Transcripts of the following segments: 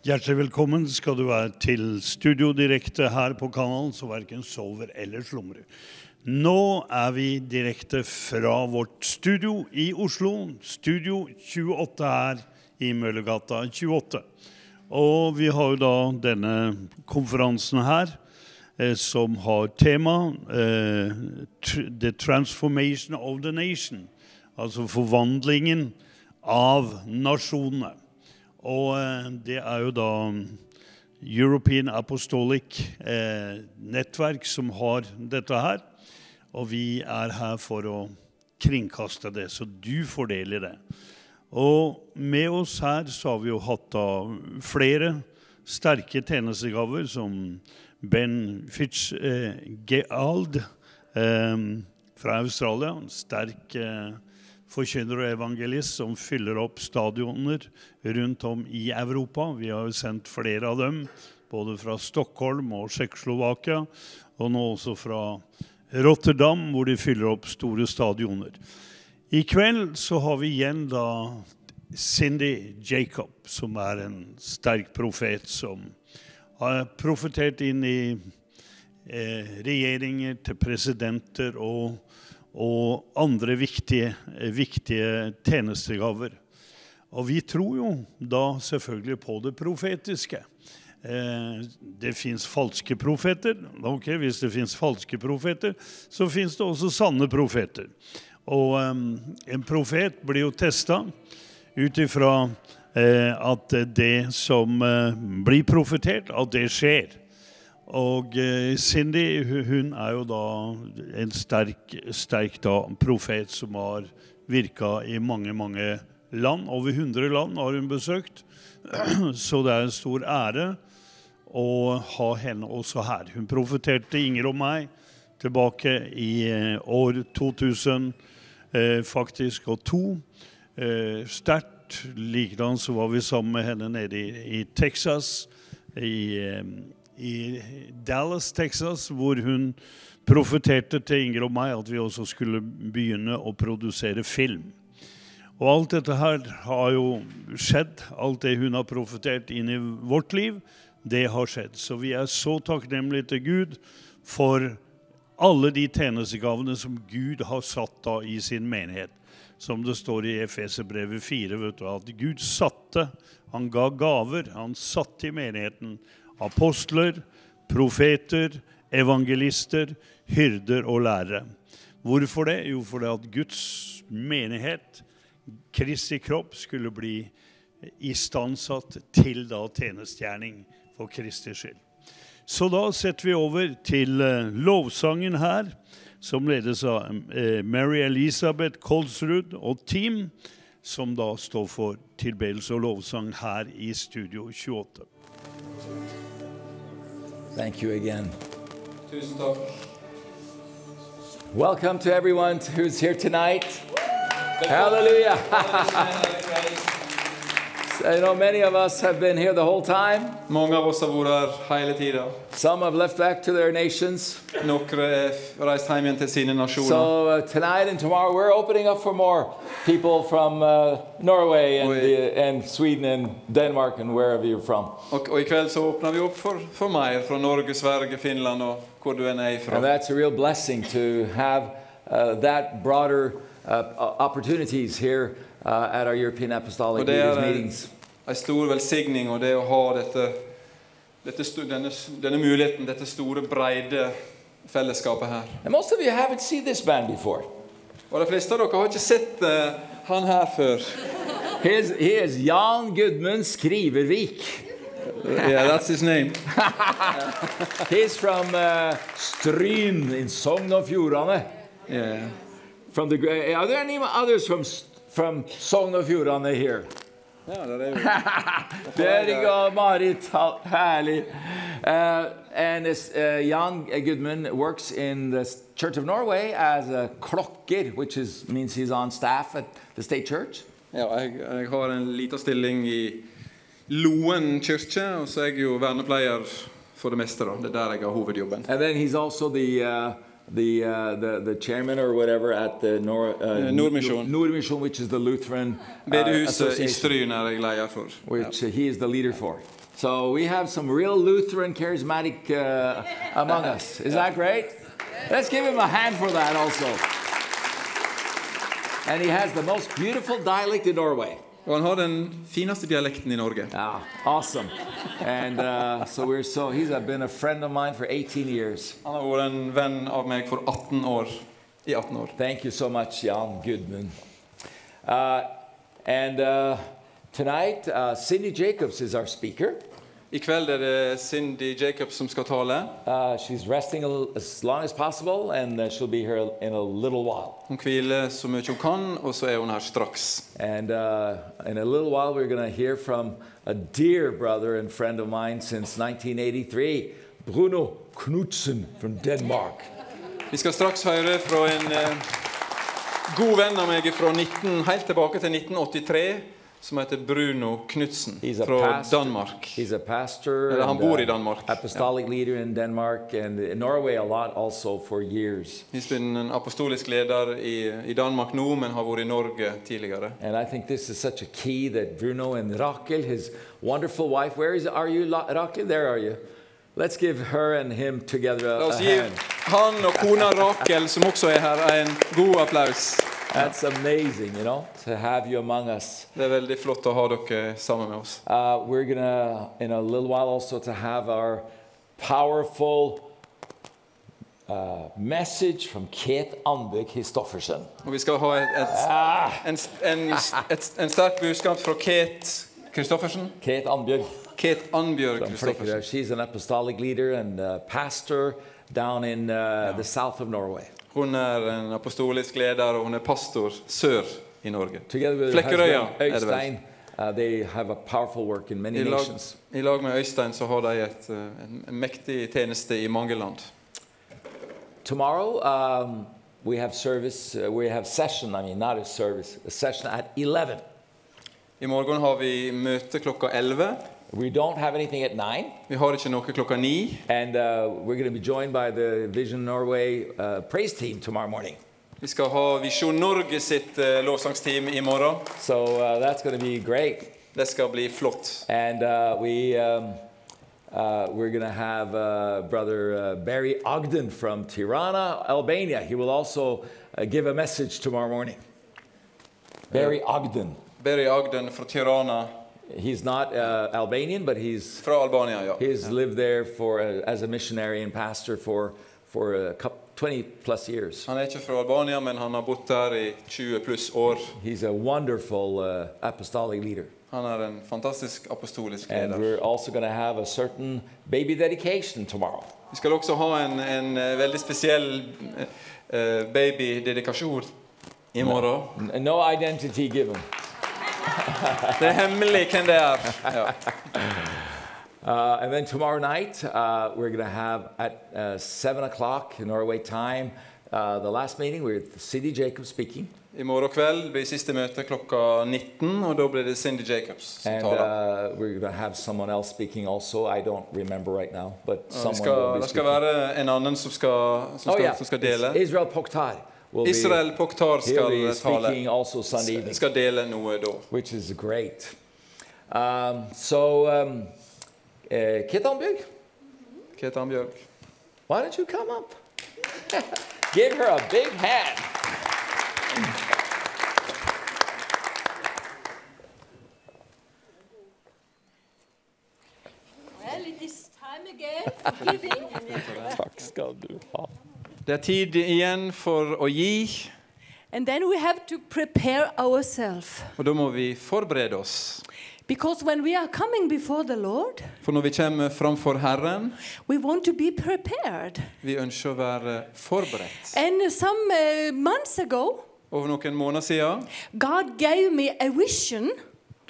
Hjertelig velkommen skal du være til Studio Direkte her på kanalen, så verken sover eller slumrer. Nå er vi direkte fra vårt studio i Oslo, Studio 28 her i Møllergata 28. Og vi har jo da denne konferansen her eh, som har tema eh, The Transformation of the Nation. Altså forvandlingen av nasjonene. Og eh, det er jo da European Apostolic eh, Nettverk som har dette her. Og vi er her for å kringkaste det, så du får del i det. Og med oss her så har vi jo hatt da flere sterke tjenestegaver, som Ben Fitzgerald eh, fra Australia. En sterk eh, forkynner og evangelist som fyller opp stadioner rundt om i Europa. Vi har jo sendt flere av dem, både fra Stockholm og Tsjekkoslovakia, og nå også fra Rotterdam, hvor de fyller opp store stadioner. I kveld så har vi igjen da Cindy Jacob, som er en sterk profet som har profetert inn i eh, regjeringer, til presidenter og, og andre viktige, viktige tjenestegaver. Og vi tror jo da selvfølgelig på det profetiske. Eh, det fins falske profeter. Ok, Hvis det fins falske profeter, så fins det også sanne profeter. Og eh, en profet blir jo testa ut ifra eh, at det som blir profetert, at det skjer. Og eh, Cindy hun er jo da en sterk, sterk da, profet som har virka i mange, mange land. Over 100 land har hun besøkt. Så det er en stor ære å ha henne også her. Hun profeterte Inger og meg tilbake i eh, år 2000 eh, faktisk, og to. Sterkt. Likedan så var vi sammen med henne nede i, i Texas, i, i, Dallas, Texas, hvor hun profeterte til Inger og meg at vi også skulle begynne å produsere film. Og alt dette her har jo skjedd. Alt det hun har profetert inn i vårt liv, det har skjedd. Så vi er så takknemlige til Gud for alle de tjenestegavene som Gud har satt da i sin menighet. Som det står i Efeserbrevet 4, vet du, at Gud satte, han ga gaver. Han satte i menigheten apostler, profeter, evangelister, hyrder og lærere. Hvorfor det? Jo, fordi at Guds menighet, Kristi kropp, skulle bli istandsatt til da tjenestegjerning for Kristi skyld. Så da setter vi over til uh, lovsangen her, som ledes av uh, Mary Elisabeth Kolsrud og team, som da står for tilbedelse og lovsang her i Studio 28. Thank you again. Tusen takk. Welcome to everyone who's here tonight. Hallelujah. I know many of us have been here the whole time. Mange av oss har vært her hele tida. Some have left back to their nations. Noen er reist hjem igjen til sine nasjoner. So uh, tonight and tomorrow, we're opening up for more people from uh, Norway and, Oui. the, and Sweden and Denmark and wherever you're from. Og, og i kveld så åpner vi opp for, for mer fra Norge, Sverige, Finland og hvor du enn er ifra. And that's a real blessing to have uh, that broader uh, opportunities here uh, at our European Apostolic Leaders er meetings. en stor velsigning, og det å ha dette, dette, denne, denne muligheten, dette store, breide fellesskapet her. And most of you haven't seen this band before. Og de fleste av dere har ikke sett uh, han her før. He is, he is Jan Gudmund Skrivervik. Yeah, that's his name. He's from uh, Stryn in Sogn og Fjordane. Yeah. From the, gra- are there any others from, S- from Sogn og Fjordane here? Er jo. There you go, Marit. Herlig. Uh, and this, uh, Jan Gudmund works in the Church of Norway as a klokker, which is, means he's on staff at the state church. Ja, jeg, jeg har en liten stilling i Loen kirke, og så er jeg jo vernepleier for det meste. da. Det er der jeg har hovedjobben. And then he's also the, uh, the, uh, the, the chairman or whatever at the Nor, uh, Nordmisjon. Nordmisjon, which is the Lutheran uh, association, leder for. which uh, he is the leader for. So we have some real Lutheran charismatic uh, among us. Is that great? Let's give him a hand for that also. And he has the most beautiful dialect in Norway. Og han har den fineste dialekten i Norge. Ah, awesome. And uh, so we're so, he's been a friend of mine for 18 years. Han har vært en venn av meg for 18 år. I 18 år. Thank you so much, Jan Goodman. Uh, and uh, tonight, uh, Cindy Jacobs is our speaker. I kveld er det Cindy Jacobs som skal tale. Uh, she's resting a as long as possible, and uh, she'll be here in a little while. Hun hviler så mye hun kan, og så er hun her straks. And uh, in a little while, we're going to hear from a dear brother and friend of mine since 1983, Bruno Knudsen from Denmark. Vi skal straks høre fra en uh, god venn av meg fra 19, helt tilbake til 1983, som heter Bruno Knutsen fra. Danmark. Pastor, Eller han uh, bor i Danmark. apostolic leader in Denmark, and in Norway a lot also for years. He's been en apostolisk leder i, i Danmark nå, men har vært i Norge tidligere. And I think this is such a key that Bruno and Raquel, his wonderful wife, where is are you, Raquel? There are you. Let's give her and him together a, La a oss gi hand. han og kona Rakel, som også er her, en god applaus. That's amazing, you know, to have you among us. Det er veldig flott å ha dere sammen med oss. Uh, we're gonna, in a little while, also to have our powerful uh, message from Kate Anbøk Histoffersen. Og vi skal ha et, et, en, en, et, en sterk budskap fra Kate Kristoffersen. Kate Anbjørg Kate Annbjørg from Kristoffersen. She's an apostolic leader and uh, pastor down in uh, the south of Norway. Hun er en apostolisk leder, og hun er pastor sør i Norge. Flekkerøya er det vel. Uh, they have a powerful work in many I lag, nations. I lag med Øystein så har de et, eh, en, en mektig tjeneste i mange land. Tomorrow, um, we have service, uh, we have session, I mean, not a service, a session at 11. I morgen har vi møte klokka 11. We don't have anything at 9. Vi har ikke noe klokka 9. And uh, we're going to be joined by the Vision Norway uh, praise team tomorrow morning. Vi skal ha Visjon Norge sitt eh, lovsangsteam i morgen. So uh, that's going to be great. Det skal bli flott. And uh, we, um, uh, we're going to have uh, Brother uh, Barry Ogden from Tirana, Albania. He will also uh, give a message tomorrow morning. Barry Ogden. Berry Agden fra Tirana, He's not uh, Albanian, but he's, fra Albania, ja. he's lived there for, uh, as a missionary and pastor for, for a couple, 20 plus years. Han er ikke fra Albania, men han har bodd der i 20 pluss år. He's a wonderful uh, apostolic leader. Han er en fantastisk apostolisk And we're also going to have a certain baby dedication tomorrow. Vi skal også ha en, en eh, veldig spesiell eh, babydedikasjon i morgen. N- No identity given. Det er hemmelig hvem det er. Ja. Uh, and then tomorrow night, uh, we're going to have at uh, 7 o'clock Norway time, uh, the last meeting with Cindy Jacobs speaking. I morgen kveld blir siste møte klokka 19, og da blir det Cindy Jacobs som And taler. uh, we're going to have someone else speaking also. I don't remember right now, but someone skal, will be det skal speaking. være en annen som skal, som Oh, skal, yeah. som skal dele. Israel Pokhtar Israel be, skal tale. also evening. Skal dele noe da. which is great. Um, so, um, uh, Ketanbjørg, Ketan Bjørk. why don't you come up? Give her a big hand. Well, it is time again for giving. Takk skal du ha. Det er tid igjen for å gi, and then we have to prepare ourselves. og da må vi forberede oss. Because when we are coming before the Lord, For når vi kommer framfor Herren, we want to be prepared. vi ønsker å være forberedt. And some uh, months ago, Over noen måneder siden God gave me a vision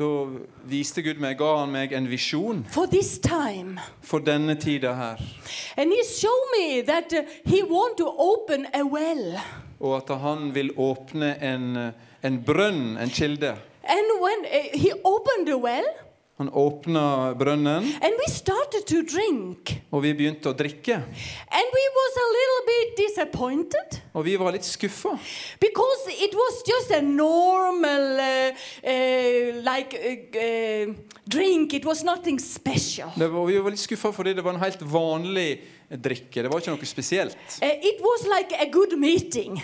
da viste Gud meg, ga han meg en visjon for this time. for denne tida her. And He showed me that uh, He want to open a well. Og at han vil åpne en, en brønn, en kilde. And when uh, He opened the well, Han åpna brønnen, and we started to drink. og vi begynte å drikke. And we was a bit Og vi var litt skuffa. normal uh, uh, like uh, uh, var, vi var litt skuffa fordi det var en helt vanlig drikke. Det var ikke noe spesielt. Uh, it was like a good meeting,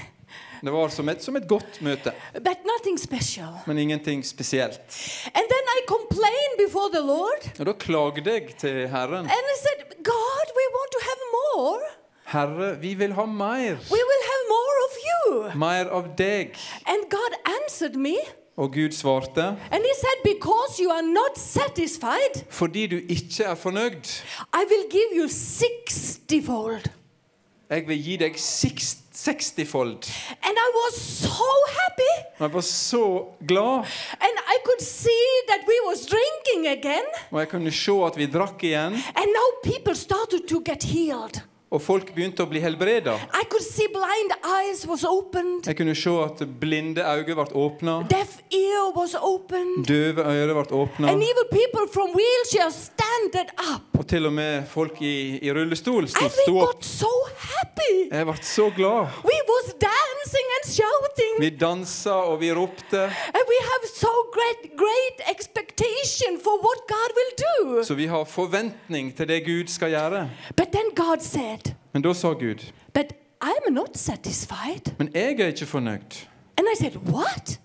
Det var som et, som et godt møte, but nothing special. men ingenting spesielt. And then I complained before the Lord Og da klagde jeg til Herren. and I said, God, we want to have more. Herre, vi vil ha mer. We will have more of you. Mer av deg. And God answered me Og Gud svarte, and He said, you are not fordi du ikke er fornøyd, I will give you sixtyfold. jeg vil gi deg 60-fold. And I was so happy. Jeg var så glad, And I could see that we was drinking again. og jeg kunne se at vi drakk igjen. And now people started to get healed. Og folk begynte å bli helbreda. I could see blind eyes was opened. Jeg kunne se at blinde øyne ble åpna, Deaf ear was opened. døve ører ble åpna, And even people from wheelchairs standed up. og til og med folk i, i rullestol sto, sto opp. so. Jeg ble så glad. We was dancing and shouting. Vi dansa og vi ropte. And we have so great, great expectation for what God will do. Så vi har forventning til det Gud skal gjøre. But then God said, Men da sa Gud, But I'm not satisfied. men jeg er ikke fornøyd. And I said, What?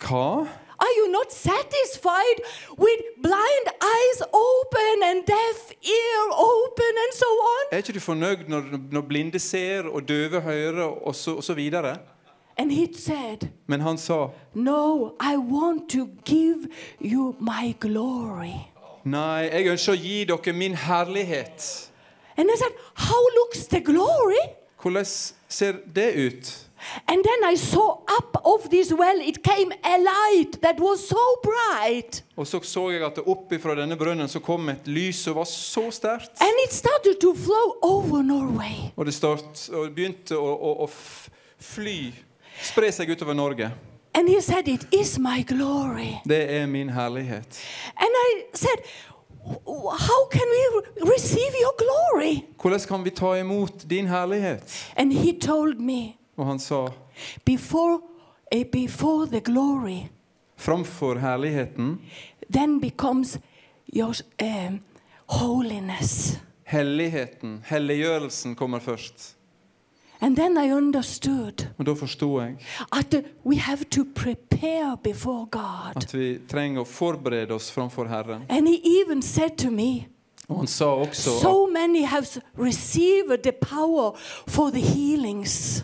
Hva? Are you not satisfied with blind eyes open and deaf ear open and so on? Er ikke du fornøyd når, når blinde ser og døve hører og så, og så videre? And he said, Men han sa, No, I want to give you my glory. nei, jeg ønsker å gi dere min herlighet. And I said, How looks the glory? Hvordan ser det ut? And then I saw up of this well, it came a light that was so bright. Og så så jeg at opp fra denne brønnen så kom et lys som var så sterkt. And it started to flow over Norway. Og det start, og begynte å, å, å fly, spre seg utover Norge. And he said, It is my glory. Det er min herlighet. And I said, How can we receive your glory? Hvordan kan vi ta imot din herlighet? And he told me, Og han sa, Before, eh, before the glory, framfor herligheten, then becomes your um, holiness. helligheten, helliggjørelsen kommer først. And then I understood Og da forsto jeg uh, we have to prepare before God. at vi trenger å forberede oss framfor Herren. And he even said to me, Og han sa også at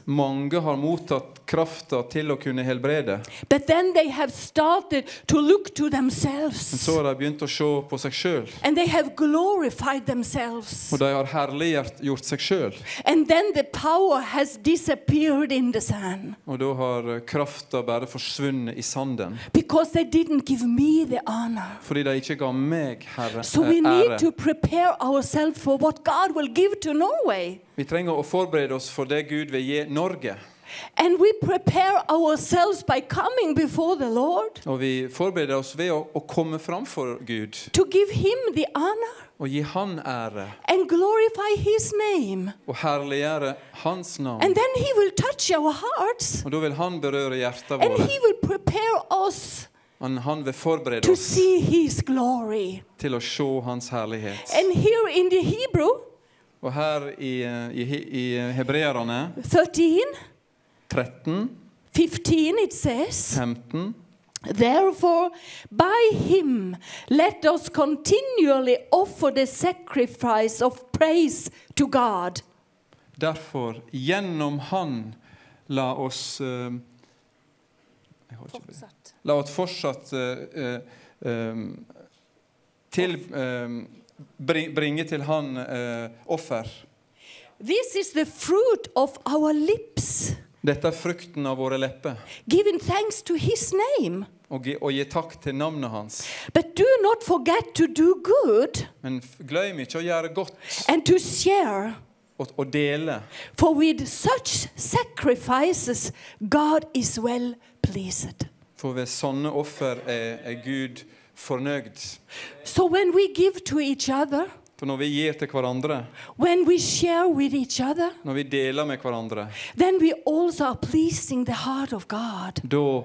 mange har mottatt krafta til å kunne helbrede. Men så har de begynt å se på seg sjøl. Og de har herliggjort seg sjøl. Og da har krafta bare forsvunnet i sanden. Fordi de ikke ga meg herre, eh, ære. To prepare ourselves for what God will give to Norway. Vi trenger å forberede oss for det Gud vil gi Norge. And we prepare ourselves by coming before the Lord Og vi forbereder oss ved å, å komme framfor Gud to give Him the honor og gi Han ære. and glorify His name. Og herliggjøre Hans navn. And then He will touch our hearts Og da vil Han berøre hjertet and våre. He will prepare us Han, han vil forberede to oss see His glory. til å se Hans herlighet. And here in the Hebrew Og her i, i, i Hebreerne 13, 13, 15, it says, 15 Therefore, by him let us continually offer the sacrifice of praise to God. Derfor, gjennom Han, la oss uh, jeg har ikke det. La oss fortsatt eh, eh, eh, til, bring, bringe til Han offer. This is the fruit of our lips, Dette er frukten av våre lepper. giving thanks to his name. Og gi, og gi takk til navnet hans. But do not forget to do good Men glem ikke å gjøre godt and to share, og, og dele. for with such sacrifices, God is well pleased. For ved sånne offer er, er Gud fornøyd. So when we give to each other, For når vi gir til hverandre, when we share with each other, når vi deler med hverandre, then we also are pleasing the heart of God. da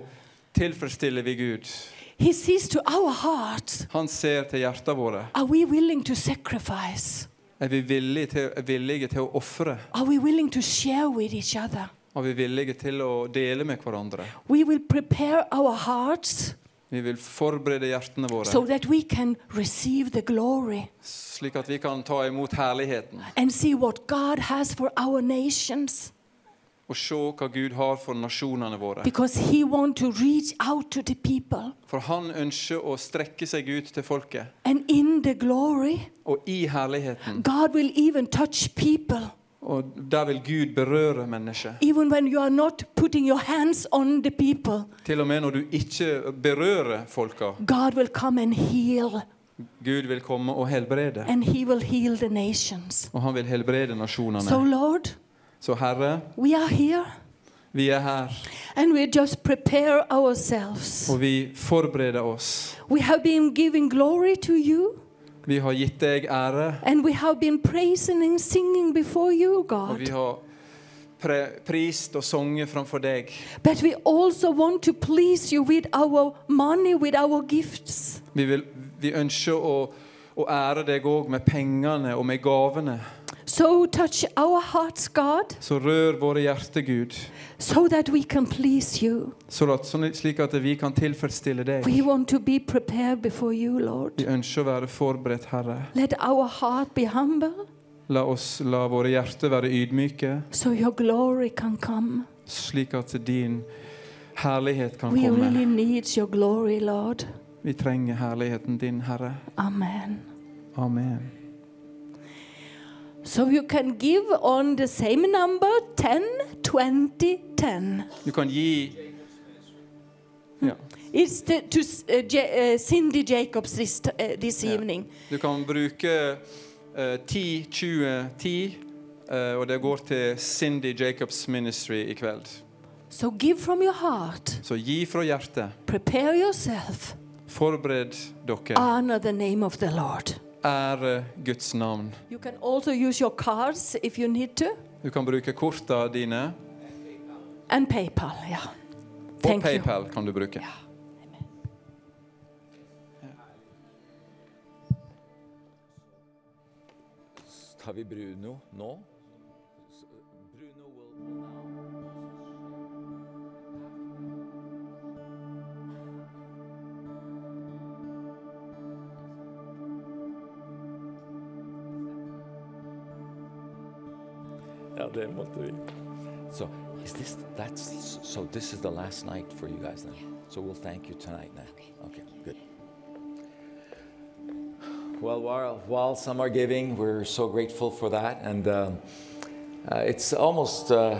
tilfredsstiller vi Gud. He sees to our hearts. Han ser til hjertene våre. Are we willing to sacrifice? Er vi villige til, villige til å ofre? Are we willing to share with each other? Er vi villige til å dele med hverandre? We will prepare our hearts Vi vil forberede hjertene våre, so that we can receive the glory slik at vi kan ta imot herligheten and see what God has for our nations og se hva Gud har for nasjonene våre. because He want to reach out to the people. For han ønsker å strekke seg ut til folket. And in the glory, Og i herligheten, God will even touch people. Og der vil Gud berøre mennesket. People, Til og med når du ikke berører folka. God will come and heal, Gud vil komme og helbrede. and He will heal the nations. Og han vil helbrede So, nasjonene. Lord, Så Herre, we are here vi er her, and we just prepare ourselves. og vi forbereder oss. We have been giving glory to you, Vi har gitt deg ære, and we have been praising and singing before you, og vi God. har pre prist og sunget framfor deg. But we also want to please you with our money, with our gifts. Vi, vil, vi ønsker å, å ære deg òg med pengene og med gavene. So touch our hearts, God, Så rør våre hjerter, Gud, so that we can please you. så at, sånn- slik at vi kan tilfredsstille deg. We want to be prepared before you, Lord. Vi ønsker å være forberedt, Herre. Let our heart be humble La oss la våre hjerter være ydmyke, so your glory can come. slik at din herlighet kan We komme. really need your glory, Lord. Vi trenger herligheten din, Herre. Amen. Amen. So you can give on the same number 10, 20, 10. Du kan gi ja. It's the, to uh, J- uh, Cindy Jacobs this, uh, this Yeah. evening. Du kan bruke eh, 10, 20, 10, eh, og det går til Cindy Jacobs Ministry i kveld. So give from your heart. Så gi fra hjertet. Prepare yourself. Forbered dere. Honor the name of the Lord. Ære Guds navn. You can also use your cards if you need to. Du kan bruke korta dine. And PayPal, yeah. Og PayPal you. Kan du bruke. Ja. Tar vi Bruno nå? Bruno will Ja, det måtte vi. So, is this that's so this is the last night for you guys then. So we'll thank you tonight now. Okay, good. Well, while, while some are giving, we're so grateful for that. And um, uh, it's almost uh,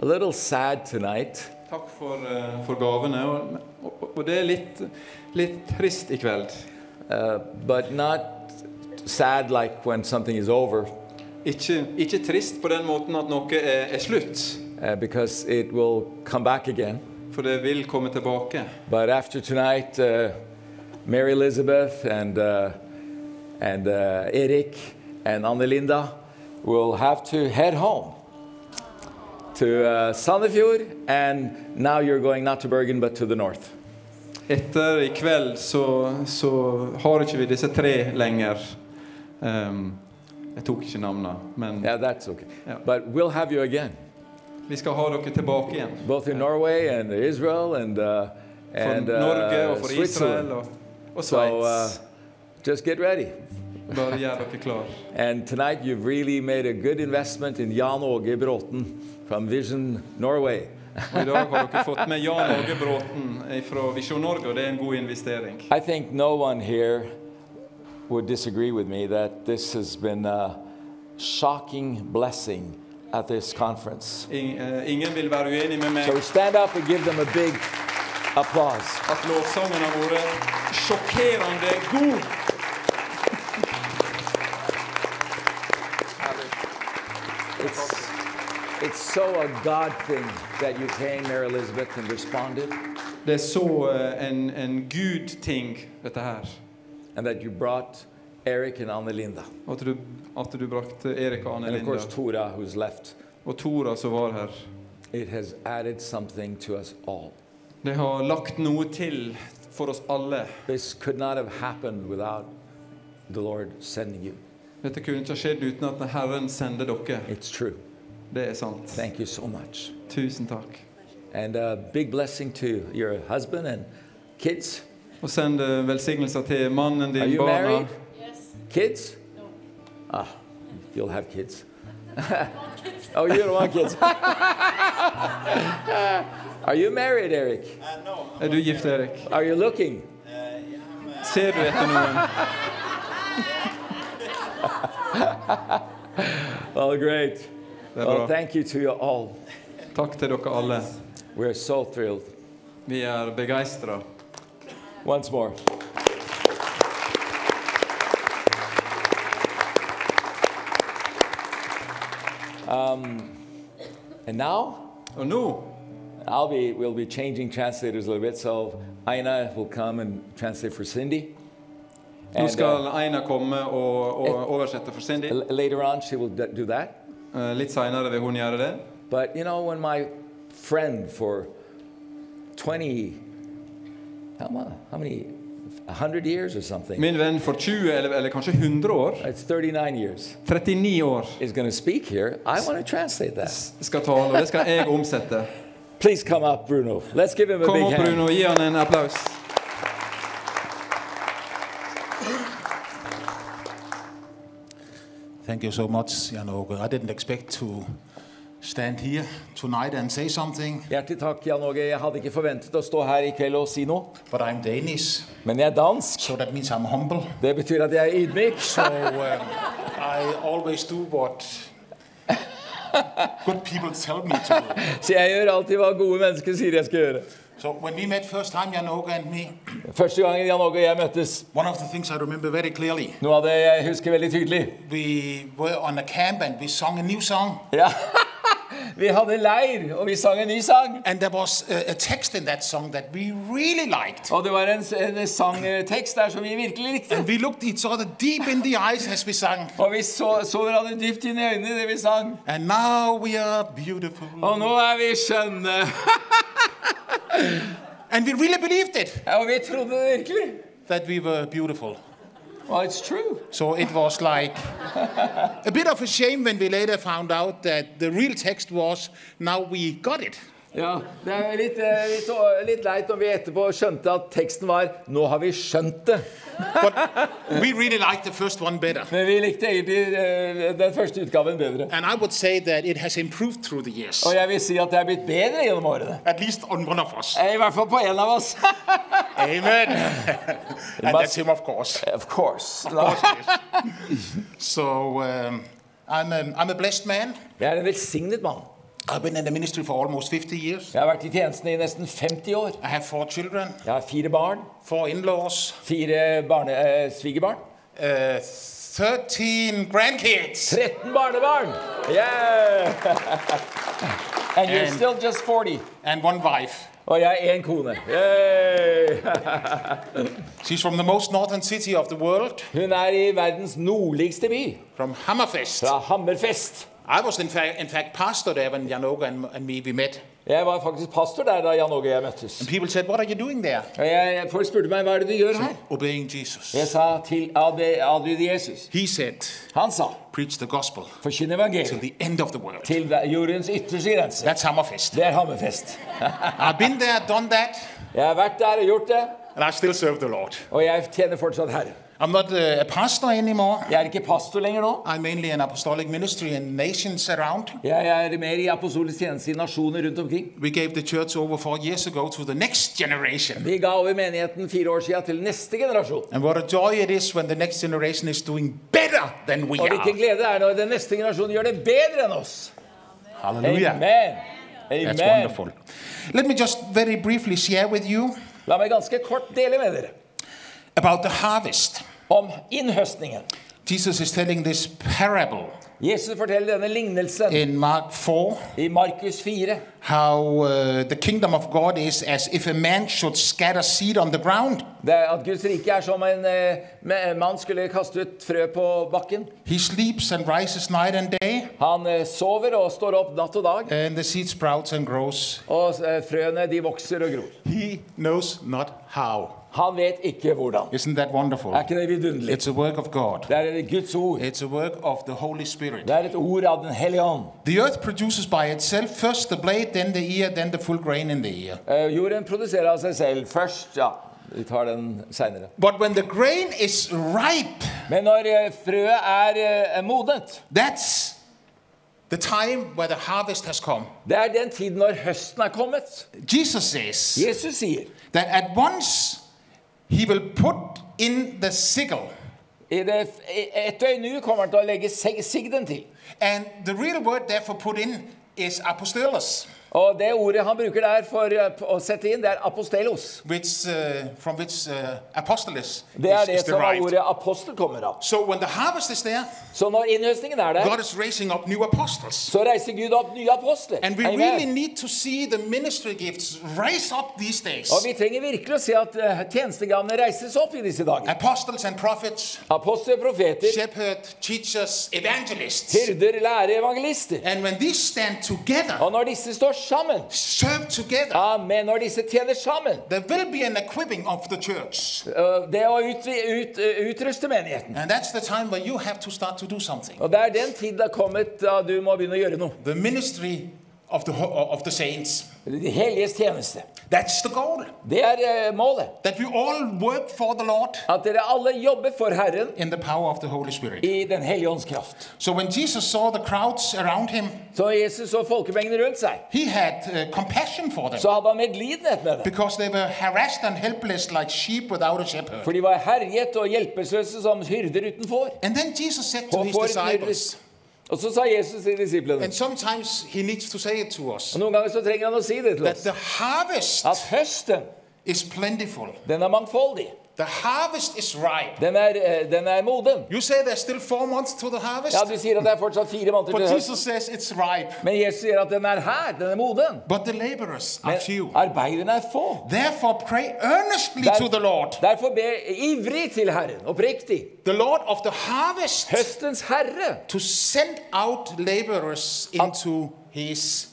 a little sad tonight Takk for, eh, for gavene. Og, og, og det er litt, litt trist i kveld. uh, but not sad like when something is over, Ikke, ikke trist på den måten at noe er, er slutt, uh, because it will come back again. for det vil komme tilbake. But after tonight, uh, Mary Elizabeth and, uh, and uh, Erik and Annelinda will have to head home to uh, Sandefjord, and now you're going not to Bergen but to the north. Etter i kveld så, så har ikke vi disse tre lenger. Ehm, jeg tok ikke navnet, men Yeah, that's okay. Yeah. But we'll have you again, vi skal ha dere tilbake igjen. both in Norway and Israel and, uh, For and Norge uh, og for Israel Switzerland. og, og So uh, Sveits. just get ready. Bare gjør dere klar. And tonight you've really made a good investment in Jan Åge Bråten from Vision Norway. Og I dag har dere fått med Jan Åge Bråten fra Visjon Norge, og det er en god investering. I think no one here would disagree with me that this has been a shocking blessing at this conference. Eh, ingen vil være uenig med meg So stand up and give them a big applause. at lovsangen har vært sjokkerende god. It's, it's so a God thing that you came, Mary Elizabeth, and responded. Det er så eh, en, en Gud-ting, dette her. And that you brought Eric and Annelinda. At du, at du brakte Erik og Anne And of course, Tora, who's left. Og Tora som var her. It has added something to us all. Det har lagt noe til for oss alle. This could not have happened without the Lord sending you. Dette kunne ikke ha skjedd uten at Herren sender dere. It's true. Det er sant. Thank you so much. Tusen takk. And a big blessing to your husband and kids. Og send eh, velsignelser til mannen Are din, you barna. married? Kids? Ah, you'll have kids. oh, you don't want kids. Are you married, Eric? Er du gift, Erik? Are you looking? Ser du etter noen? well, great. Well, thank you to you all. Takk til dere alle. We're so thrilled. Vi er begeistra. Once more. Um, and now Og nå I'll be we'll be changing translators a little bit. So Aina will come and translate for Cindy. Nå And skal uh, Aina komme og, og oversette for Cindy. later on she will do that. Eh, Litt seinere vil hun gjøre det. But you know, when my friend for 20, how, mu- how many, 100 years or something, Min venn for 20 eller, eller kanskje 100 år, it's 39 years, 39 år, is going to speak here, I want to translate that. skal tale, og det skal jeg omsette. Please come up, Bruno. Let's give him a Kom big opp, hand. Bruno, gi han en applaus. Thank you so much, Jan Åge. I didn't expect to stand here tonight and say something, Hjertelig takk, Jan Åge. Jeg hadde ikke forventet å stå her i kveld og si noe. but I'm Danish, Men jeg er dansk. so that means I'm humble. Det betyr at jeg er ydmyk. So um, I always do what good people tell me to do. Så jeg gjør alltid hva gode mennesker sier jeg skal gjøre. So when we met first time, Jan Åge and me, Første gangen Jan Åge og jeg møttes, one of the things I remember very clearly, noe av det jeg husker veldig tydelig we were on a camp and we sang a new song. ja. Vi hadde leir, og vi sang en ny sang. And there was a, a text in that song that we really liked. Og det var en, en sangtekst der som vi virkelig likte. And we looked each other deep in the eyes as we sang. Og vi så, så hverandre dypt inn i øynene det vi sang. And now we are beautiful. Og nå er vi skjønne. And we really believed it, og vi trodde det virkelig. that we were beautiful. Well, it's true. So it was like a bit of a shame when we later found out that the real text was, now we got it. Ja, Det er litt, eh, litt, litt leit når vi etterpå skjønte at teksten var 'Nå har vi skjønt det'. Really liked the first one better. Men vi likte egentlig eh, den første utgaven bedre. And I would say that it has improved through the years, Og jeg vil si at det er blitt bedre gjennom årene. at least on one of us. Eh, I hvert fall på en av oss. Amen. and that's him, of course. of course. Of course so um, I'm, a, I'm a blessed man. Jeg er en velsignet mann. I've been in the ministry for almost 50 years. Jeg har vært i tjenesten i nesten 50 år. I have four children, Jeg har fire barn. four in-laws, Fire barne, eh, svigerbarn. uh, 13 grandkids. 13 barnebarn! Yeah! And you're And- still just 40. and one wife. Og jeg er én kone. She's from the most northern city of the world, Hun er i verdens nordligste by, from Hammerfest. fra Hammerfest. I was in fact, in fact pastor there when Janoga and, and me we met. Jeg var faktisk pastor der da Jan Åge og jeg møttes. And people said, "What are you doing there?" Og jeg, folk spurte meg hva er det du gjør her. Obeying Jesus. Jeg sa til adly- adlyde Jesus. He said, Han sa "Preach the gospel forkynn till evangeliet the end of the world." til jordens ytterste grense. That's Hammerfest. Det er Hammerfest. I've been there, done that, Jeg har vært der og gjort det, and I still serve the Lord. og jeg tjener fortsatt Herre. I'm not a pastor anymore. Jeg er ikke pastor lenger nå. I'm mainly an apostolic ministry in nations around. Jeg er mer i apostolisk tjeneste i nasjoner rundt omkring. We gave the church over four years ago to the next generation. Vi ga over menigheten fire år siden til neste generasjon. And what a joy it is when the next generation is doing better than we Og hvilken glede det er når den neste generasjonen gjør det bedre enn oss. Hallelujah. Amen. That's Amen. wonderful. Let me just very briefly share with you La meg ganske kort dele med dere about the harvest. om innhøstningen. Jesus is telling this parable Jesus forteller denne lignelsen in Mark 4 i Markus 4. how uh, the kingdom of God is as if a man should scatter seed on the ground. Det er at Guds rike er som en uh, mann skulle kaste ut frø på bakken. He sleeps and rises night and day, Han uh, sover og står opp natt og dag, and the seed sprouts and grows. og eh, frøene de vokser og gror. He knows not how. Han vet ikke hvordan. Isn't that wonderful? Er ikke det vidunderlig? It's a work of God. Det er Guds ord. It's a work of the Holy Spirit. Det er et ord av Den hellige ånd. The earth produces by itself first the blade, then the ear, then the full grain in the ear. Uh, Jorden produserer av seg selv først. Ja, vi tar den seinere. But when the grain is ripe, Men når eh, frøet er uh, modent, that's the time where the harvest has come. det er den tiden når høsten er kommet. Jesus says Jesus sier that at once he will put in the sickle, det, i et kommer han til å legge sigden til. and the real word therefore put in is apostolos, Og det ordet han bruker der for eh, å sette inn, det er apostelos. which uh, from which uh, apostolos Det er det is som derived. ordet apostel kommer av. So when the harvest is there, Så når innhøstningen er der, God is raising up new apostles. så reiser Gud opp nye apostler. And we Amen. really need to see the ministry gifts rise up these days. Og vi trenger virkelig å se at eh, tjenestegavene reises opp i disse dager. Apostles and prophets, Apostler, profeter, shepherd, teachers, evangelists. hyrder, lærere, evangelister. And when these stand together, Og når disse står sammen, serve together, amen, når disse tjener sammen, there will be an equipping of the church. det å ut, ut, utruste menigheten. And that's the time where you have to start to do something. Og det er den tid det er kommet da du må begynne å gjøre noe. The ministry of the, of the saints. Helliges tjeneste. That's the goal. Det er eh, målet. That we all work for the Lord At dere alle jobber for Herren in the power of the Holy Spirit. i Den hellige ånds kraft. So when Jesus saw the crowds around him, Så Jesus så folkemengden rundt seg, he had uh, compassion for them så hadde han medlidenhet med dem. because they were harassed and helpless like sheep without a shepherd. For de var herjet og hjelpeløse som hyrder uten får. And then Jesus said to Og his får disciples, Og så sa Jesus til disiplene and sometimes he needs to say it to us, Og noen ganger så trenger han å si det til that oss. the harvest At høsten, is plentiful. den er mangfoldig. The harvest is ripe. Den er, eh, den er moden. You say there's still four months to the harvest, Ja, du sier at det er fortsatt fire måneder but til. Jesus says it's ripe. Men Jesus sier at den er her. Den er moden. But the laborers are Men few. arbeiderne er få. Therefore, pray earnestly to the Lord, Derfor be ivrig til Herren, oppriktig. the Lord of the harvest, Høstens herre. to send out laborers into his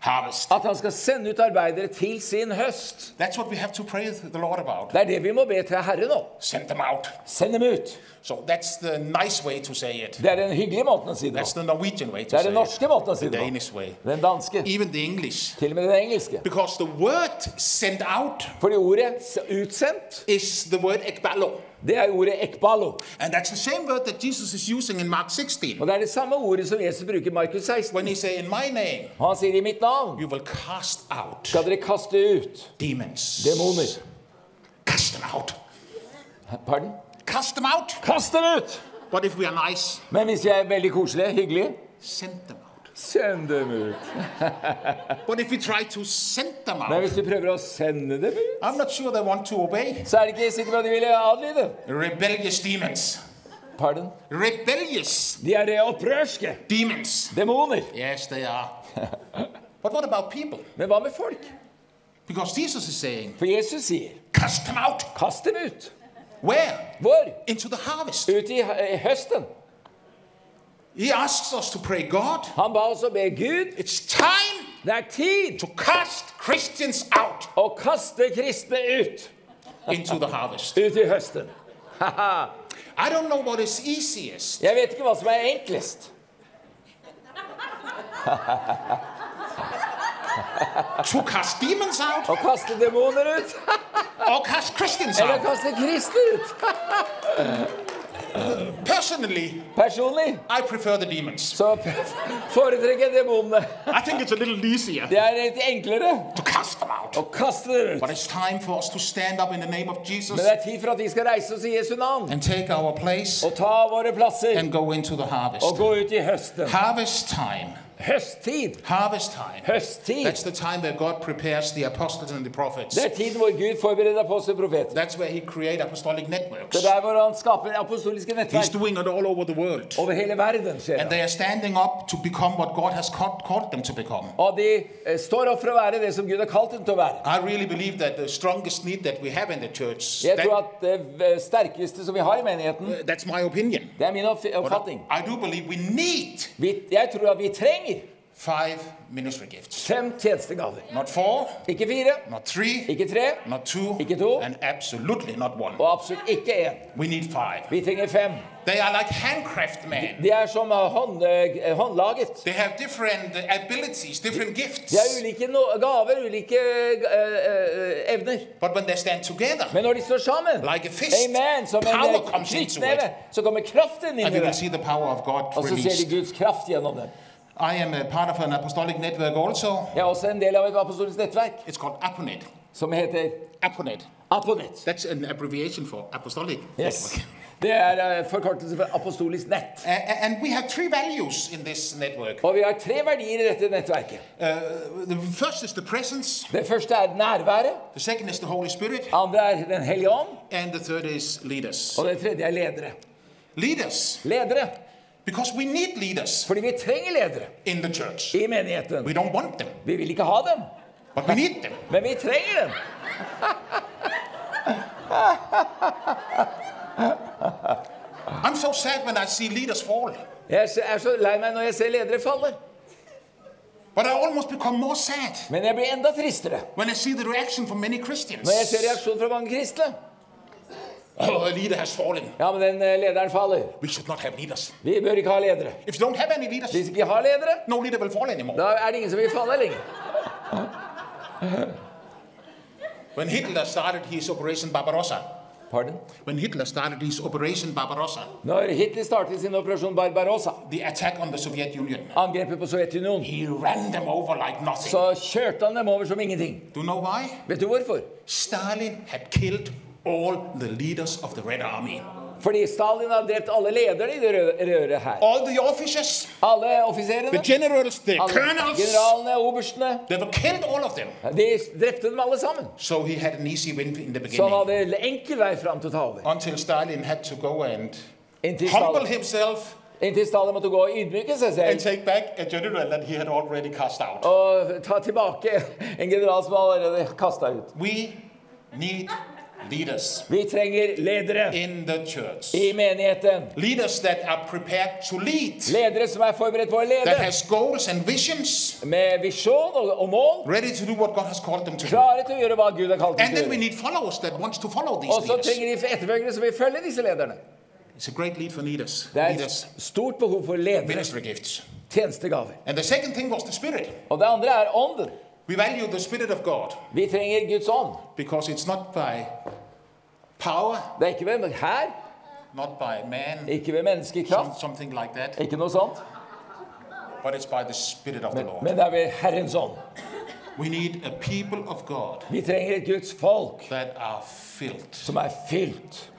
harvest. At han skal sende ut arbeidere til sin høst. That's what we have to pray the Lord about. Det er det vi må be til Herren om. Send them out. Send dem ut. So that's the nice way to say it. Det er den hyggelige måten å si det That's the Norwegian way to Det er den norske it. måten å si The det på. Danish way. Den danske. Even the English. Til og med den engelske. Because the word sent out Fordi ordet utsendt, is the word ekbalo. Det er ordet ekbalo. And that's the same word that Jesus is using in Mark 16. Og det er det samme ordet som Jesus bruker i Markus 16. When he say, in my name, han sier i mitt navn you will cast out skal dere kaste ut demons. demoner. Cast them out. Pardon? Cast them out. Kast dem ut! But if we are nice, Men hvis vi er veldig koselige, hyggelige send them. Send dem ut. But if we try to send them Men out, hvis du prøver å sende dem ut, I'm not sure they want to obey. så er det ikke sikkert at de vil adlyde. Rebellious demons. Pardon? Rebellious De er det opprørske. demons. Demoner. Yes, they are. but what about people? Men hva med folk? Because Jesus is saying, For Jesus sier, cast them out. kast dem ut. Where? Hvor? Into the harvest. Ut i i høsten. He asks us to pray, God, Han ba oss å be Gud, it's time det er tid to cast Christians out å kaste kristne ut. into the harvest. Ut i høsten. I don't know what is easiest. Jeg vet ikke hva som er enklest. To cast demons out Å kaste demoner ut, out. kaste kristne ut. Personally, Personlig I prefer the demons. så foretrekker jeg demonene. I think it's a little easier Det er litt enklere to cast them out. å kaste dem ut. But it's time for us to stand up in the name of Jesus Men det er tid for at vi skal reise oss i Jesu navn and take our place og ta våre plasser and go into the harvest. og gå ut i høsten. Harvest time Høsttid. harvest time. Høsttid. That's the time where God prepares the apostles and the prophets. Det er tiden hvor Gud forbereder apostel og profeter. That's where He creates apostolic networks. Det er der hvor han skaper apostoliske nettverk. He's doing it all over the world. Over hele verden skjer And they are standing up to become what God has called, called them to become. Og de eh, står opp for å være det som Gud har kalt dem til å være. I really believe that the strongest need that we have in the church, Jeg tror at det sterkeste som vi har i menigheten, that's my opinion. det er min oppfatning. I do believe we need Vi, jeg tror at vi trenger five ministry gifts. fem tjenestegaver. Not four, Ikke fire, not three, ikke tre, not two, Ikke to. and absolutely not one. og absolutt ikke én. We need five. Vi trenger fem. They are like handcraft men. De er som hånd, eh, håndlaget. They have different uh, abilities, different gifts. De har ulike no gaver, ulike uh, evner. But when they stand together, Men når de står sammen, like a fist, amen, som power en knyttneve, så kommer kraften inn i det. see the power of God Og så ser de Guds kraft gjennom det. I am a part of an apostolic network also. Jeg er også en del av et apostolisk nettverk It's called Aponet. som heter Aponet. Aponet. That's an abbreviation for apostolic Yes. network. Det er eh, forkortelse for apostolisk nett. A- a- and we have three values in this network. Og vi har tre verdier i dette nettverket. Uh, the first is the presence, Det første er nærværet. the second is the Holy Spirit, andre er Den hellige ånd. and the third is leaders. Og det tredje er ledere. Leaders, Ledere. Because we need leaders Fordi vi trenger ledere in the church. i menigheten. We don't want them, Vi vil ikke ha dem, but we need them. men vi trenger dem. I'm so sad when I see leaders fall, Jeg er så lei meg når jeg ser ledere falle. but I almost become more sad Men jeg blir enda tristere when I see the reaction from many Christians. når jeg ser reaksjonen fra mange kristne. Oh. Ja, men den eh, lederen faller. We should not have leaders. Vi bør ikke ha ledere. Leaders, Hvis vi ikke har ledere, no leader will fall da er det ingen som vil falle lenger. When Hitler started his Operation Barbarossa, Pardon? when Hitler started his Operation Barbarossa, Når Hitler startet sin operasjon Barbarossa, the attack on the Soviet Union, angrepet på Sovjetunionen, he ran them over like nothing. så kjørte han dem over som ingenting. Do you know why? Vet du hvorfor? Stalin had killed all the leaders of the Red Army. Fordi Stalin har drept alle lederne i det røde, her. All the officers, Alle offiserene, the generals, the alle colonels, generalene, oberstene. they were killed, all of them. De drepte dem alle sammen. So he had an easy win in the Så han hadde hadde enkel vei fram til å ta over. Until Stalin had to go and Inntil humble Stalin, himself inntil Stalin måtte gå og ydmyke seg and take back a general that he had already cast out. og ta tilbake en general som allerede kasta ut. We need leaders Vi trenger ledere in the church. i menigheten. Leaders that are prepared to lead, Ledere som er forberedt på å that lede, has goals and visions, med visjon og, og mål. ready to do what God has called them to. Klare til å gjøre hva Gud har kalt dem And til then we need followers that wants to follow these Og så leaders. trenger de etterfølgere som vil følge disse lederne. It's a great lead for leaders. Det er Leaders, et stort behov for ledere. ministry gifts. Tjenestegaver. And the second thing was the Spirit. Og det andre er ånden. We value the Spirit of God Vi trenger Guds ånd. because it's not by power, Det er ikke ved her, not by man, ikke ved menneskekraft. some, kraft, something like that, ikke noe sånt, but it's by the Spirit of the men, Lord. men det er ved Herrens ånd. We need a people of God Vi trenger et Guds folk that are filled. som er fylt.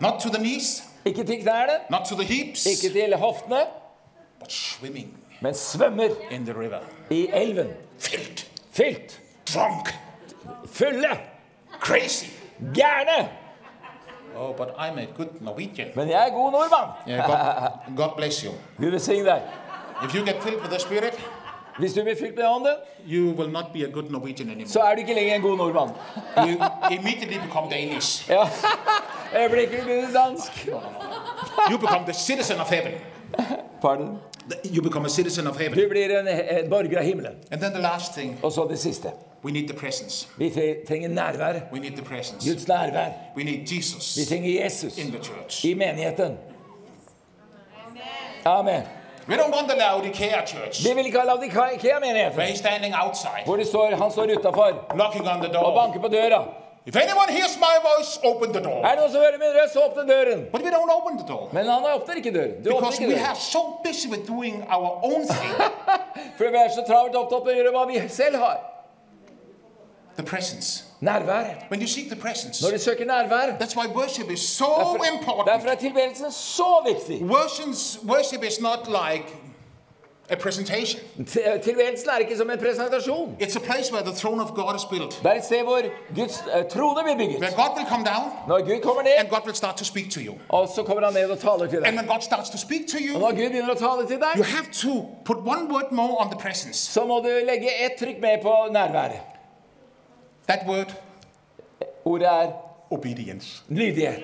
Not to the knees, Ikke til knærne, not to the hips, ikke til hoftene, swimming men svømmer in the river. i elven. Fylt. Fylt, drunk, fulle, crazy. gærne. Oh, but I'm a good Norwegian. Men jeg er god nordmann. Yeah, God, God bless you. Gud velsigne deg. If you get filled with the Spirit, Hvis du blir fylt med ånden, you will not be a good Norwegian anymore. så er du ikke lenger en god nordmann. You immediately become Danish. Ja. Øyeblikket blir du dansk. You become the citizen of heaven. Pardon? You become a citizen of heaven. Du blir en, en borger av himmelen. And then the last thing, Og så det siste. we need the presence. Vi trenger nærvær. We need the presence. Guds nærvær. We need Jesus Vi trenger Jesus in the church. i menigheten. Amen. We don't want the Laodicea church Vi vil ikke ha where Laudikea-menigheten, he's standing outside, hvor det står, han står utafor knocking on the og banker på døra. If anyone hears my voice, open the door. Er det noen som hører min røst, så åpne døren. But we don't open the door Men han åpner ikke døren. Du because ikke we døren. are so busy with doing our own thing. For vi er så travelt opptatt med å gjøre hva vi selv har. the presence. Nærvær. When you seek the presence. Når du søker nærvær. That's why worship is so Derfor, important. derfor er tilbedelsen så viktig. Worship is not like a presentation. Tilværelsen er ikke som en presentasjon. It's a place where the throne of God is built. Det er et sted hvor Guds eh, trone blir Where bygget. God will come down Når Gud kommer and ned, God will start to speak to you. og så kommer han ned og taler til And deg. when God starts to speak to Og når Gud begynner å tale til you deg, have to put one word more on the presence. så må du legge ett trykk med på nærværet. That word, Ordet er obedience. lydighet.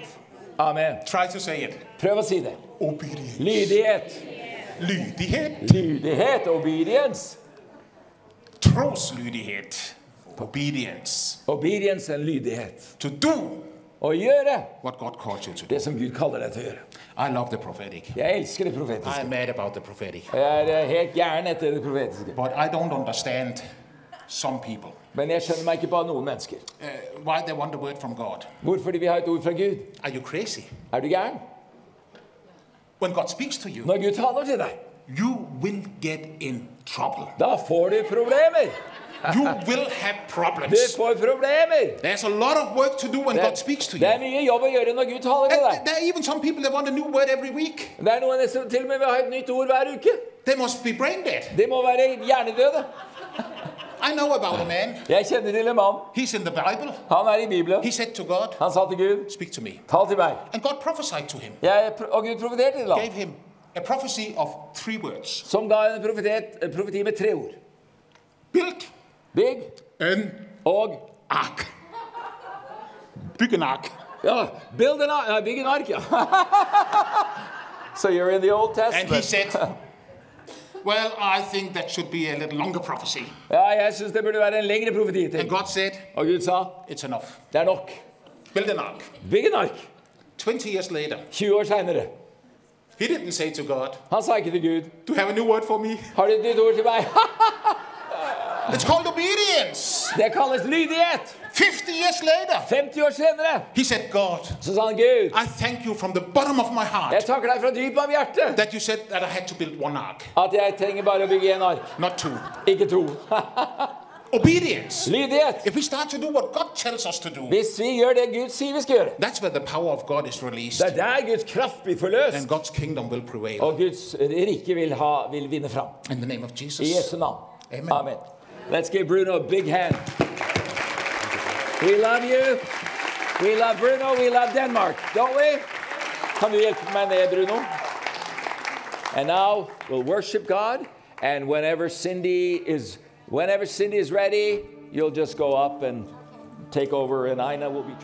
Amen. Try to say it. Prøv å si det. Obedience. Lydighet. Lydighet. Lydighet. Obedience. Troslydighet. Obedience. Obedience and lydighet. To do Å gjøre what God calls you to do. det som Gud kaller deg til å gjøre. I love the prophetic. Jeg elsker det I'm profetiske. mad about the prophetic. Jeg er eh, helt gæren etter det profetiske. But I don't understand some people. Men jeg skjønner meg ikke på noen mennesker. Why they want a word from God. Hvorfor de vil ha et ord fra Gud? Are you crazy? Er du gæren? When God speaks to you, Når Gud taler til deg, you will get in trouble. da får du problemer. You will have Du problems. får problemer. There's a lot of work to do when God speaks to det er mye jobb å gjøre når Gud taler til And deg. there are even some people that want a new word every week. Det er noen som til og med vil ha et nytt ord hver uke. They must be brain dead. De må være hjernedøde. I know about a man. Jeg kjenner til en mann. He's in the Bible. Han er i Bibelen. He said to God, Han sa til Gud, Speak to me. tal til meg. And God prophesied to him, Jeg, og Gud profeterte til gave ham. him a prophecy of three words Som ga en profetet, en profeti med tre ord. build Bygg an og ark. Bygg an ark. Ja, build an ark. Nei, bygg en ark, ja. so you're in the Old And he Testament. said, Well, I think that should be a little longer prophecy. Ja, jeg syns det burde være en lengre profeti And. God said, Og Gud sa, It's enough. det er nok. Build an ark. Bygg en ark. 20 years later, 20 år seinere. he didn't say to God, Han sa ikke til Gud, Do you have a new word for me? har du et nytt ord til meg? It's called obedience. Det kalles lydighet. 50 years later, 50 år senere he said, God, så sa han, Gud, I thank you from the bottom of my jeg heart takker deg fra dypet av hjertet that you said that I had to build one ark, at jeg trenger bare å bygge en ark, not two. ikke to. Obedience. Lydighet. If we start to do what God tells us to do, Hvis vi gjør det Gud sier vi skal gjøre, that's where the power of God is released. det er der Guds kraft blir forløst, And God's kingdom will prevail. og Guds rike vil, ha, vil vinne fram. In the name of I Jesu navn. Amen. Amen. Let's give Bruno a big hand. We love you. We love Bruno. We love Denmark, don't we? Du hjelpe meg ned, Bruno? And now we'll worship God. And whenever Cindy is, whenever Cindy is ready, you'll just go up and take over, and Ina will be.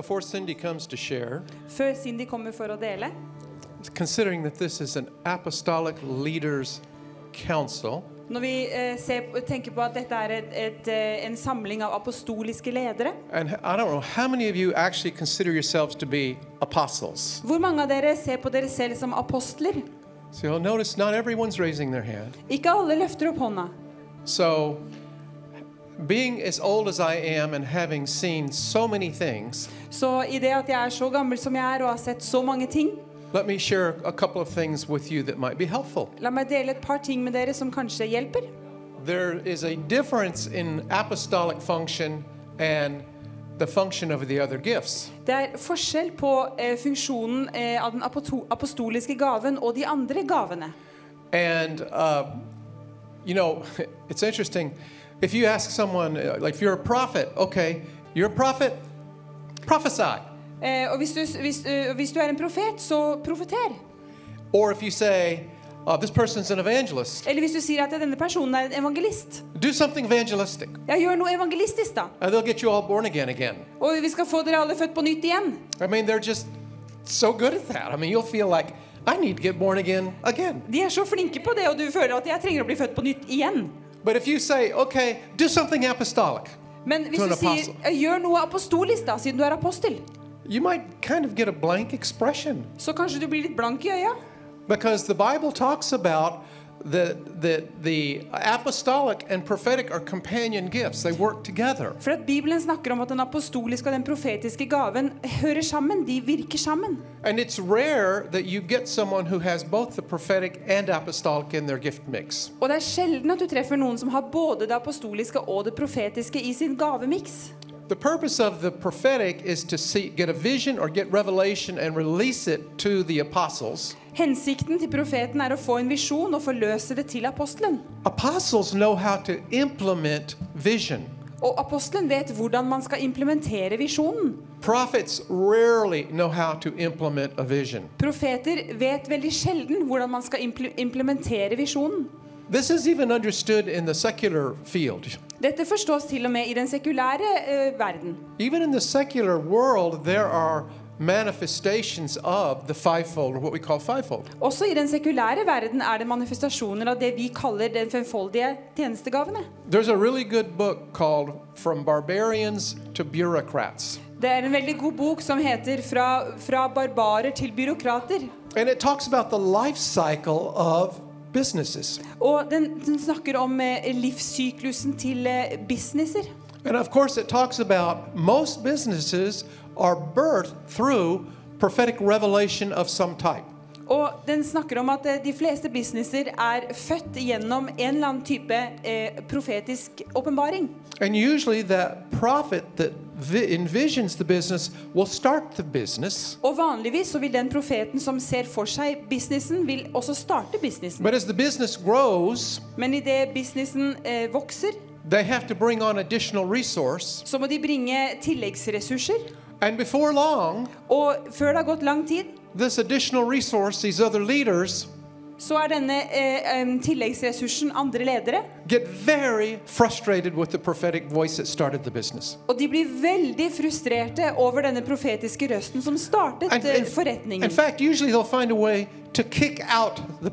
Before Cindy comes to share, Før Cindy kommer for å dele, considering that this is an apostolic leaders council, når vi eh, ser, tenker på at dette er et, et, eh, en samling av apostoliske ledere know. Hvor mange av dere ser på dere selv som apostler? So. Ikke alle løfter opp hånda. So, being as old as I am and having seen so many things, Så i det at jeg er så gammel som jeg er og har sett så mange ting, let me share a couple of things with you that might be helpful. la meg dele et par ting med dere som kanskje hjelper. There is a difference in apostolic function and the function of the other gifts. Det er forskjell på eh, funksjonen eh, av den apoto- apostoliske gaven og de andre gavene. And, uh, you know, it's interesting. If you ask someone, uh, like if you're a prophet, okay, you're a prophet, prophesy. Eh, og hvis du, hvis, uh, hvis du er en profet, så profeter. Or if you say, uh, this person's an evangelist, Eller hvis du sier at denne personen er en evangelist. do something evangelistic. Ja, gjør noe evangelistisk, da. And they'll get you all born again again. Og vi skal få dere alle født på nytt igjen. I mean, they're just so good at that. I mean, you'll feel like, I need to get born again again. De er så flinke på det, og du føler at jeg trenger å bli født på nytt igjen. But if you say, okay, do something apostolic, Men hvis du sier apostle. Noe apostolisk', da, siden du er apostel, you might kind of get a blank expression så kanskje du blir litt blank i øya. because the Bible talks about the, the, the apostolic and prophetic are companion gifts, they work together. For at Bibelen snakker om at den apostoliske og den profetiske gaven hører sammen. De virker sammen. And it's rare that you get someone who has both the prophetic and apostolic in their gift mix. Og det er sjelden at du treffer noen som har både det apostoliske og det profetiske i sin gavemiks. The purpose of the prophetic is to see, get a vision or get revelation and release it to the apostles. Hensikten til profeten er å få en visjon og forløse det til apostelen. Apostles know how to implement vision. Og apostelen vet hvordan man skal implementere visjonen. Prophets rarely know how to implement a vision. Profeter vet veldig sjelden hvordan man skal impl implementere visjonen. This is even understood in the secular field. Dette forstås til og med i den sekulære uh, verden. Even in the secular world, there are manifestations of the fivefold, or what we call fivefold. Også i den sekulære verden er det manifestasjoner av det vi kaller den femfoldige tjenestegavene. There's a really good book called From Barbarians to Bureaucrats. Det er en veldig god bok som heter Fra, fra barbarer til byråkrater. And it talks about the life cycle of businesses. Og den, den snakker om eh, livssyklusen til eh, businesser. And of course, it talks about most businesses are birthed through prophetic revelation of some type. Og den snakker om at eh, de fleste businesser er født gjennom en eller annen type eh, profetisk åpenbaring. And usually, that prophet that envisions the business will start the business. Og vanligvis så vil den profeten som ser for seg businessen, vil også starte businessen. But as the business grows, Men idet businessen eh, vokser, they have to bring on additional resource. så må de bringe tilleggsressurser. And before long, Og før det har gått lang tid, this additional resource, these other leaders, så er denne eh, tilleggsressursen andre ledere. get very frustrated with the prophetic voice that started the business. Og de blir veldig frustrerte over denne profetiske røsten som startet And, and, forretningen. in fact, usually they'll find a way to kick out the,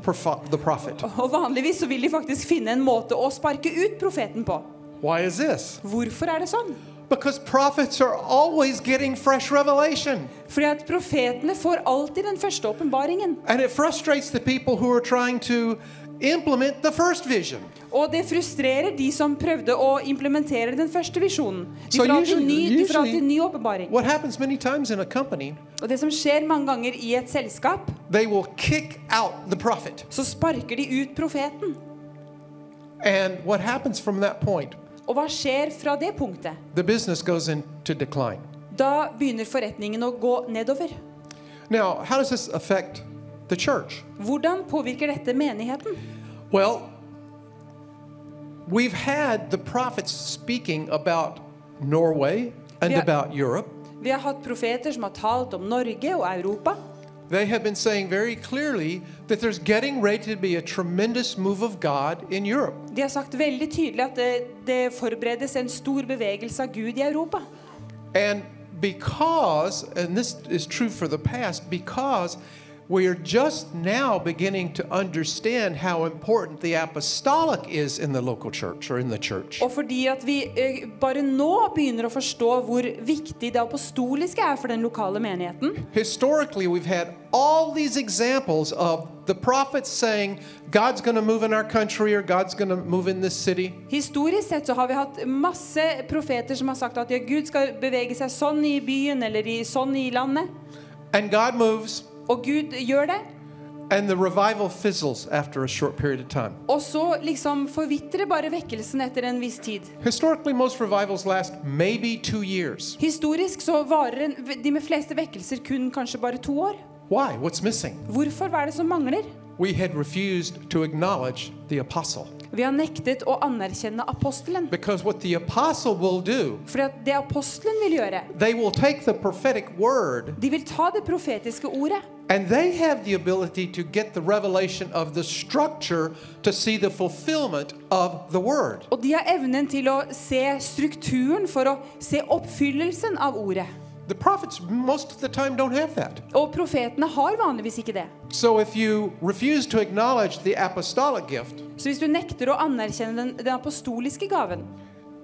the prophet. Og vanligvis så vil de faktisk finne en måte å sparke ut profeten på. Why is this? Hvorfor er det sånn? Because prophets are always getting fresh revelation. Fordi at profetene får alltid den første åpenbaringen. And it frustrates the people who are trying to implement the first vision. Og det frustrerer de som prøvde å implementere den første visjonen. De får alltid ny, de får alltid ny åpenbaring. What happens many times in a company, Og det som skjer mange ganger i et selskap, they will kick out the prophet. så sparker de ut profeten. And what happens from that point? Og hva skjer fra det punktet? The business goes into decline. Da begynner forretningen å gå nedover. Now, how does this affect the church? Hvordan påvirker dette menigheten? Well, we've had the prophets speaking about Norway and har, about Europe. Vi har hatt profeter som har talt om Norge og Europa. They have been saying very clearly that there's getting ready to be a tremendous move of God in Europe. De har sagt veldig tydelig at det, det forberedes en stor bevegelse av Gud i Europa. And because, and this is true for the past, because we are just now beginning to understand how important the apostolic is in the local church or in the church. Og fordi at vi eh, bare nå begynner å forstå hvor viktig det apostoliske er for den lokale menigheten. Historically, we've had all these examples of the prophets saying, God's going to move in our country or God's going to move in this city. Historisk sett så har vi hatt masse profeter som har sagt at ja, Gud skal bevege seg sånn i byen eller i, sånn i landet. And God moves, Og Gud gjør det. and the revival fizzles after a short period of time. Og så liksom forvitrer bare vekkelsen etter en viss tid. Historically, most revivals last maybe two years. Historisk så varer de med fleste vekkelser kun kanskje bare to år. Why? What's missing? Hvorfor hva er det som mangler? We had refused to acknowledge the apostle. Vi har nektet å anerkjenne apostelen. Because what the apostle will do, For at det apostelen vil gjøre, they will take the prophetic word de vil ta det profetiske ordet. and they have the ability to get the revelation of the structure to see the fulfillment of the word. Og de har evnen til å se strukturen for å se oppfyllelsen av ordet. The prophets, most of the time, don't have that. Og profetene har vanligvis ikke det. So if you refuse to acknowledge the apostolic gift, Så hvis du nekter å anerkjenne den, den apostoliske gaven,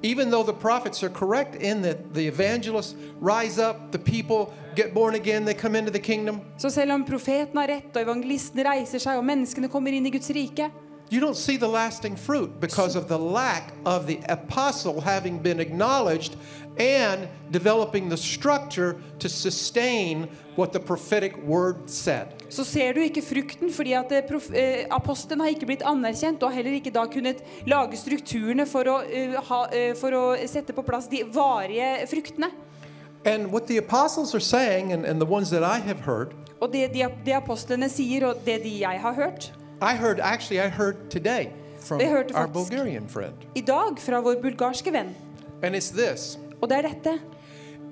even though the prophets are correct in that the evangelists rise up, the people get born again, they come into the kingdom, så selv om profeten har rett og evangelisten reiser seg og menneskene kommer inn i Guds rike, you don't see the lasting fruit because of the lack of the apostle having been acknowledged and developing the structure to sustain what the prophetic word said. Så ser du ikke frukten fordi at eh, eh, apostelen har ikke blitt anerkjent og heller ikke da kunnet lage strukturene for å, eh, ha, eh, for å sette på plass de varige fruktene. And what the apostles are saying, and, and the ones that I have heard, Og det, de, det apostlene sier, og det de jeg har hørt I heard actually I heard today from hørte our Bulgarian friend. i dag fra vår bulgarske venn, And it's this. og det er dette.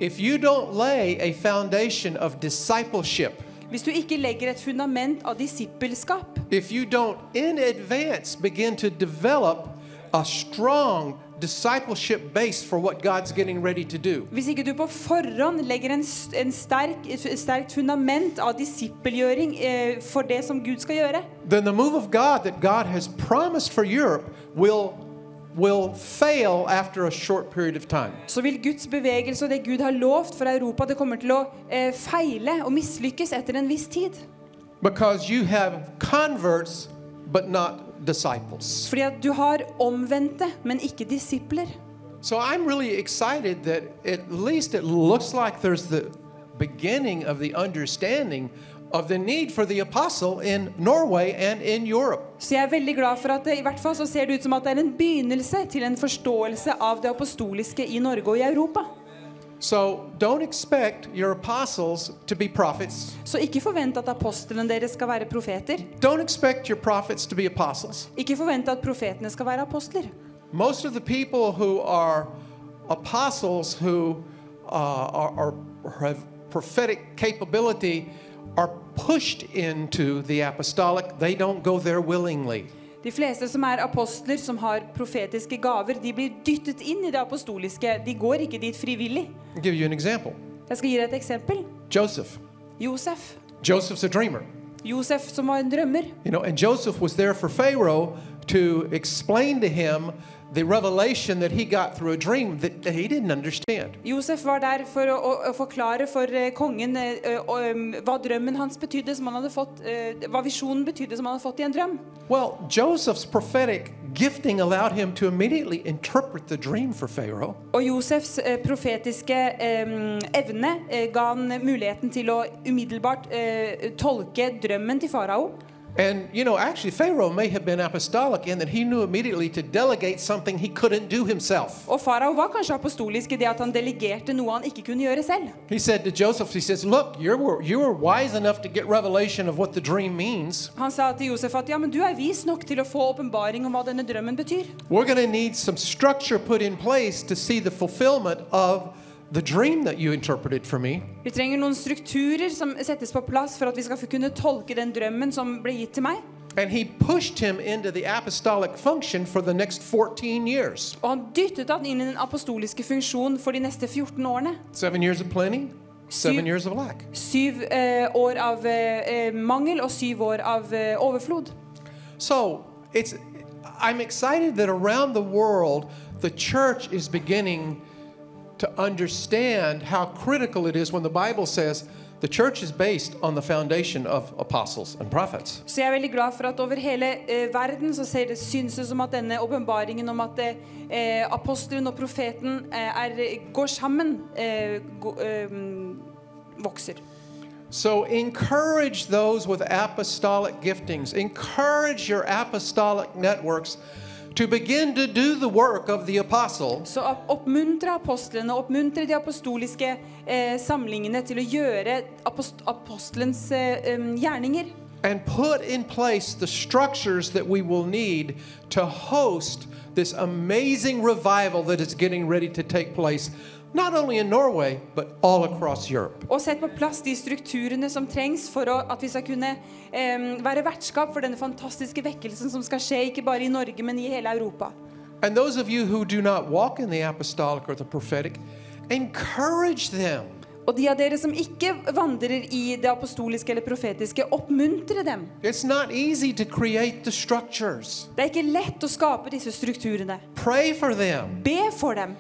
If you don't lay a foundation of discipleship, Hvis du ikke legger et fundament av disippelskap, if you don't in advance begin to develop a strong discipleship base for what God's getting ready to do, hvis ikke du på forhånd legger en, en sterk, sterkt fundament av disippelgjøring eh, for det som Gud skal gjøre, then the move of God that God has promised for Europe will will fail after a short period of time. så vil Guds bevegelse og det Gud har lovt for Europa, det kommer til å eh, feile og mislykkes etter en viss tid. Because you have converts but not disciples. Fordi at du har omvendte, men ikke disipler. So I'm really excited that at least it looks like there's the beginning of the understanding of the need for the apostle in Norway and in Europe. Så jeg er veldig glad for at det, i hvert fall så ser det ut som at det er en begynnelse til en forståelse av det apostoliske i Norge og i Europa. So don't expect your apostles to be prophets. Så ikke forvent at apostlene deres skal være profeter. Don't expect your prophets to be apostles. Ikke forvent at profetene skal være apostler. Most of the people who are apostles who uh, are, are have prophetic capability are pushed into the apostolic. They don't go there willingly. De fleste som er apostler, som har profetiske gaver, de blir dyttet inn i det apostoliske. De går ikke dit frivillig. Jeg skal gi deg et eksempel. Joseph. Josef. Joseph's a dreamer. Josef som var en drømmer. You know, and Joseph was there for Pharaoh to explain to him the revelation that he got through a dream that he didn't understand. Josef var der for å, å, forklare for eh, kongen eh, eh, hva drømmen hans betydde, som han hadde fått, hva visjonen betydde som han hadde fått i en drøm. Well, Joseph's prophetic gifting allowed him to immediately interpret the dream for Pharaoh. Og Josefs profetiske evne ga han muligheten til å umiddelbart tolke drømmen til farao. And, you know, actually, Pharaoh may have been apostolic in that he knew immediately to delegate something he couldn't do himself. Og farao var kanskje apostolisk i det at han delegerte noe han ikke kunne gjøre selv. He said to Joseph, he says, Look, you're, you were wise enough to get revelation of what the dream means. Han sa til Josef at ja, men du er vis nok til å få åpenbaring om hva denne drømmen betyr. We're going to need some structure put in place to see the fulfillment of the dream that you interpreted for me. Vi trenger noen strukturer som settes på plass for at vi skal kunne tolke den drømmen som ble gitt til meg. And he pushed him into the apostolic function for the next 14 years. Og han dyttet han inn i den apostoliske funksjonen for de neste 14 årene. Seven years of plenty, seven Syv- years of lack. Syv uh, år av eh, mangel og syv år av uh, overflod. So it's, I'm excited that around the world, the church is beginning to understand how critical it is when the Bible says the church is based on the foundation of apostles and prophets. Så jeg er veldig glad for at over hele eh, verden så ser det, synes det som at denne åpenbaringen om at eh, apostelen og profeten eh, er, går sammen, eh, eh, vokser. So encourage those with apostolic giftings, encourage your apostolic networks to begin to do the work of the apostle Så opp- oppmuntre apostlene, oppmuntre de apostoliske eh, samlingene til å gjøre apost apostelens eh, gjerninger. and put in place the structures that we will need to host this amazing revival that is getting ready to take place, not only in Norway, but all across Europe. Og sett på plass de strukturene som trengs for å, at vi skal kunne em, være vertskap for denne fantastiske vekkelsen som skal skje ikke bare i Norge, men i hele Europa. And those of you who do not walk in the apostolic or the prophetic, encourage them. Og de av dere som ikke vandrer i det apostoliske eller profetiske, oppmuntre dem. Det er ikke lett å skape disse strukturene. Be for dem,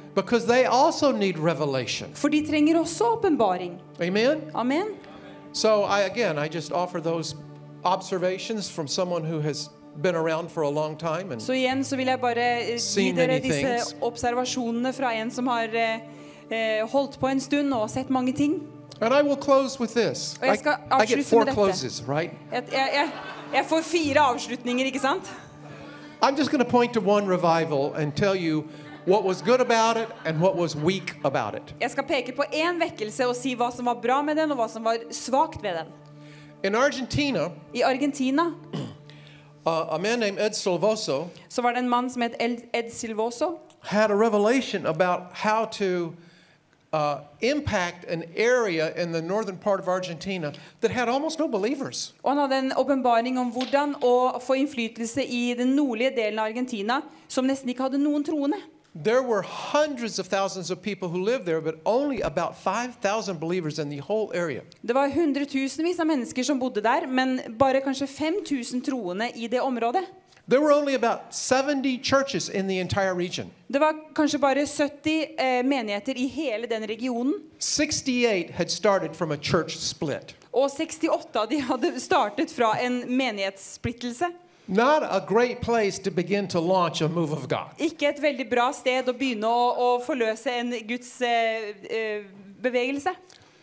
for de trenger også åpenbaring. Amen? Amen. So, I again, I just offer those observations from someone who has been around for a long time, and Så igjen så vil jeg bare eh, gi dere disse observasjonene fra en som har eh, holdt på en stund og sett mange ting. and I will close with this. I, I get four closes, right? Jeg, jeg, jeg, jeg får fire avslutninger, ikke sant? I'm just going to point to one revival and tell you what was good about it and what was weak about it. Jeg skal peke på en vekkelse og si hva som var bra med den, og hva som var svakt ved den. In Argentina, I Argentina uh, a man named Ed Silvoso så var det en mann som het Ed, Ed Silvoso. had a revelation about how to uh, impact an area in the northern part of Argentina that had almost no believers. Og han hadde en åpenbaring om hvordan å få innflytelse i den nordlige delen av Argentina, som nesten ikke hadde noen troende. There were hundreds of thousands of people who lived there, but only about 5,000 believers in the whole area. Det var hundretusenvis av mennesker som bodde der, men bare kanskje 5000 troende i det området. There were only about 70 churches in the entire region. Det var kanskje bare 70 eh, menigheter i hele den regionen. 68 had started from a church split. Og 68 av de hadde startet fra en menighetssplittelse. Not a great place to begin to launch a move of God. Ikke et veldig bra sted å begynne å, å forløse en Guds eh, eh, bevegelse.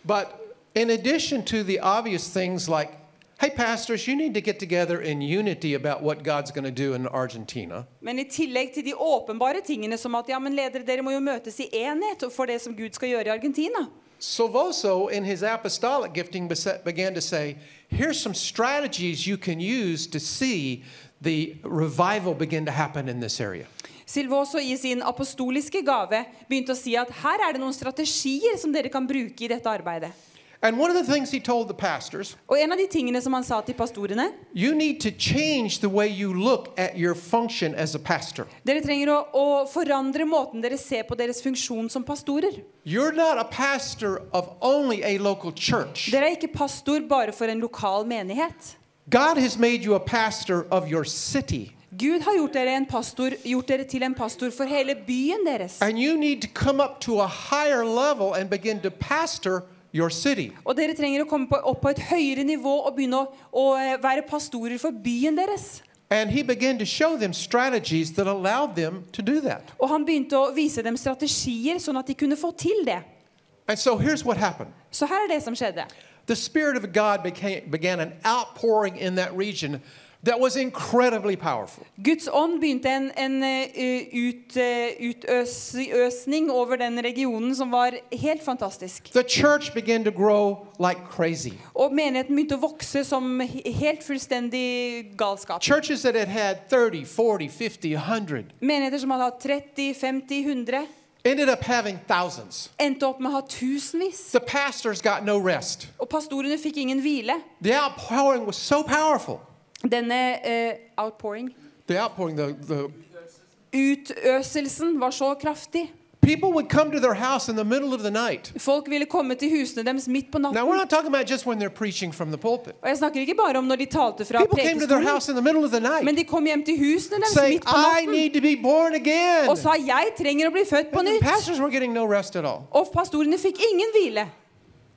But in addition to the obvious things like, hey, pastors, you need to get together in unity about what God's going to do in Argentina, Men i tillegg til de åpenbare tingene som at ja, men ledere, dere må jo møtes i enhet for det som Gud skal gjøre i Argentina. Silvoso, in his apostolic gifting, began to say, here's some strategies you can use to see the revival begin to happen in this area. Silvoso i sin apostoliske gave begynte å si at her er det noen strategier som dere kan bruke i dette arbeidet. And one of the things he told the pastors, Og en av de tingene som han sa til pastorene you need to change the way you look at your function as a pastor. Dere trenger å, å forandre måten dere ser på deres funksjon som pastorer. You're not a pastor of only a local church. Dere er ikke pastor bare for en lokal menighet. God has made you a pastor of your city. Gud har gjort dere, en pastor, gjort dere til en pastor for hele byen deres. And you need to come up to a higher level and begin to pastor your city. Og dere trenger å komme på, opp på et høyere nivå og begynne å, å eh, være pastorer for byen deres. And he began to show them strategies that allowed them to do that. Og han begynte å vise dem strategier sånn at de kunne få til det. And so here's what happened Så her er det som skjedde. the Spirit of God became, began an outpouring in that region that was incredibly powerful. Guds ånd begynte en, en eh, ut, eh, utøsning over den regionen som var helt fantastisk. The church began to grow like crazy. Og menigheten begynte å vokse som helt fullstendig galskap. Churches that had had 30, 40, 50, 100 Menigheter som hadde hatt 30, 50, 100, ended up having thousands. endte opp med å ha tusenvis. The pastors got no rest. Og pastorene fikk ingen hvile. The outpouring was so powerful. Denne uh, outpouring, The outpouring, the, the utøselsen, var så kraftig. people would come to their house in the middle of the night. Folk ville komme til husene deres midt på Now, we're natten. not talking about just when they're preaching from the pulpit. Og jeg snakker ikke bare om når de talte fra People came to their house in the middle of the night men de kom hjem til husene deres midt på I natten need to be born again. og sa 'jeg trenger å bli født på nytt'. pastors were getting no rest at all. Og pastorene fikk ingen hvile.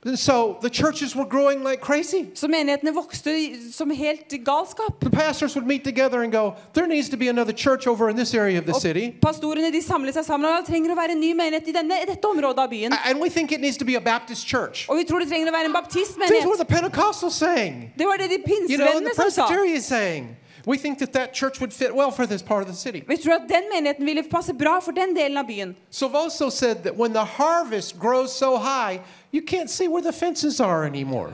And so the churches were growing like crazy. Så menighetene vokste som helt galskap. The pastors would meet together and go, There needs to be another church over in this area of the city. Pastorene de samlet seg sammen og det trenger å være en ny menighet i denne, i dette området av byen. And we think it needs to be a Baptist church. Og vi tror det trenger å være en This is what baptistmenighet. the Pentecostals saying. Det var det de You know, the Presbyterian som sa. Presbyterians saying. We think that that church would fit well for this part of the city. Vi tror at den menigheten ville passe bra for den delen av. Silvoso said that when the harvest grows so high, you can't see where the fences are anymore.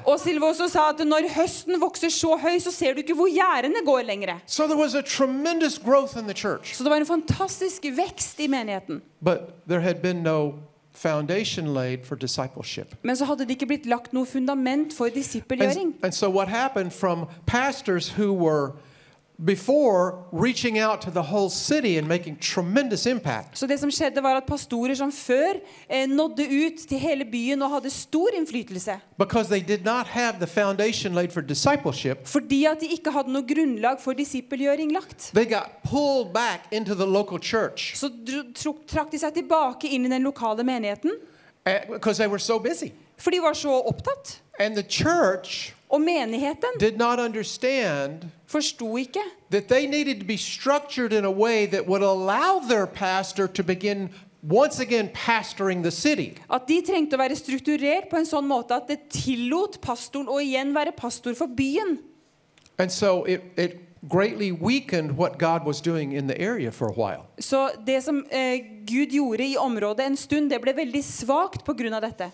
Sa at når høsten vokser så høy, så ser du ikke hvor gjerdene går lenger. So there was a tremendous growth in the church. Så det var en fantastisk vekst i menigheten. But there had been no foundation laid for discipleship. Men så hadde det ikke blitt lagt noe fundament for disippelgjøring. And, and so what happened from pastors who were before reaching out to the whole city and making tremendous impact. Så det som skjedde var at pastorer som før eh, nådde ut til hele byen og hadde stor innflytelse, because they did not have the foundation laid for discipleship fordi at de ikke hadde noe grunnlag for disippelgjøring lagt. they got pulled back into the local church. Så trakk de seg tilbake inn i den lokale menigheten. Eh, because they were so busy. For de var så opptatt. And the church Og menigheten did not understand forsto ikke that they needed to be structured in a way that would allow their pastor to begin once again pastoring the city. at de trengte å være strukturert på en sånn måte at det tillot pastoren å igjen være pastor for byen. And so it, it greatly weakened what God was doing in the area for a while. Så det som eh, Gud gjorde i området en stund, det ble veldig svakt pga. dette.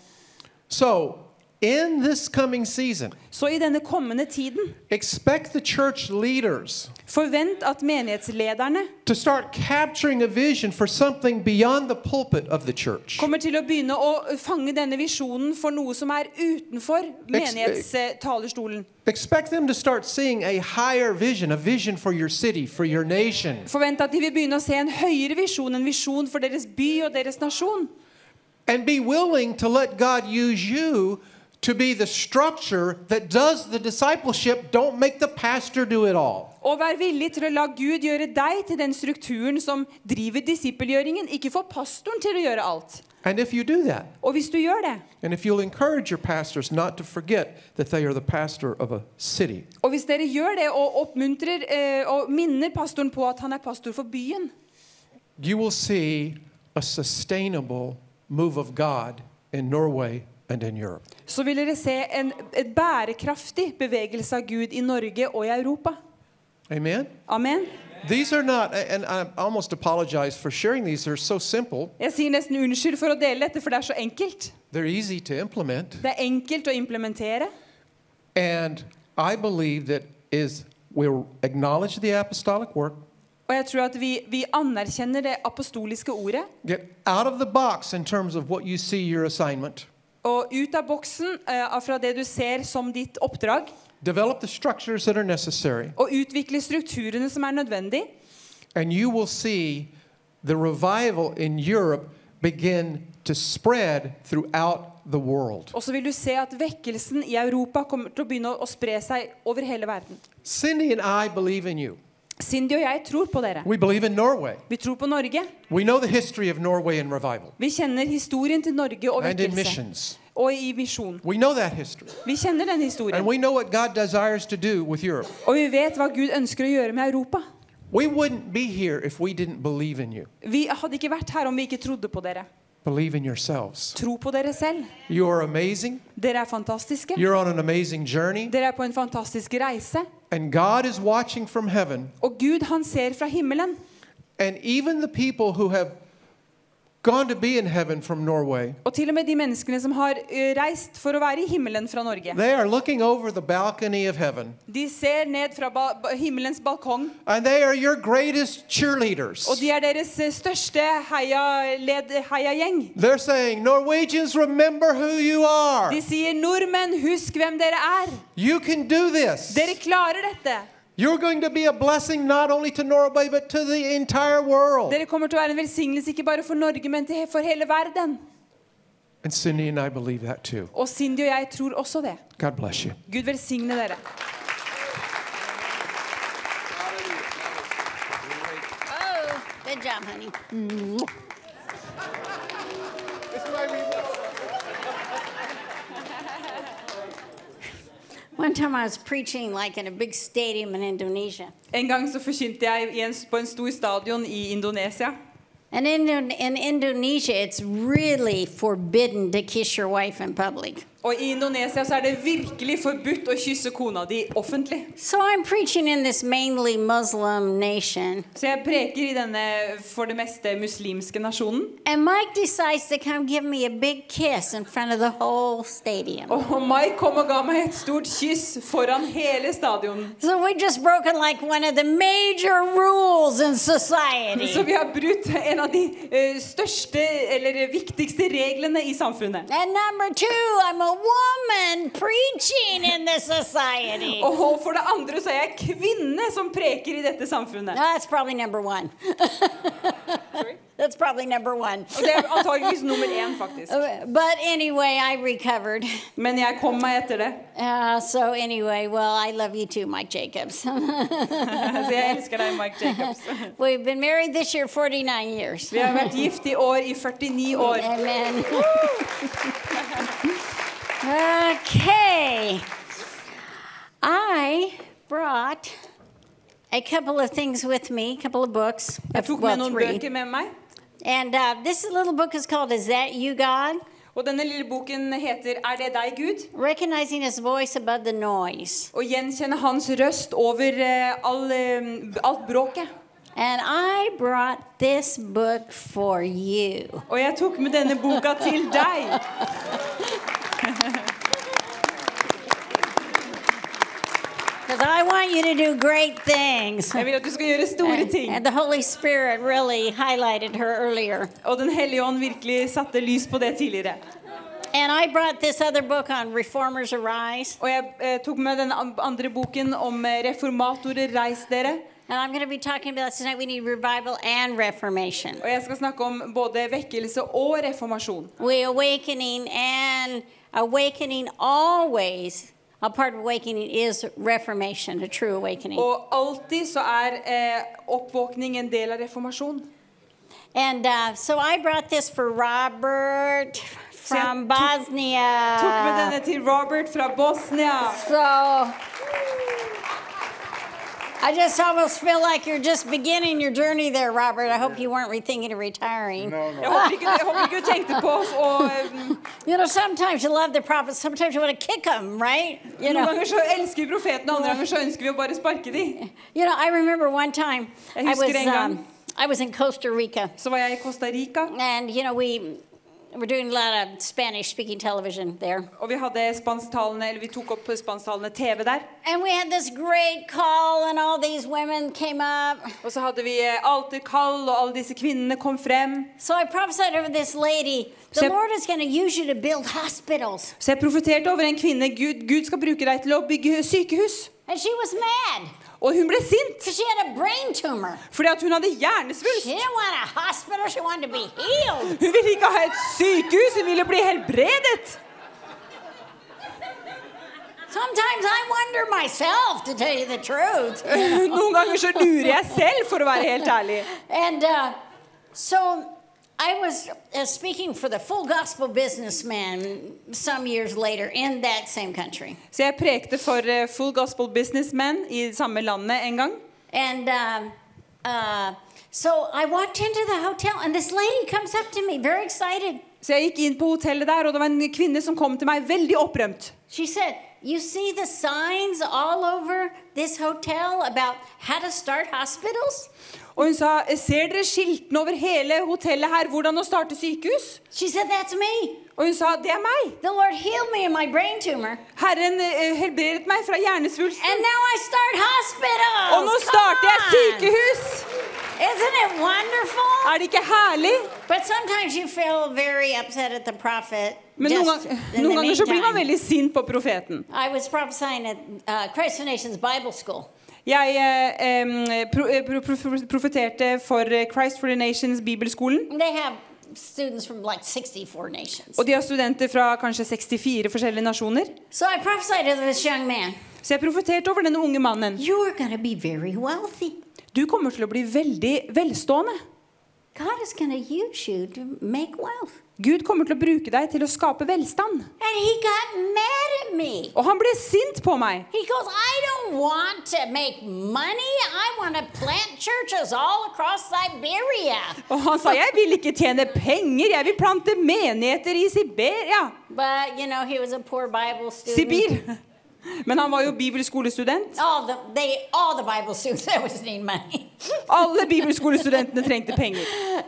So, in this coming season, Så i denne kommende tiden, expect the church leaders forvent at menighetslederne to start capturing a vision for something beyond the pulpit of the church. kommer til å begynne å fange denne visjonen for noe som er utenfor menighetstalerstolen. Expect them to start seeing a higher vision, a vision for your city, for your nation. Forvent at de vil begynne å se en høyere visjon, en visjon for deres by og deres nasjon. And be willing to let God use you to be the structure that does the discipleship. Don't make the pastor do it all. Og vær villig til å la Gud gjøre deg til den strukturen som driver disippelgjøringen. Ikke få pastoren til å gjøre alt. And if you do that, Og hvis du gjør det, and if you'll encourage your pastors not to forget that they are the pastor of a city, og hvis dere gjør det og oppmuntrer eh, og minner pastoren på at han er pastor for byen, you will see a sustainable move of God in Norway. Så vil dere se en et bærekraftig bevegelse av Gud i Norge og i Europa. Amen? Amen. These are not, and I almost apologize for sharing these, they're so simple, Jeg sier nesten unnskyld for å dele dette, for det er så enkelt. they're easy to implement. Det er enkelt å implementere. And I believe that is we'll acknowledge the apostolic work, Og jeg tror at vi, vi anerkjenner det apostoliske ordet. get out of the box in terms of what you see your assignment, Og ut av boksen eh, fra det du ser som ditt oppdrag. develop the structures that are necessary, Og utvikle strukturene som er nødvendig. and you will see the revival in Europe begin to spread throughout the world. Og så vil du se at vekkelsen i Europa kommer til å begynne å spre seg over hele verden. Cindy and I believe in you. Cindy og jeg tror på dere. We believe in Norway. Vi tror på Norge. We know the history of Norway and revival Vi kjenner historien til Norge og and in missions. Og i misjon. We know that history. Vi kjenner den And historien. we know what God desires to do with Europe. Og vi vet hva Gud ønsker å gjøre med Europa. We wouldn't be here if we didn't believe in you. Vi hadde ikke vært her om vi ikke trodde på dere. Believe in yourselves. Tro på dere selv. You are amazing. Dere er fantastiske. You're on an amazing journey. Dere er på en fantastisk reise. And God is watching from heaven. Og Gud, han ser fra himmelen. And even the people who have gone to be in heaven from Norway, Og til og med de menneskene som har reist for å være i himmelen fra Norge. they are looking over the balcony of heaven. De ser ned fra ba himmelens balkong, And they are your greatest cheerleaders. og de er deres største heiagjeng. Heia They're saying, Norwegians, remember who you are. de sier 'Nordmenn, husk hvem dere er'. You can do this. Dere klarer dette. You're going to be a blessing not only to Norway, but to the entire world. Dere kommer til å være en velsignelse ikke bare for Norge, men til, for hele verden. And Cindy and I believe that too. Og Cindy og jeg tror også det. God bless you. Gud velsigne dere. Oh, good job, honey. One time I was preaching like in a big stadium in Indonesia. En gang så forkynte jeg i en, på en stor stadion i Indonesia. And in, in Indonesia, it's really forbidden to kiss your wife in public. Og i Indonesia så er det virkelig forbudt å kysse kona di offentlig. So I'm preaching in this mainly Muslim nation. Så jeg preker i denne for det meste muslimske nasjonen. And Mike decides to come give me a big kiss in front of the whole stadium. Og Mike kom og ga meg et stort kyss foran hele stadion. So we just broken like one of the major rules in society. Så vi har brutt en av de eh, største eller viktigste reglene i samfunnet. And number two, I'm a woman preaching in this society. Og for det andre så er jeg kvinne som preker i dette samfunnet. That's probably number one. That's probably number one. Og det er antageligvis nummer én, faktisk. But anyway, I recovered. Men jeg kom meg etter det. Uh, so anyway, well, I love you too, Mike Jacobs. Så jeg elsker deg, Mike Jacobs. We've been married this year 49 years. Vi har vært gift i år i 49 år. Amen. Okay. I brought a couple of things with me, a couple of books. Jeg tok med well, noen three. bøker med meg. And uh, this little book is called Is That You, God? Og denne lille boken heter 'Er det deg, Gud?' Recognizing His voice above the noise. Og gjenkjenne hans røst over eh, all, eh, alt bråket. And I brought this book for you. Og jeg tok med denne boka til deg. Because I want you to do great things. Jeg vil at du skal gjøre store ting. And the Holy Spirit really highlighted her earlier. Og Den hellige ånd virkelig satte lys på det tidligere. And I brought this other book on Reformers Arise. Og jeg eh, tok med den andre boken om eh, reformatorer, reis dere. And I'm going to be talking about tonight. We need revival and reformation. Og jeg skal snakke om både vekkelse og reformasjon. We awakening and awakening always. A part of awakening is reformation, a true awakening. Og alltid så er eh, oppvåkning en del av reformasjon. And uh, so I brought this for Robert from tok- Tok med Bosnia. denne til Robert fra Bosnia. So I just almost feel like you're just beginning your journey there, Robert. I hope you weren't rethinking of retiring. Jeg håper ikke, jeg håper ikke du tenkte på å eh, You know, sometimes you love the prophets, sometimes you want to kick them, right? You Noen know. ganger så elsker vi profeten, andre ganger så ønsker vi å bare sparke dem. You know, I remember one time I was husker en gang. um, I was in Costa Rica, Så var jeg i Costa Rica, and you know we were doing a lot of Spanish-speaking television there, og vi hadde spansktalende, eller vi tok opp spansktalende TV der. and we had this great call, and all these women came up. Og så hadde vi eh, alterkall, og alle disse kvinnene kom frem. So I prophesied over this lady. The jeg, Lord is going to use you to build hospitals, Så jeg profeterte over en kvinne. Gud, Gud skal bruke deg til å bygge sykehus. and she was mad Og hun ble sint she had a brain tumor. fordi at hun hadde She hjernesvulst. didn't want a hospital; she wanted to be healed. Hun ville ikke ha et sykehus, hun ville bli helbredet. Sometimes I wonder myself, to tell you the truth. Noen ganger så lurer jeg selv, for å være helt ærlig. And uh, so I was uh, speaking for the full gospel businessman some years later in that same country. Så jeg prekte for uh, Full Gospel Businessmen i samme landet en gang. And um, uh, so I walked into the hotel, and this lady comes up to me, very excited. Så jeg gikk inn på hotellet der, og det var en kvinne som kom til meg veldig opprømt. She said, You see the signs all over this hotel about how to start hospitals? Og hun sa ser dere skiltene over hele hotellet her hvordan å starte sykehus? She said, That's me. Og hun sa det er meg. The Lord healed me of my brain tumor. Herren uh, helbredet meg fra hjernesvulsten. And now I start hospitals. Og nå Come starter jeg sykehus! Isn't it wonderful? Er det ikke herlig? But sometimes you feel very upset at the prophet. Men noen, gang, noen ganger så blir man veldig sint på profeten. I was prophesying at uh, Christ Nations Bible School. Jeg eh, em, pro, eh, pro, pro, profeterte for eh, Christ for the Nations bibelskolen. Students from like 64 nations. Og de har studenter fra kanskje 64 forskjellige nasjoner. So I prophesied to this young man, Så jeg profeterte over denne unge mannen. You are going be very wealthy. Du kommer til å bli veldig velstående. God is going to use you to make wealth. Gud kommer til å bruke deg til å skape velstand. And he got mad at me. Og han ble sint på meg. He goes, I don't want to make money. I want to plant churches all across Siberia. Og han sa jeg vil ikke tjene penger, jeg vil plante menigheter i Siberia. But, you know, he was a poor Bible student. Sibir. Men han var jo bibelskolestudent. All the, they, all the Bible students always need money. Alle bibelskolestudentene trengte penger.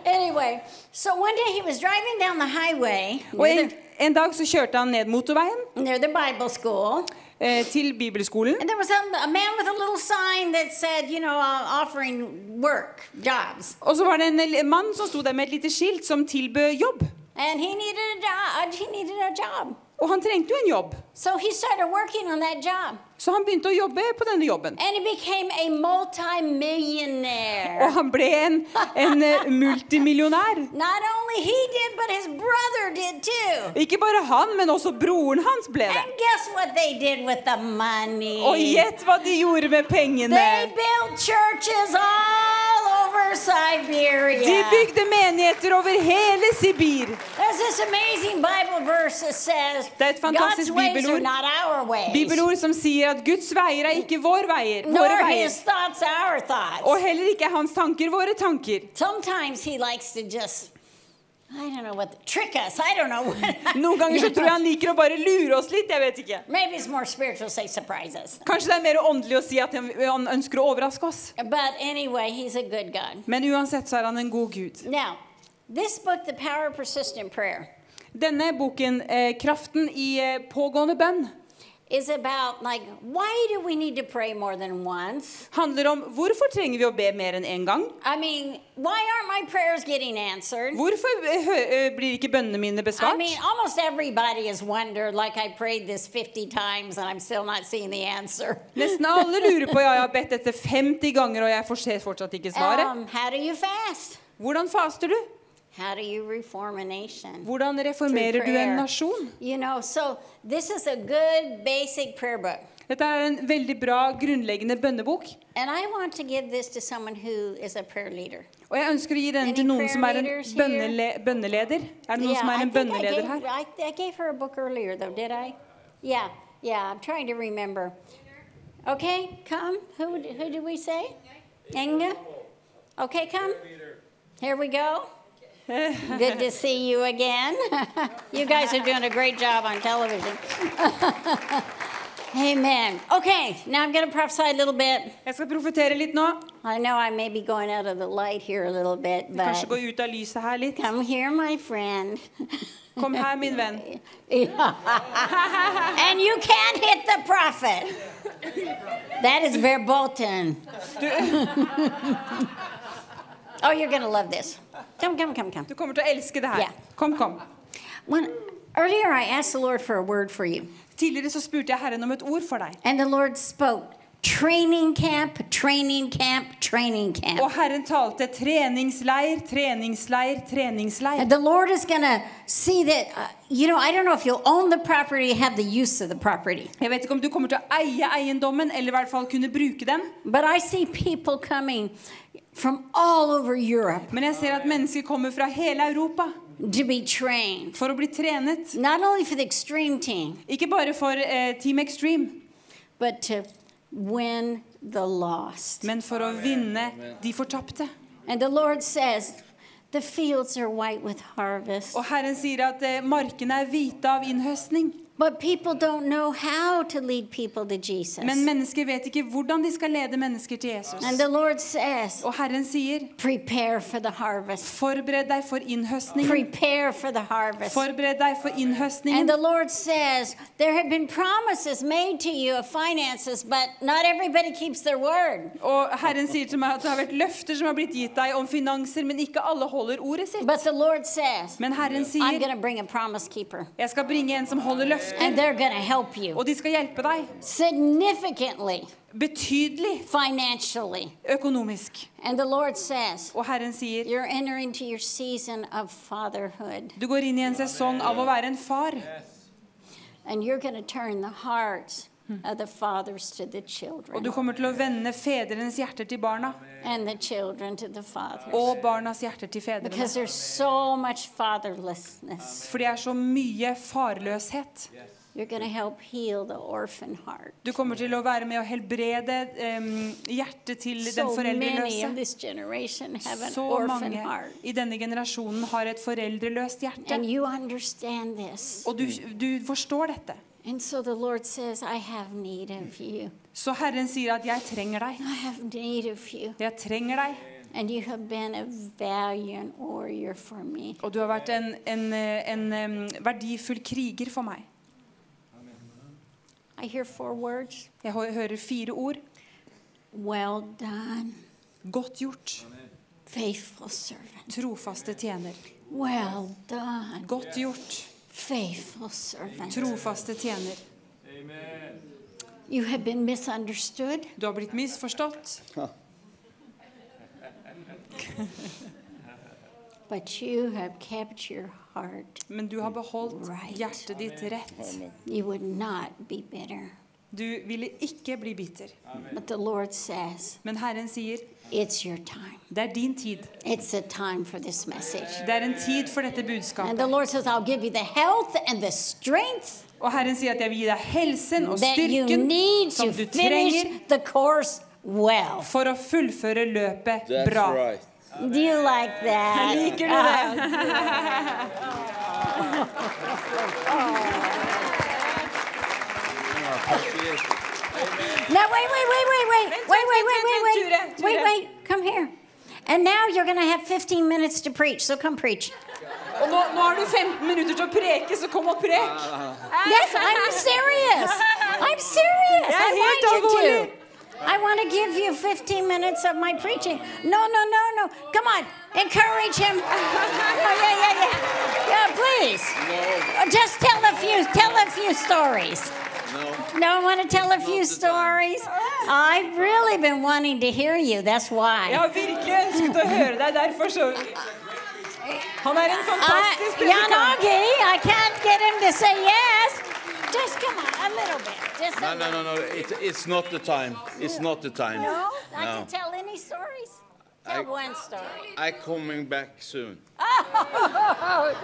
anyway, so one day he was driving down the highway Og en, en dag så kjørte han ned motorveien near the Bible school. eh, til bibelskolen. And there was a, a man with a little sign that said, you know, uh, offering work, jobs. Og så var det en mann som sto der med et lite skilt som tilbød jobb. And he needed a job. He needed a job. Og han trengte jo en jobb. So he started working on that job. Så han begynte å jobbe på denne jobben. And he became a multi-millionaire. Og han ble en, en eh, multimillionær. Not only he did, but his brother did too. Ikke bare han, men også broren hans ble det. And guess what they did with the money? Og gjett hva de gjorde med pengene. They built churches all over Siberia. De bygde menigheter over hele Sibir. There's There's this amazing Bible verse that says Det er et fantastisk bibelord. not our ways, Bibelord som sier at Guds veier er ikke vår veier, våre veier. thoughts thoughts. Og heller ikke er hans tanker våre tanker. Sometimes he likes to just, I don't know what, us. I don't know what. Noen ganger så tror jeg han liker å bare lure oss litt. jeg vet ikke. Kanskje det er mer åndelig å si at han ønsker å overraske oss. Anyway. Men uansett så er han en god gud. Now, this book, The Power of Persistent Prayer, Denne boken, eh, 'Kraften i eh, pågående bønn', is about like why do we need to pray more than once? handler om hvorfor trenger vi å be mer enn én gang. I mean, why aren't my prayers getting answered? Hvorfor eh, hø- eh, blir ikke bønnene mine I besvart? mean, almost everybody has wondered, like I prayed this 50 times and I'm still not seeing the answer. Nesten alle lurer på ja, jeg har bedt dette 50 ganger, og jeg får se fortsatt ikke svaret. Um, how do you fast? Hvordan faster du? How do you reform a nation? Hvordan reformerer du en nasjon? You know, so this is a good basic prayer book. Dette er en veldig bra, grunnleggende bønnebok. And I want to give this to someone who is a prayer leader. Og jeg ønsker å gi denne til noen som er en prayer leaders here? bønnele bønneleder. Er det noen som er I en think I gave, her? I, I gave her a book earlier, though, did I? Yeah, yeah, I'm trying to remember. Okay, come. Who, who did we say? Inga? Okay, come. Here we go. Good to see you again. you guys are doing a great job on television. Amen. Okay, now I'm going to prophesy a little bit. Jeg skal profetere litt nå. I know I may be going out of the light here a little bit, Kanskje but gå ut av lyset her litt. come here, my friend. Kom her, min venn. and you can't hit the prophet. That is verboten. Oh, you're gonna love this. Come, come, come, come. Du kommer til å elske det her. Yeah. Kom, kom. When, earlier, I asked the Lord for a word for you, Tidligere så spurte jeg Herren om et ord for deg. and the Lord spoke training camp, training camp, training camp. Og Herren talte treningsleir, treningsleir, treningsleir. And the Lord is going to see that, uh, you know, I don't know if you'll own the property, have the use of the property, Jeg vet ikke om du kommer til å eie eiendommen, eller i hvert fall kunne bruke den. but I see people coming from all over Europe Men jeg ser at mennesker kommer fra hele Europa to be trained. for å bli trenet. Not only for the extreme team, Ikke bare for eh, Team Extreme, but to win the lost. men for å vinne de fortapte. And the Lord says, the fields are white with harvest. Og Herren sier at eh, markene er hvite av innhøstning. But people don't know how to lead people to Jesus. Men mennesker vet ikke hvordan de skal lede mennesker til Jesus. And the Lord says, Og Herren sier, prepare for the harvest. forbered deg for innhøstningen. Prepare for the harvest. Forbered deg for And the Lord says, there have been promises made to you of finances, but not everybody keeps their word. Og Herren sier til meg at det har vært løfter som har blitt gitt deg om finanser, men ikke alle holder ordet sitt. But the Lord says, Men Herren I'm sier, going to bring a promise keeper, jeg skal bringe en som holder løfter, and they're going to help you. Og de skal hjelpe deg. Significantly, betydelig. Financially. økonomisk. And the Lord says, Og Herren sier, you're entering to your season of fatherhood, du går inn i en sesong av å være en far, and you're going to turn the hearts of the fathers to the og du kommer til å vende fedrenes hjerter til barna, and the children to the fathers. og barnas hjerter til fedrene. For det er så mye farløshet. Du kommer til å være med å helbrede um, hjertet til den foreldreløse. Så mange i denne generasjonen har et foreldreløst hjerte. Og du, du forstår dette. And so the Lord says, I have need of mm. you. Så Herren sier at 'jeg trenger deg'. I have need of you. Jeg trenger deg. And you have been a valiant warrior for me. Og du har vært en, en, en em, verdifull kriger for meg. I hear four words Jeg hø- hører fire ord. Well done, Godt gjort. faithful servant. Trofaste tjener. Well done, Godt gjort. Faithful servant. Trofaste tjener. You have been misunderstood. Du har blitt misforstått, But you have kept your heart. men du har beholdt Right. hjertet ditt rett. You would not be bitter. Du ville ikke bli bitter. But the Lord says, Men Herren sier, It's your time. det er din tid. It's a time for this message. Det er en tid for dette budskapet. Says, I'll give you the health and the strength Og Herren sier at jeg vil gi deg helsen og styrken som du trenger finish the course well. for å fullføre løpet That's bra. right. Do you like that? Liker du det? Now wait, wait, wait, wait, wait, Vent, wait, wait, wait, wait, wait, wait, wait. Come here. And now you're going to have 15 minutes to preach. So come preach. Og nå, nå har du 15 minutter til å preke, så kom og prek. Yes, I'm serious. I'm serious. Er I want you Tagore. to. I want to give you 15 minutes of my preaching. No, no, no, no. Come on. Encourage him. Oh, yeah, yeah, yeah. Yeah, please. Just tell a few tell a few stories. No. No, I want to tell a few Not the time. stories. I've really been wanting to hear you. That's Jeg why. har virkelig ønsket å høre deg. Derfor så Han er en I, fantastisk predikant. Yanagi, I can't get him to say yes. Just come on, a little bit. Just No, no, no, no. It, it's not the time. It's not the time. No, I No. can tell any stories. Tell I- one story. I coming back soon. Oh,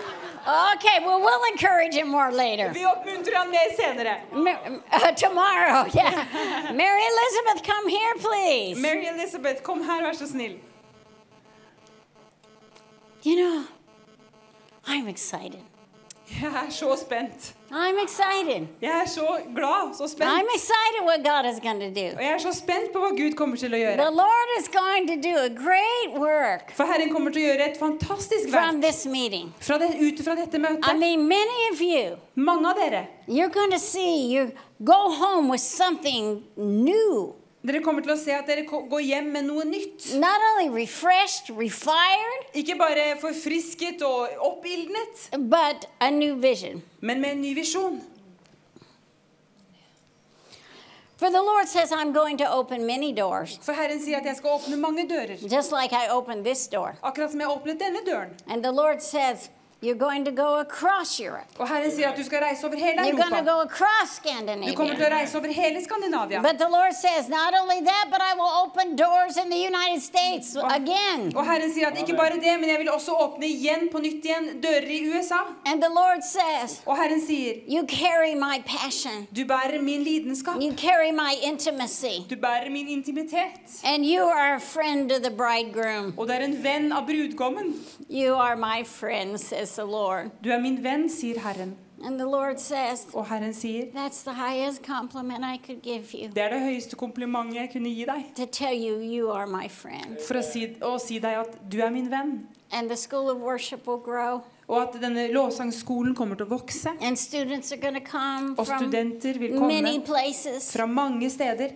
okay, well, we'll encourage him more later. Vi oppmuntrer han mer senere. Ma- uh, tomorrow, yeah. Mary Elizabeth, come here, please. Mary Elizabeth, kom her, vær så snill. you know, I'm excited. Jeg er så spent. I'm excited. Jeg er så glad, så I'm excited what God is going to do. Og jeg er så spent på hva Gud kommer til å The. Lord is going to do a great work For Herren kommer til å gjøre et fantastisk from this meeting. fra det, ut fra dette I mean, many of you, Mange av dere you're going to see you go home with something new. Dere kommer til å se at dere går hjem med noe nytt. Not only refreshed, refired, Ikke bare forfrisket og oppildnet, but a new vision. men med en ny visjon. For the Lord says, I'm going to open many doors, For Herren sier at jeg skal åpne mange dører. just like I opened this door. Akkurat som jeg åpnet denne døren. And the Lord says, You're going to go across Europe. Og Herren sier at du skal reise over hele You're going to Europa. go across Du kommer til å Scandinavia. reise over hele Skandinavia. But the Lord says, Not only that, but I will open doors in the United States again. Og Herren sier at ikke bare det, men jeg vil også åpne igjen på nytt igjen dører i USA. And the Lord says, Og Herren sier, You carry my passion, du bærer min lidenskap. you carry my intimacy, Du bærer min intimitet. and you are a friend of the bridegroom. Og det er en venn av brudgommen. You are my friend, says the Lord. Du er min venn, sier Herren. And the Lord says, Og Herren sier, That's the highest compliment I could give you. det er det høyeste komplimentet jeg kunne gi deg. To tell you, you are my friend. For å si, å si deg at du er min venn. And the school of worship will grow, Og at denne lovsangskolen kommer til å vokse. and students are going come Og studenter vil many komme places. fra mange steder.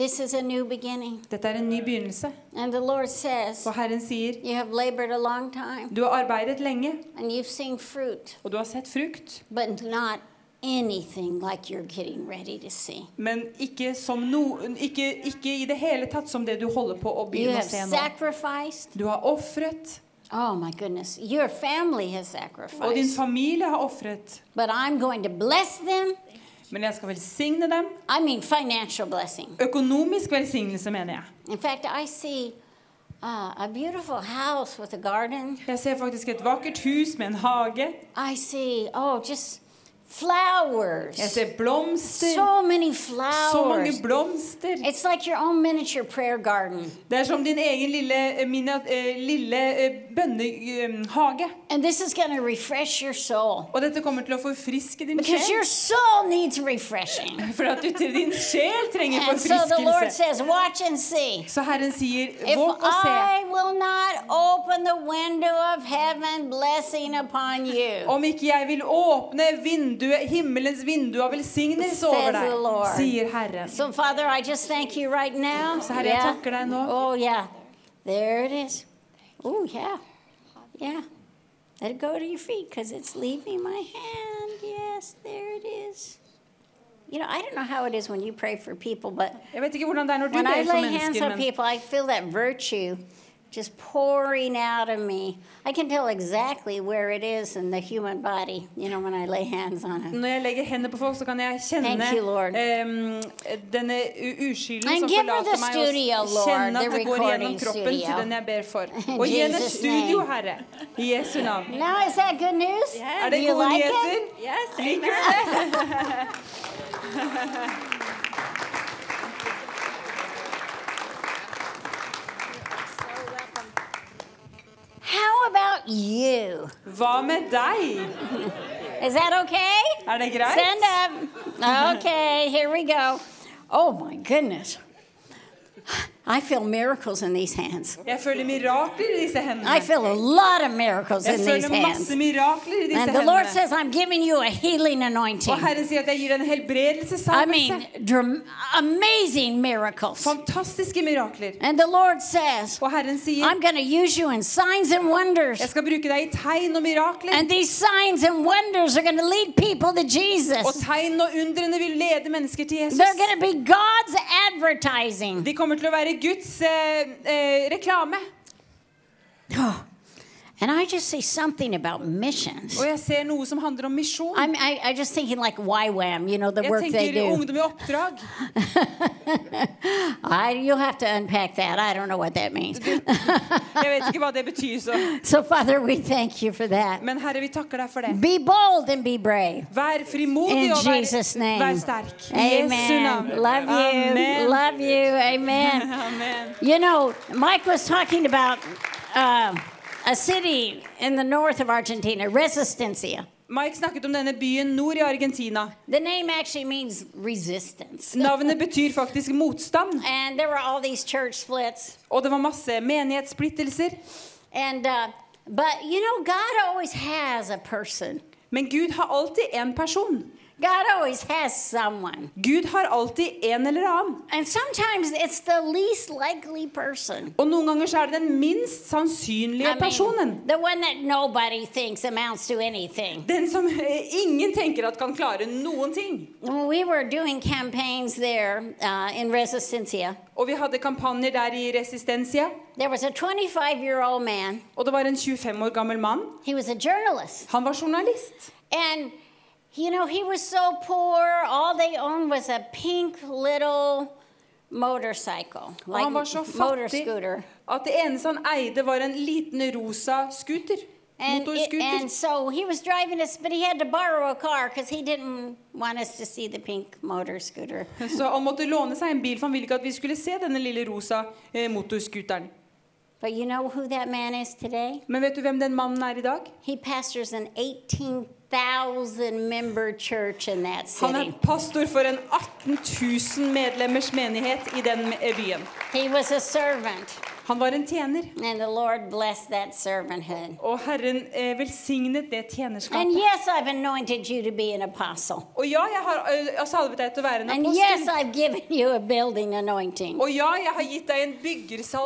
This is a new beginning. Dette er en ny begynnelse. And the Lord says, Og Herren sier, You have labored a long time, du har arbeidet lenge, and you've seen fruit, og du har sett frukt. but not anything like you're getting ready to see. Men ikke, som no, ikke, ikke i det hele tatt som det du holder på å begynne å se nå. sacrificed. Du har ofret, Oh my goodness. Your family has og din familie har ofret. But I'm going to bless them. Men jeg skal velsigne dem. I mean, financial blessing. Økonomisk velsignelse, mener jeg. In fact, I see uh, a beautiful house with a garden. Jeg ser faktisk et vakkert hus med en hage. I see, oh, just flowers. Jeg ser blomster. So many Så mange blomster. It's like your own miniature prayer garden. Det er som din egen lille, eh, eh, lille eh, bønnehage. And this is going to refresh your soul. Og dette kommer til å forfriske din Because sjel. your soul needs refreshing. For at du din sjel trenger And so the Lord says, Watch and see. Så Herren sier, våg og se. I will not open the window of heaven blessing upon you, Om ikke jeg vil åpne vinduet, himmelens vindu av velsignelse over deg, sier Herren. So, Father, I just thank you right now. Så Herre, jeg takker deg nå. Oh, yeah. There it is. Oh, yeah. Yeah. Let it go to your feet because it's leaving my hand. Yes, there it is. You know, I don't know how it is when you pray for people, but Jeg vet ikke hvordan det er when I lay hands on people, I feel that virtue just pouring out of me. I can tell exactly where it is in the human body, you know, when I lay hands on it. Når jeg legger hendene på folk, så kan jeg kjenne Thank you, Lord. em, denne u- uskylden And som give her forlater the meg, studio, og Lord, kjenne the at det går recording gjennom kroppen studio. til den jeg ber for. In Og gi henne Jesus' studio, name. Herre. I Jesu navn. Now, is that good news? Er Do det you gode like nyheter? it? Yes, Liker du det? How about you? Hva med deg? Is that okay? Er det greit? Stand up. Okay, here we go. Oh my goodness. I feel miracles in these hands. Jeg føler mirakler i disse hendene. I feel a lot of miracles in these hands. mirakler i disse And the Lord says, I'm giving you a healing anointing. Og Herren sier at jeg gir en I mean, amazing miracles. Mirakler. And the Lord says, Og Herren sier, I'm going to use you in signs and wonders. jeg skal bruke deg i tegn og mirakler. And these signs and wonders are going to lead people to Jesus. tegn og undrene vil lede mennesker til Jesus. They're going to be God's advertising. De kommer til å være Guds eh, eh, reklame. Oh, And I just say something about missions. Og jeg ser noe som handler om misjon. I'm, I, I just thinking like YWAM, you know, the Jeg work they do. ungdom i oppdrag. I, you'll have to unpack that. I don't know what that means. Jeg vet ikke hva det betyr. Så. so, Father, we thank you for that. Men Herre, vi takker deg for det. Be bold and be brave. Vær frimodig In og vær, Jesus' name. vær sterk. Amen. Love you. Amen. Love you. Amen. Amen. You know, Mike was talking about uh, a city in the north of Argentina, Resistencia. Mike snakket om denne byen nord i Argentina. The name actually means resistance. Navnet betyr faktisk motstand. And there were all these church splits. Og det var masse menighetssplittelser. And, uh, but you know, God always has a person. Men Gud har alltid en person. God always has someone. Gud har alltid en eller annen. And sometimes it's the least likely person. Og noen ganger så er det den minst sannsynlige I personen. mean, the one that nobody thinks amounts to anything. Den som eh, ingen tenker at kan klare noen ting. When we were doing campaigns there uh, in Resistencia, Og vi hadde kampanjer der i Resistencia. there was a 25 year old man. Og det var en 25 år gammel mann. He was a journalist. Han var journalist. And, you know, he was so poor. All they owned was a pink little motorcycle, like han var så motor fattig scooter. at det eneste han eide, var en liten rosa scooter. And, it- and so he was driving us, but he had to borrow a car because he didn't want us to see the pink motor scooter. Så han måtte låne seg en bil, for han ville ikke at vi skulle se denne lille rosa eh, motorscooteren. But you know who that man is today? Men vet du hvem den mannen er i dag? He pastors an 18,000 member church in that Han city. er pastor for en 18 000 medlemmers menighet i den byen. He was a servant, Han var en tjener, and the Lord blessed that servanthood. og Herren eh, velsignet det And yes, I've anointed you to be an apostle. Og ja, jeg har eh, salvet deg til å være en And yes. I've given you a building anointing. Og ja, jeg har gitt deg en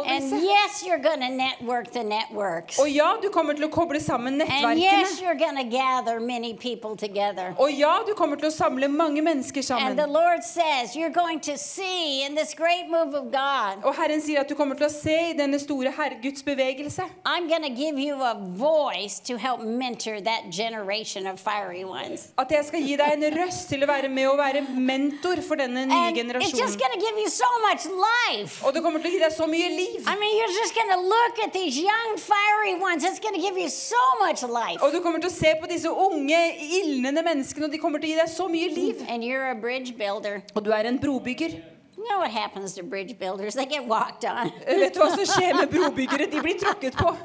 And yes, you're going to network the networks. Og ja, du kommer til å koble sammen And yes, you're going to gather many people together. Og ja, du kommer til å samle mange mennesker And the Lord says you're going to see in this great move of God, Og Herren sier at du kommer til å se i denne store Herre bevegelse. I'm going to give you a voice to help mentor that generation of fiery ones. At jeg skal gi deg en røst til å være med og være mentor for denne nye And generasjonen. so. Og det kommer til å gi deg så mye liv. I mean, you're just going look at these young, fiery ones. It's going give you so much life. Og du kommer til å se på disse unge, ildnende menneskene, og de kommer til å gi deg så mye liv. And you're a bridge builder. Og du er en brobygger. You know what happens to bridge builders? They get walked on. Vet du hva som skjer med brobyggere? De blir tråkket på.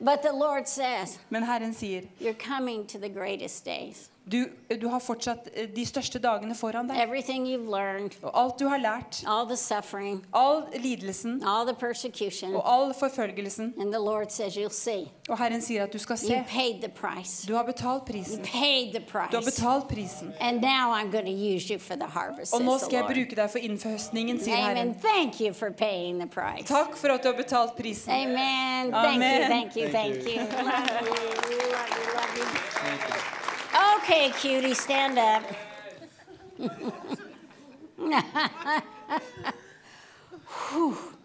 But the Lord says, Men Herren sier, You're coming to the greatest days. Du, du har fortsatt eh, de største dagene foran deg. Learned, Og alt du har lært, all all lidelsen all og all forfølgelsen. And the Lord says, Og Herren sier at du skal se. paid the price. Du har betalt prisen. Du har betalt prisen. And now I'm going to use you for the harvest. Og nå skal jeg bruke deg for innhøstningen, sier Amen. Herren. For paying the price. Takk for at du har betalt prisen. Amen. Thank you, Amen. thank you, thank you. Love you, love you, love you. Okay, cutie, stand up. Whew.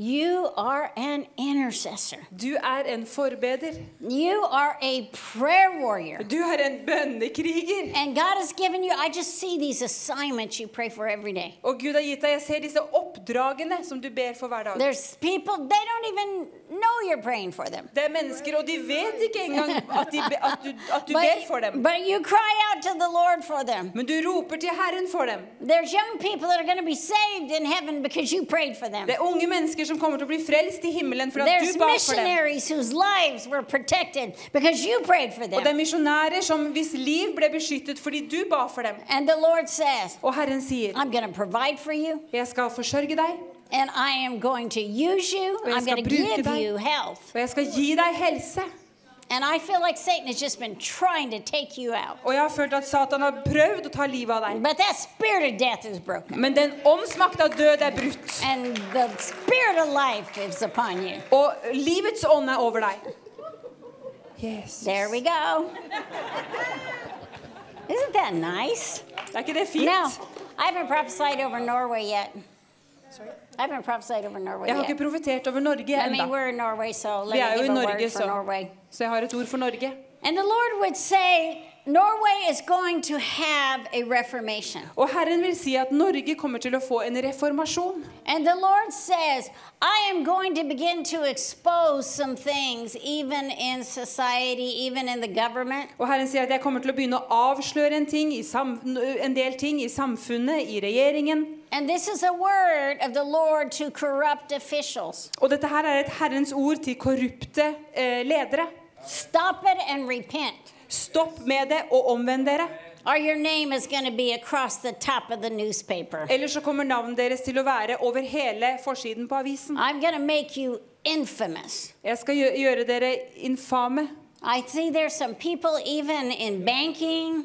You are an intercessor. Du er en forbeder. You are a prayer warrior. Du er en bønnekriger. And God has given you, I just see these assignments you pray for every day. Og Gud har gitt deg, jeg ser disse oppdragene som du ber for hver dag. There's people, they don't even know you're praying for them. Det er mennesker, og de vet ikke engang at, de, at, du, at du ber for dem. but you cry out to the Lord for them. Men du roper til Herren for dem. There's young people that are going to be saved in heaven because you prayed for them. Det er unge mennesker som kommer til å bli frelst i himmelen fordi at du ba for dem. for Og det er misjonærer som hvis liv ble beskyttet fordi du ba for dem. Says, Og Herren sier, for jeg skal forsørge deg, and I am going to use you. I'm going to give deg. you health. og jeg skal gi deg helse. And I feel like Satan has just been trying to take you out. Og jeg har følt at Satan har prøvd å ta livet av deg. But that spirit of death is broken. Men den åndsmakt av død er brutt. And the spirit of life is upon you. Og livets ånd er over deg. Yes. There we go. Isn't that nice? Er ikke det fint? Now, I haven't prophesied over Norway yet. Jeg har ikke profetert over Norge ennå. so Vi er jo i Norge, så, så jeg har et ord for Norge. And the Lord would say, Norway is going to have a reformation. Og Herren vil si at Norge kommer til å få en reformasjon. And the Lord says, I am going to begin to expose some things, even in society, even in the government. Og Herren sier at jeg kommer til å begynne å avsløre en, ting i en del ting i samfunnet, i regjeringen. And this is a word of the Lord to corrupt officials. Og dette her er et Herrens ord til korrupte eh, ledere. Stop it and repent, Stopp med det og omvend dere. or your name is going to be across the top of the newspaper. Eller så kommer navnet deres til å være over hele forsiden på avisen. I'm going to make you infamous. Jeg skal gjøre dere infame. I see there's some people even in banking.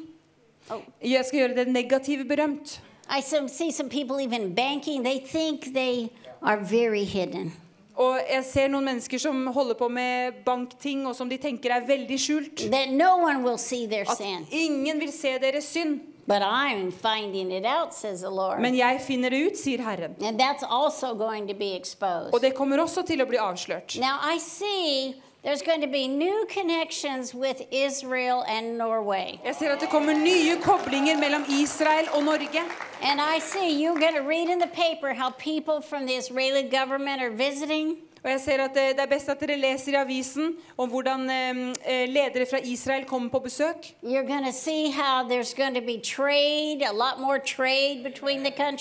Jeg skal gjøre det negative berømt. I some, see some people even banking. They think they are very hidden. Og jeg ser noen mennesker som holder på med bankting, og som de tenker er veldig skjult. That no one will see their At sin. ingen vil se deres synd. But I'm finding it out, says the Lord. Men jeg finner det ut, sier Herren. And that's also going to be exposed. Og det kommer også til å bli avslørt. Now I see there's going to be new connections with Israel and Norway. Jeg ser at det kommer nye koblinger mellom Israel og Norge. And I see you're going to read in the paper how people from the Israeli government are visiting. Og jeg ser at det, det er best at dere leser i avisen om hvordan eh, eh, ledere fra Israel kommer på besøk.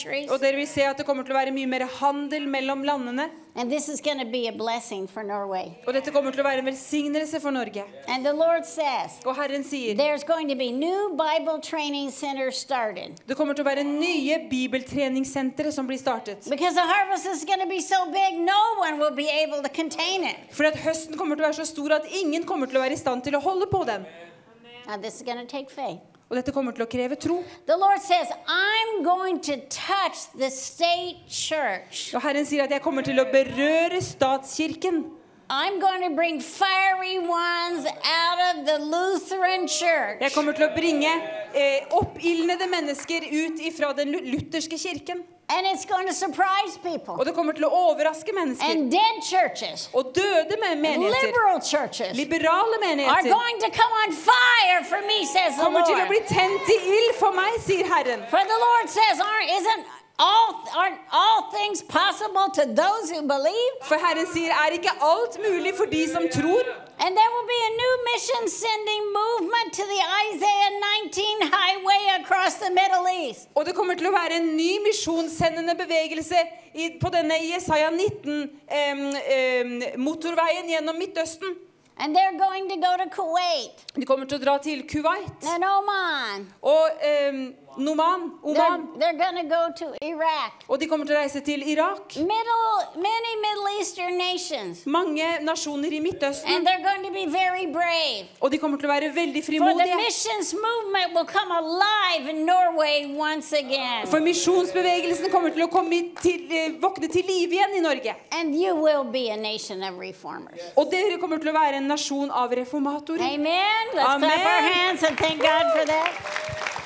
Trade. Og dere vil se at det kommer til å være mye mer handel mellom landene. And this is going to be a blessing for Norway. Og dette kommer til å være en velsignelse for Norge. And the Lord says Og Herren sier there's going to be new Bible training centers started. det kommer til å være nye bibeltreningssentre som blir startet. Because the harvest is going to be so big, no one will be able to contain it. Fordi at høsten kommer til å være så stor at ingen kommer til å være i stand til å holde på den. Now, this is going to take faith. Og dette kommer til å kreve tro. The Lord says, I'm going to touch the state church. Og Herren sier at jeg kommer til å berøre statskirken. I'm going to bring fiery ones out of the Lutheran church. Jeg kommer til å bringe eh, oppildnede mennesker ut ifra den lutherske kirken. And it's going to surprise people. Og det kommer til å overraske mennesker. And dead churches, Og døde menigheter, liberal churches, liberale are going to come on fire for me, says the kommer til å Lord. bli tent i ild for meg, sier Herren. For the Lord says, aren't, isn't all, aren't all things possible to those who believe? For Herren sier, er ikke alt mulig for de som tror? And there will be a new mission sending movement to the Isaiah 19 highway across the Middle East. Og det kommer til å være en ny misjonssendende bevegelse på denne Jesaja 19 um, um, motorveien gjennom Midtøsten. And they're going to go to Kuwait De kommer til å dra til Kuwait and Oman. og em, Noman, Oman. they're going to go to Iraq. Og de kommer til å reise til Irak. Middle, many Middle Eastern nations. Mange nasjoner i Midtøsten. And they're going to be very brave. Og de kommer til å være veldig For the frimodige. missions movement will come alive in Norway once again. For misjonsbevegelsen kommer til å komme til, eh, våkne til live igjen i Norge. And you will be a nation of reformers. Og dere kommer til å være en nasjon av reformatorer. Amen. Let's clap our Amen. hands and thank God for that.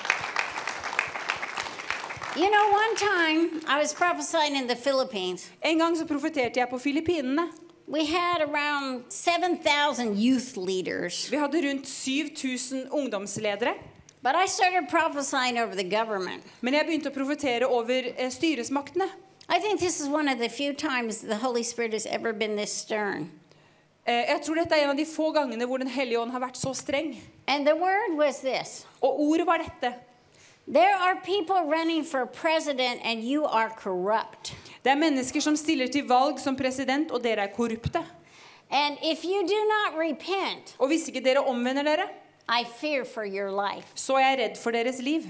You know, one time I was prophesying in the Philippines. En gang så profeterte jeg på Filippinene. We had around 7,000 youth leaders. Vi hadde rundt 7000 ungdomsledere. But I started prophesying over the government. Men jeg begynte å profetere over eh, styresmaktene. I think this is one of the few times the Holy Spirit has ever been this stern. Eh, jeg tror dette er en av de få gangene hvor Den hellige ånd har vært så streng. And the word was this Og ordet var dette. There are people running for president, and you are corrupt. Det er mennesker som stiller til valg som president, og dere er korrupte. And if you do not repent, Og hvis ikke dere omvender dere, I fear for your life. så er jeg redd for deres liv.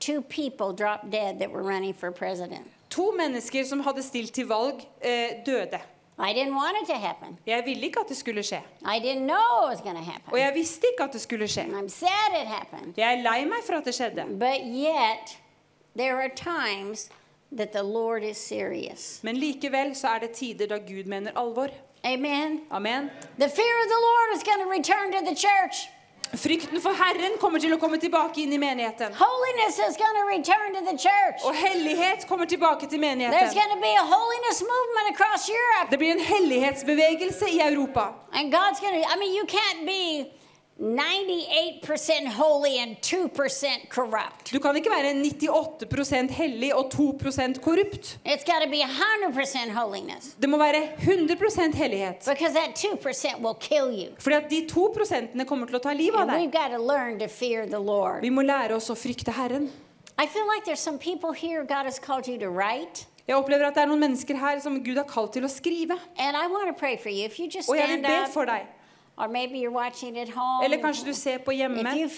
Two people dropped dead that were running for president. To mennesker som hadde stilt til valg, eh, døde. I didn't want it to happen. Jeg ville ikke at det skulle skje. I didn't know it was going happen. Og jeg visste ikke at det skulle skje. I'm sad it happened. Jeg er lei meg for at det skjedde. But yet, there are times that the Lord is serious. Men likevel så er det tider da Gud mener alvor. Amen. Amen. The fear of the Lord is going to return to the church. Frykten for Herren kommer til å komme tilbake inn i menigheten. Holiness is going to return to the church. Og hellighet kommer tilbake til There's menigheten. going to be a holiness movement across Europe. Det blir en hellighetsbevegelse i Europa. And God's going to, I mean, you can't be 98% holy and 2% corrupt. Du kan ikke være 98 hellig og 2 korrupt. It's got to be 100% holiness. Det må være 100 hellighet. Because that 2% will kill you. Fordi at de 2 kommer til å ta livet av we've deg. got to learn to fear the Lord. Vi må lære oss å frykte Herren. I feel like there's some people here God has called you to write. Jeg opplever at det er noen mennesker her som Gud har kalt til å skrive. And I want to pray for you. If you just Og jeg vil be for deg. Eller kanskje du ser på hjemme, you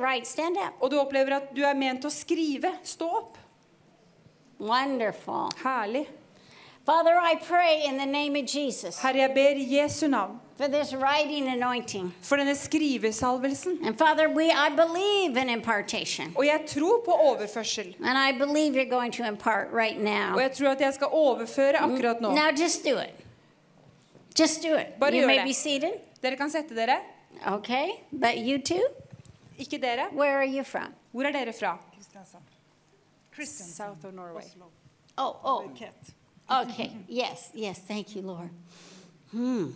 write, og du opplever at du er ment til å skrive. Stå opp. Wonderful. Herlig. Father, I pray in the name of Jesus Herre, jeg ber i Jesu navn for this writing anointing. for denne skrivesalvelsen. And Father, we I believe in impartation. Og jeg tror på overførsel. And I believe you're going to impart right Og jeg tror at jeg skal overføre akkurat nå. Now just do it. Just do it. Bare You gjør may det. be seated. Dere kan sette dere. Okay. But you too? Ikke dere. Where are you from? Hvor er dere fra? South of Norway. Oh, oh. Okay. Yes, yes. Thank you, Lord. Hmm.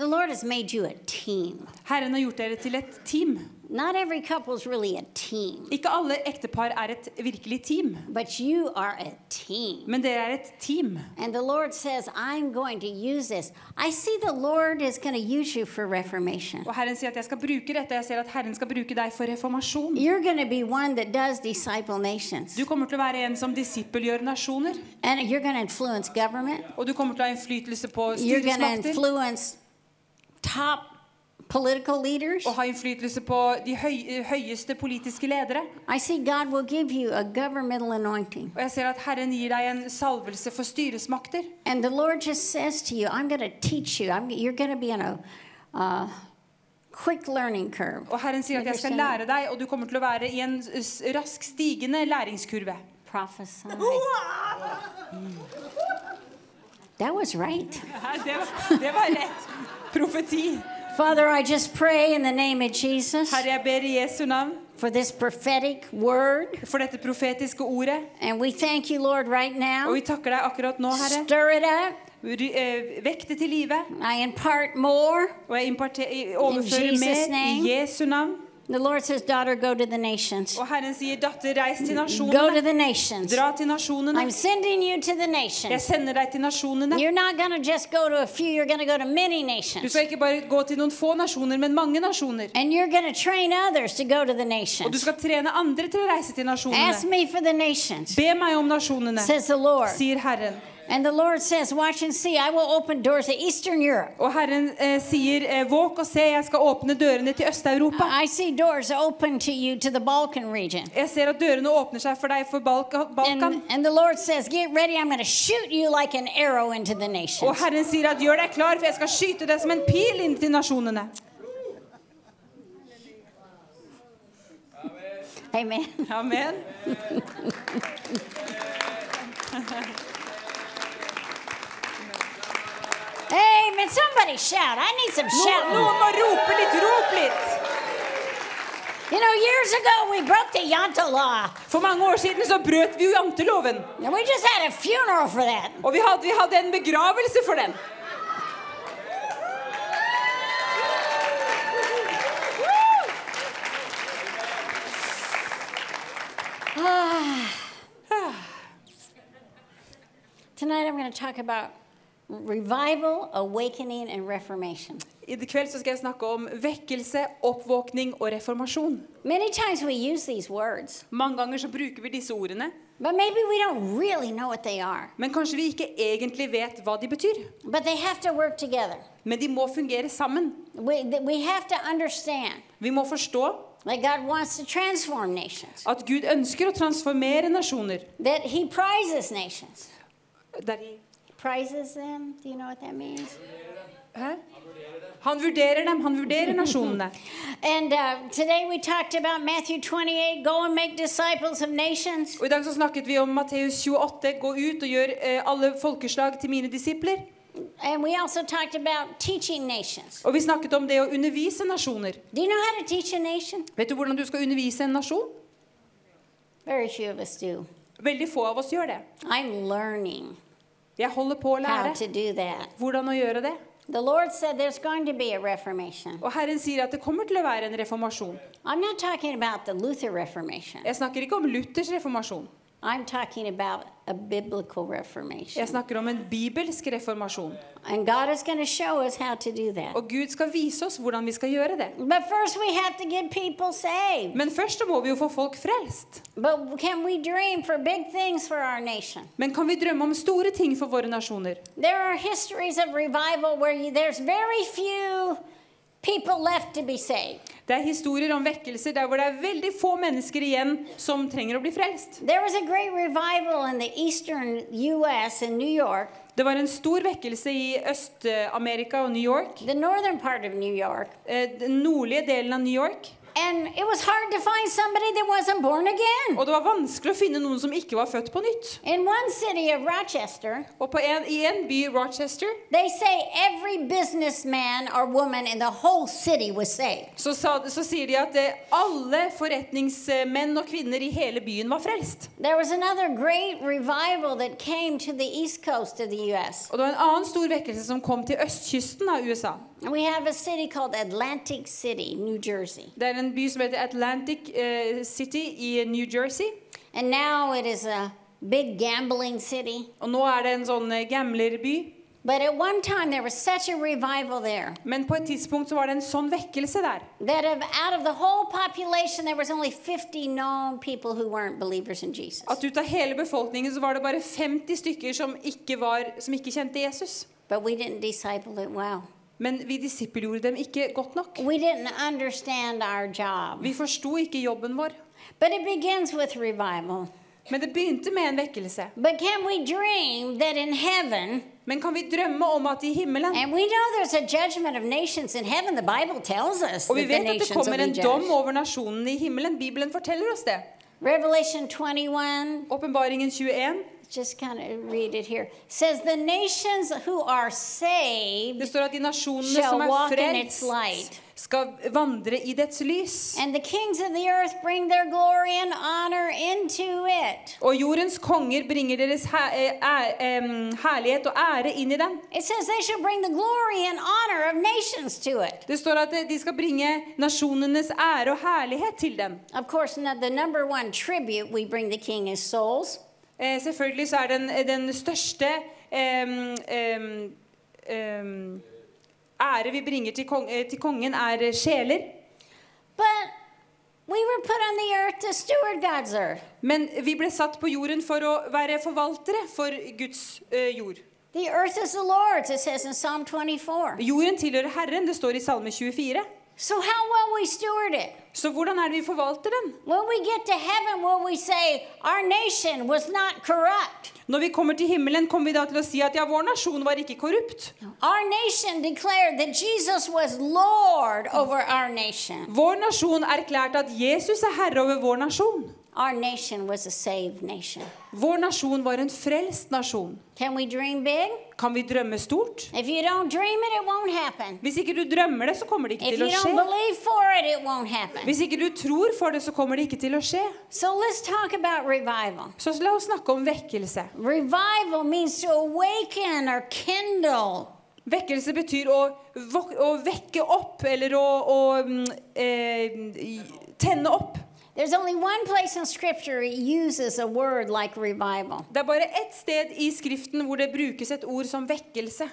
The Lord has made you a team. Herren har gjort dere til et team. Not every couple is really a team, Ikke alle ektepar er et virkelig team, but you are a team. men dere er et team. And the Lord says, I'm going to use this. I see the Lord is going to use you for reformation. Og Herren sier at jeg skal bruke dette. Jeg ser at Herren skal bruke deg for reformasjon. You're going to be one that does disciple nations. Du kommer til å være en som disippelgjør nasjoner. And you're going to influence government. Og du kommer til å ha innflytelse på You're going to styresmakter. influence top political leaders. Og ha innflytelse på de høy, høyeste politiske ledere. I see God will give you a governmental anointing. Og jeg ser at Herren gir deg en salvelse for styresmakter. And the Lord just says to you, I'm going to teach you. I'm, you're going to be in a uh, quick learning curve. Og Herren sier at jeg skal lære deg, og du kommer til å være i en rask stigende læringskurve. Prophesy. That was right. Det var, det var rett. Profeti. Father, I just pray in the name of Jesus Herre, jeg ber i Jesu navn for this prophetic word. for dette profetiske ordet. And we thank you, Lord, right Og now. vi takker deg akkurat nå, Herre. Stir it up. Eh, Vekk det til live. I impart more. Og jeg overfører mer i Jesu navn. The Lord says, Daughter, go to the nations. Og Herren sier, datter, reis til Go to nasjonene. the nations. Dra til nasjonene. I'm sending you to the Jeg nations. sender deg til nasjonene. You're not going to just go to a few, you're going to go to many Du nations. skal ikke bare gå til noen få nasjoner, men mange nasjoner. And you're going to train others to go to the Og du skal trene andre til å reise til Ask nasjonene. me for the nations, Be meg om nasjonene, says the Lord. sier Herren. And the Lord says, Watch and see, I will open doors to Eastern Europe. Og Herren eh, sier, eh, våk og se, jeg skal åpne dørene til Øst-Europa. I see doors open to you to the Balkan region. Jeg ser at dørene åpner seg for deg for Balkan. And, and the Lord says, Get ready, I'm going to shoot you like an arrow into the Og nations. Herren sier at gjør deg klar, for jeg skal skyte deg som en pil inn til nasjonene. Amen. Amen. Amen. Somebody shout. I need some shouting. noen må rope litt, rop litt. You know, years ago we broke the Yanta law. For mange år siden så brøt vi jo janteloven. And we just had a funeral for that. Og vi hadde, vi hadde en begravelse for den. Ah. Tonight I'm going to talk about revival, awakening, and reformation. I kveld så skal jeg snakke om vekkelse, oppvåkning og reformasjon. Many times we use these words, Mange ganger så bruker vi disse ordene, but maybe we don't really know what they are. men kanskje vi ikke egentlig vet hva de betyr. But they have to work together. Men de må fungere sammen. We, we have to understand Vi må forstå that God wants to transform nations, at Gud ønsker å transformere nasjoner. that He prizes nations. That de, Prizes them? Do you know what that means? hæ? Han vurderer dem, han vurderer nasjonene. And uh, today we talked about Matthew 28 go and make disciples of nations. Og I dag så snakket vi om Matteus 28, gå ut og gjør eh, alle folkeslag til mine disipler. And we also talked about teaching nations. Og vi snakket om det å undervise nasjoner. Do you know how to teach a nation? Vet du hvordan du skal undervise en nasjon? Very few of us do. Veldig få av oss gjør det. I'm learning Jeg holder på å how lære do that. hvordan å gjøre det. The Lord said there's going to be a reformation. Og Herren sier at det kommer til å være en reformasjon. I'm not talking about the Luther Reformation. Jeg snakker ikke om Luthers reformasjon. I'm talking about a biblical reformation. Jeg snakker om en bibelsk reformasjon. And God is going to show us how to do that. Og Gud skal vise oss hvordan vi skal gjøre det. But first, we have to get people saved. Men først må vi jo få folk frelst. But can we dream for big things for our nation? Men kan vi drømme om store ting for våre nasjoner? There are histories of revival where you, there's very few people left to be saved. Det er historier om vekkelser der hvor det er veldig få mennesker igjen som trenger å bli frelst. Det var en stor vekkelse i Øst-Amerika og York. New York, eh, Den nordlige delen av New York. Og det var vanskelig å finne noen som ikke var født på nytt. In one city of Rochester, Og en, i en by, Rochester, they say every businessman or woman in the whole city was saved. så, sa, så sier de at eh, alle forretningsmenn og kvinner i hele byen var frelst. There was another great revival that came to the east coast of the U.S. Og det var en annen stor vekkelse som kom til østkysten av USA. We have a city called Atlantic City, New Jersey. Det er en by som heter Atlantic uh, City i New Jersey. And now it is a big gambling city. Og nå er det en sånn eh, gamblerby. But at one time there was such a revival there Men på et tidspunkt så var det en sånn vekkelse der. that of, out of the whole population there was only 50 known people who weren't believers in Jesus. At ut av hele befolkningen så var det bare 50 stykker som ikke, var, som ikke kjente Jesus. But we didn't disciple it well. Men vi disippelgjorde dem ikke godt nok. We didn't understand our job. Vi forsto ikke jobben vår. But it begins with revival. Men det begynte med en vekkelse. But can we dream that in heaven, Men kan vi drømme om at i himmelen and we know there's a judgment of nations in heaven, the Bible tells us Og vi vet at det kommer en dom over nasjonene i himmelen. Bibelen forteller oss det. Revelation 21, Åpenbaringen 21. just kind of read it here, says, The nations who are saved Det står at de nasjonene shall som er walk in its frelst, light. skal vandre i dets lys. And the kings of the earth bring their glory and honor into it. Og jordens konger bringer deres eh, herlighet og ære inn i den. It says they shall bring the glory and honor of nations to it. Det står at de skal bringe nasjonenes ære og herlighet til den. Of course, the number one tribute we bring the king is souls. Eh, selvfølgelig så er den, den største eh, eh, ære vi bringer til, kong, eh, til kongen, er sjeler. But we were put on the earth to steward God's earth. Men vi ble satt på jorden for å være forvaltere for Guds eh, jord. The earth is the Lord's, it says in Psalm 24. Jorden tilhører Herren, det står i Salme 24. So, how will we steward it? Så hvordan er det vi forvalter den? When we get to heaven, will we say, Our nation was not corrupt? Når vi kommer til himmelen, kommer vi da til å si at ja, vår nasjon var ikke korrupt. Our nation declared that Jesus was Lord over our nation. Vår nasjon erklærte at Jesus er herre over vår nasjon. Our nation was a saved nation. Vår nasjon var en frelst nasjon. Can we dream big? Kan vi drømme stort? If you don't dream it, it won't happen. Hvis ikke du drømmer det, så kommer det ikke If til å you don't skje. believe for it, it won't happen. Hvis ikke du tror for det, så kommer det ikke til å skje. So let's talk about revival. Så la oss snakke om vekkelse. Revival means to awaken or kindle. Vekkelse betyr å, å vekke opp, eller å, å mm, eh, tenne opp. There's only one place in Scripture it uses a word like revival. Det er bare ett sted i Skriften hvor det brukes et ord som vekkelse.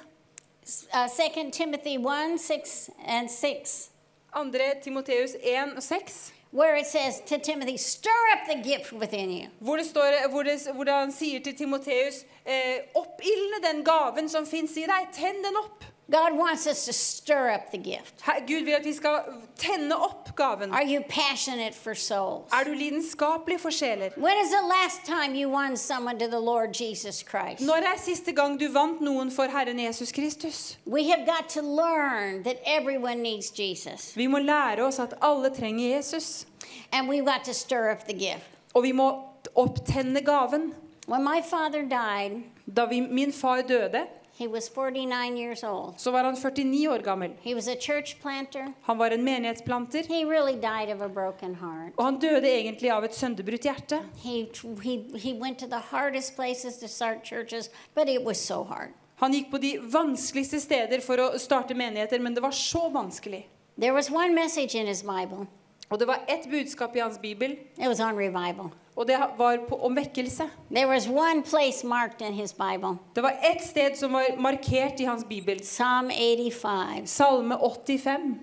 Uh, 2 Timothy 1 6 and 6, 2. Timoteus 1 og 6, where it says to Timothy, Stir up the gift within you. hvor, det står, hvor, det, hvor han sier til Timoteus eh, Oppildne den gaven som fins i deg. Tenn den opp. God wants us to stir up the gift. Gud vil at vi skal tenne opp gaven. Are you passionate for souls? Er du lidenskapelig for sjeler? When is the last time you won someone to the Lord Jesus Christ? Når er siste gang du vant noen for Herren Jesus Kristus? We have got to learn that everyone needs Jesus. Vi må lære oss at alle trenger Jesus. And we've got to stir up the gift. Og vi må opptenne gaven. When my father died, Da vi, min far døde, he was 49 years old. så var han 49 år gammel. He was a church planter. Han var en menighetsplanter. He really died of a broken heart. Og han døde egentlig av et sønderbrutt hjerte. He, he, he went to the hardest places to start churches, but it was so hard. Han gikk på de vanskeligste steder for å starte menigheter, men det var så vanskelig. There was one message in his Bible. Og det var ett budskap i hans bibel, It was on revival. Og det var på, om vekkelse. There was one place marked in his Bible. Det var ett sted som var markert i hans bibel. Psalm 85, Salme 85,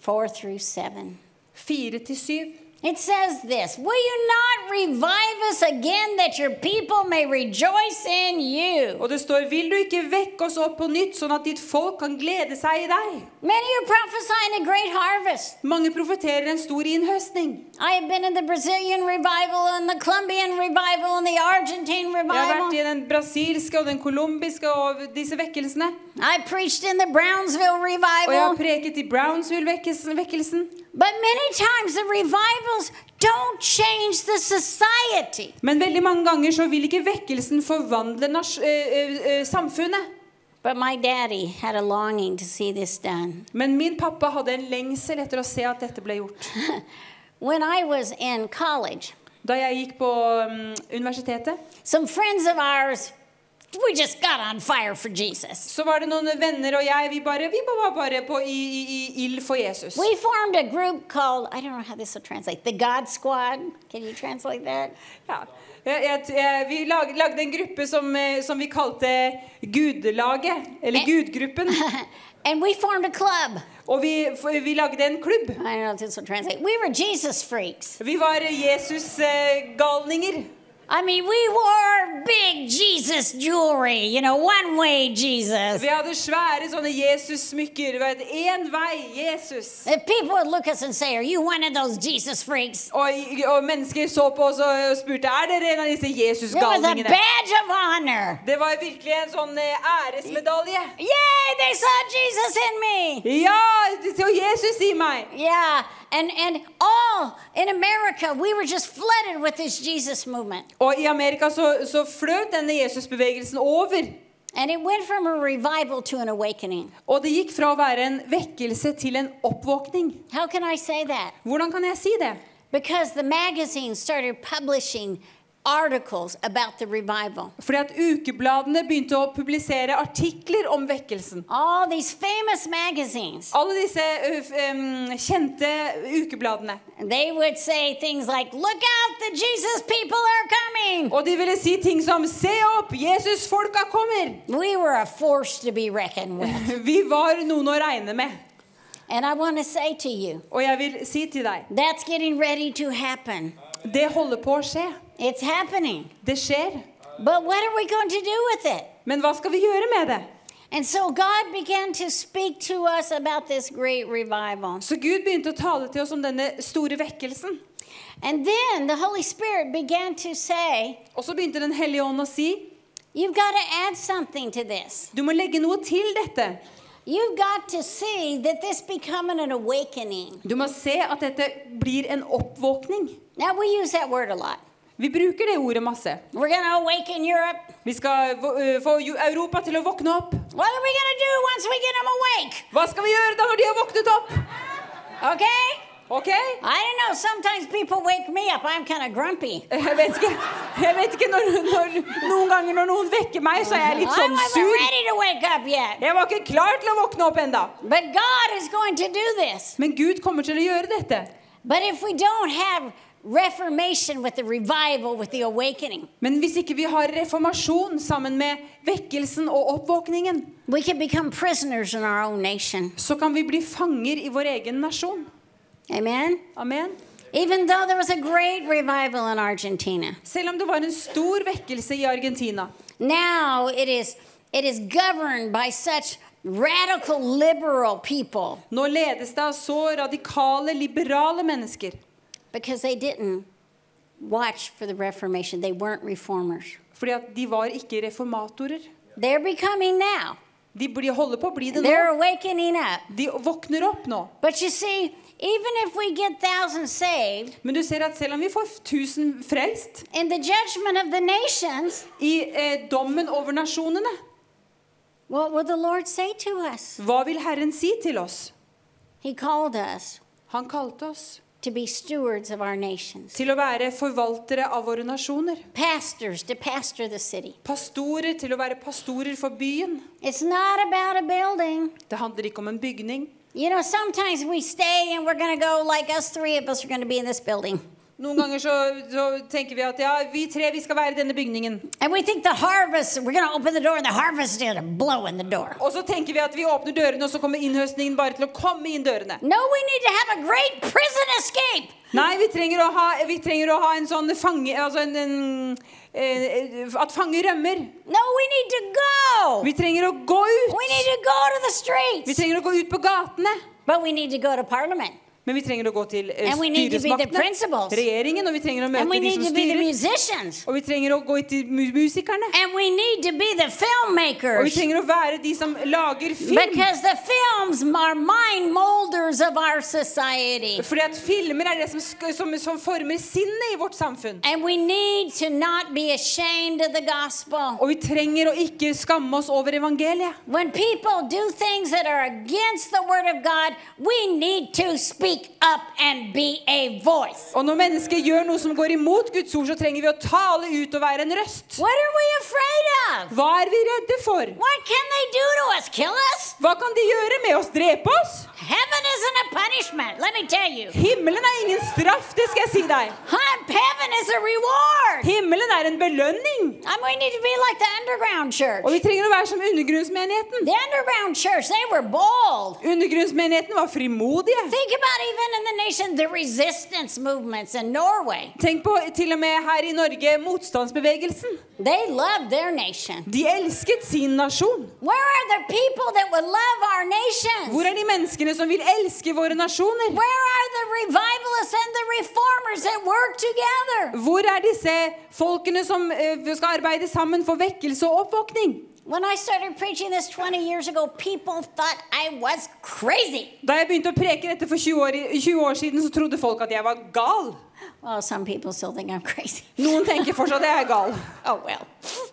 4 through 7. 4-7. It says this Will you not revive us again that your people may rejoice in you? Og det står, vil du ikke vekke oss opp på nytt, sånn at ditt folk kan glede seg i deg? Many are prophesying a great harvest. Mange profeterer en stor innhøstning. I have been in the Brazilian revival and the Colombian revival and the Argentine Jeg har vært revival. i den brasilske og den colombiske og disse vekkelsene. I preached in the Brownsville Og jeg har revival. preket i Brownsville-vekkelsen. But many times the revivals don't change the society. Men veldig mange ganger så vil ikke vekkelsen forvandle nas eh, eh, eh, samfunnet. But my daddy had a longing to see this done. Men min pappa hadde en lengsel etter å se at dette ble gjort. When I was in college, Da jeg gikk på um, universitetet, some friends of ours, we just got on fire for Jesus. så var det noen venner og jeg, vi, bare, vi var bare på i, i, i ild for Jesus. We formed a group called, I don't know how this will translate, the God Squad. Can you translate that? Ja. Vi lag, lagde en gruppe som, eh, som vi kalte Gudelaget, eller and, Gudgruppen. and we formed a club. Og vi, vi lagde en klubb. I don't know how this will translate. We were Jesus freaks. Vi var Jesus-galninger. I mean, we wore big Jesus jewelry, you know, one way Jesus. Vi hadde svære sånne Jesus-smykker. vet, én vei, Jesus. If people would look at us and say, Are you one of those Jesus freaks? Og, og mennesker så på oss og spurte er dere en av disse It was a badge of honor. Det var virkelig en sånn eh, æresmedalje. Yay, they saw Jesus in me. Ja, de så Jesus i meg. Yeah, and, and all in America, we were just flooded with this Jesus movement. Og i Amerika så, så fløt denne Jesus-bevegelsen over. And it went from a revival to an awakening. Og det gikk fra å være en vekkelse til en oppvåkning. How can I say that? Hvordan kan jeg si det? Because the magazine started publishing articles about the revival. Fordi at ukebladene begynte å publisere artikler om vekkelsen. All these famous magazines. Alle disse um, kjente ukebladene. They would say things like, Look out, the Jesus people are coming. Og de ville si ting som 'Se opp, Jesus-folka kommer'. We were a force to be reckoned with. Vi var noen å regne med. and I want to say to you, Og jeg vil si til deg that's getting ready to happen. det holder på å skje. It's happening. Det skjer. But what are we going to do with it? Men hva skal vi gjøre med det? And so God began to speak to us about this great revival. Så Gud begynte å tale til oss om denne store vekkelsen. And then the Holy Spirit began to say, Og så begynte Den hellige ånd å si You've got to add something to this. du må legge noe til dette. You've got to see that this becoming an awakening. Du må se at dette blir en oppvåkning. Now we use that word a lot. Vi bruker det ordet masse. Vi skal få Europa til å våkne opp. Hva skal vi gjøre da når de har våknet opp? Okay? Ok? I don't know. Sometimes people wake me up. I'm kind of grumpy. Jeg vet ikke, jeg vet ikke når, når, Noen ganger når noen vekker meg, så er jeg litt sånn sur. Jeg var ikke klar til å våkne opp enda. But God is going to do this. Men Gud kommer til å gjøre dette. But if we don't have revival, with the Men hvis ikke vi har reformasjon sammen med vekkelsen og oppvåkningen, så kan vi bli fanger i vår egen nasjon. Amen? Amen. Even though there was a great revival in Argentina, Selv om det var en stor vekkelse i Argentina, now it is, it is governed by such radical liberal people nå ledes det av så radikale, liberale mennesker. Because they didn't watch for the Reformation. They weren't reformers. Fordi at de var ikke reformatorer. They're becoming now. De blir- holder på å bli det They're nå. awakening up. De våkner opp nå. But you see, even if we get thousands saved, Men du ser at selv om vi får 1000 frelst in the judgment of the nations, i eh, dommen over nasjonene, what will the Lord say to us? hva vil Herren si til oss? He called us Han kalte oss to be stewards of our nations, til å være forvaltere av våre nasjoner. pastors to pastor the city. Pastorer til å være pastorer for byen. It's not about a building. Det handler ikke om en bygning. You know, sometimes we stay and we're going to go, like us three of us are going to be in this building. Noen ganger så, så tenker vi at ja, vi tre vi skal være i denne bygningen. And we think the harvest, we're going to open the door and the harvest is going to blow in the door. Og så tenker vi at vi åpner dørene, og så kommer innhøstningen bare til å komme inn dørene. No, we need to have a great prison escape. Nei, vi trenger å ha, vi trenger å ha en sånn fange... Altså en, en eh, At fanger rømmer. No, we need to go. Vi trenger å gå ut. We need to go to the Vi trenger å gå ut på gatene. But we need to go to parliament. Men vi trenger å gå til the styresmaktene, regjeringen, og vi trenger å møte de som styrer. Og vi trenger å gå til musikerne. Og vi trenger å være de som lager film. Fordi at filmer er det som, som, som former sinnet i vårt samfunn. Og vi trenger å ikke skamme oss over evangeliet. When people do things that are against the word of God, we need to speak up and be a voice. Og når mennesker gjør noe som går imot Guds ord, så trenger vi å tale ut og være en røst. What are we afraid of? Hva er vi redde for? What can they do to us? Kill us? Hva kan de gjøre med oss? Drepe oss? Heaven isn't a punishment, let me tell you. Himmelen er ingen straff, det skal jeg si deg. Heaven is a reward. Himmelen er en belønning. And we need to be like the underground church. Og vi trenger å være som undergrunnsmenigheten. The underground church, they were bold. Undergrunnsmenigheten var frimodige. Think about even in the nation, the resistance movements in Norway. Tenk på til og med her i Norge motstandsbevegelsen. They loved their nation. De elsket sin nasjon. Where are the people that would love our nation? Hvor er de menneskene som vil elske våre nasjoner? Where are the revivalists and the reformers that work together? Hvor er disse folkene som eh, skal arbeide sammen for vekkelse og oppvåkning? When I started preaching this 20 years ago, people thought I was crazy. Da jeg begynte å preke dette for 20 år, 20 år siden, så trodde folk at jeg var gal. Well, some people still think I'm crazy. Noen tenker fortsatt at jeg er gal. Oh, well.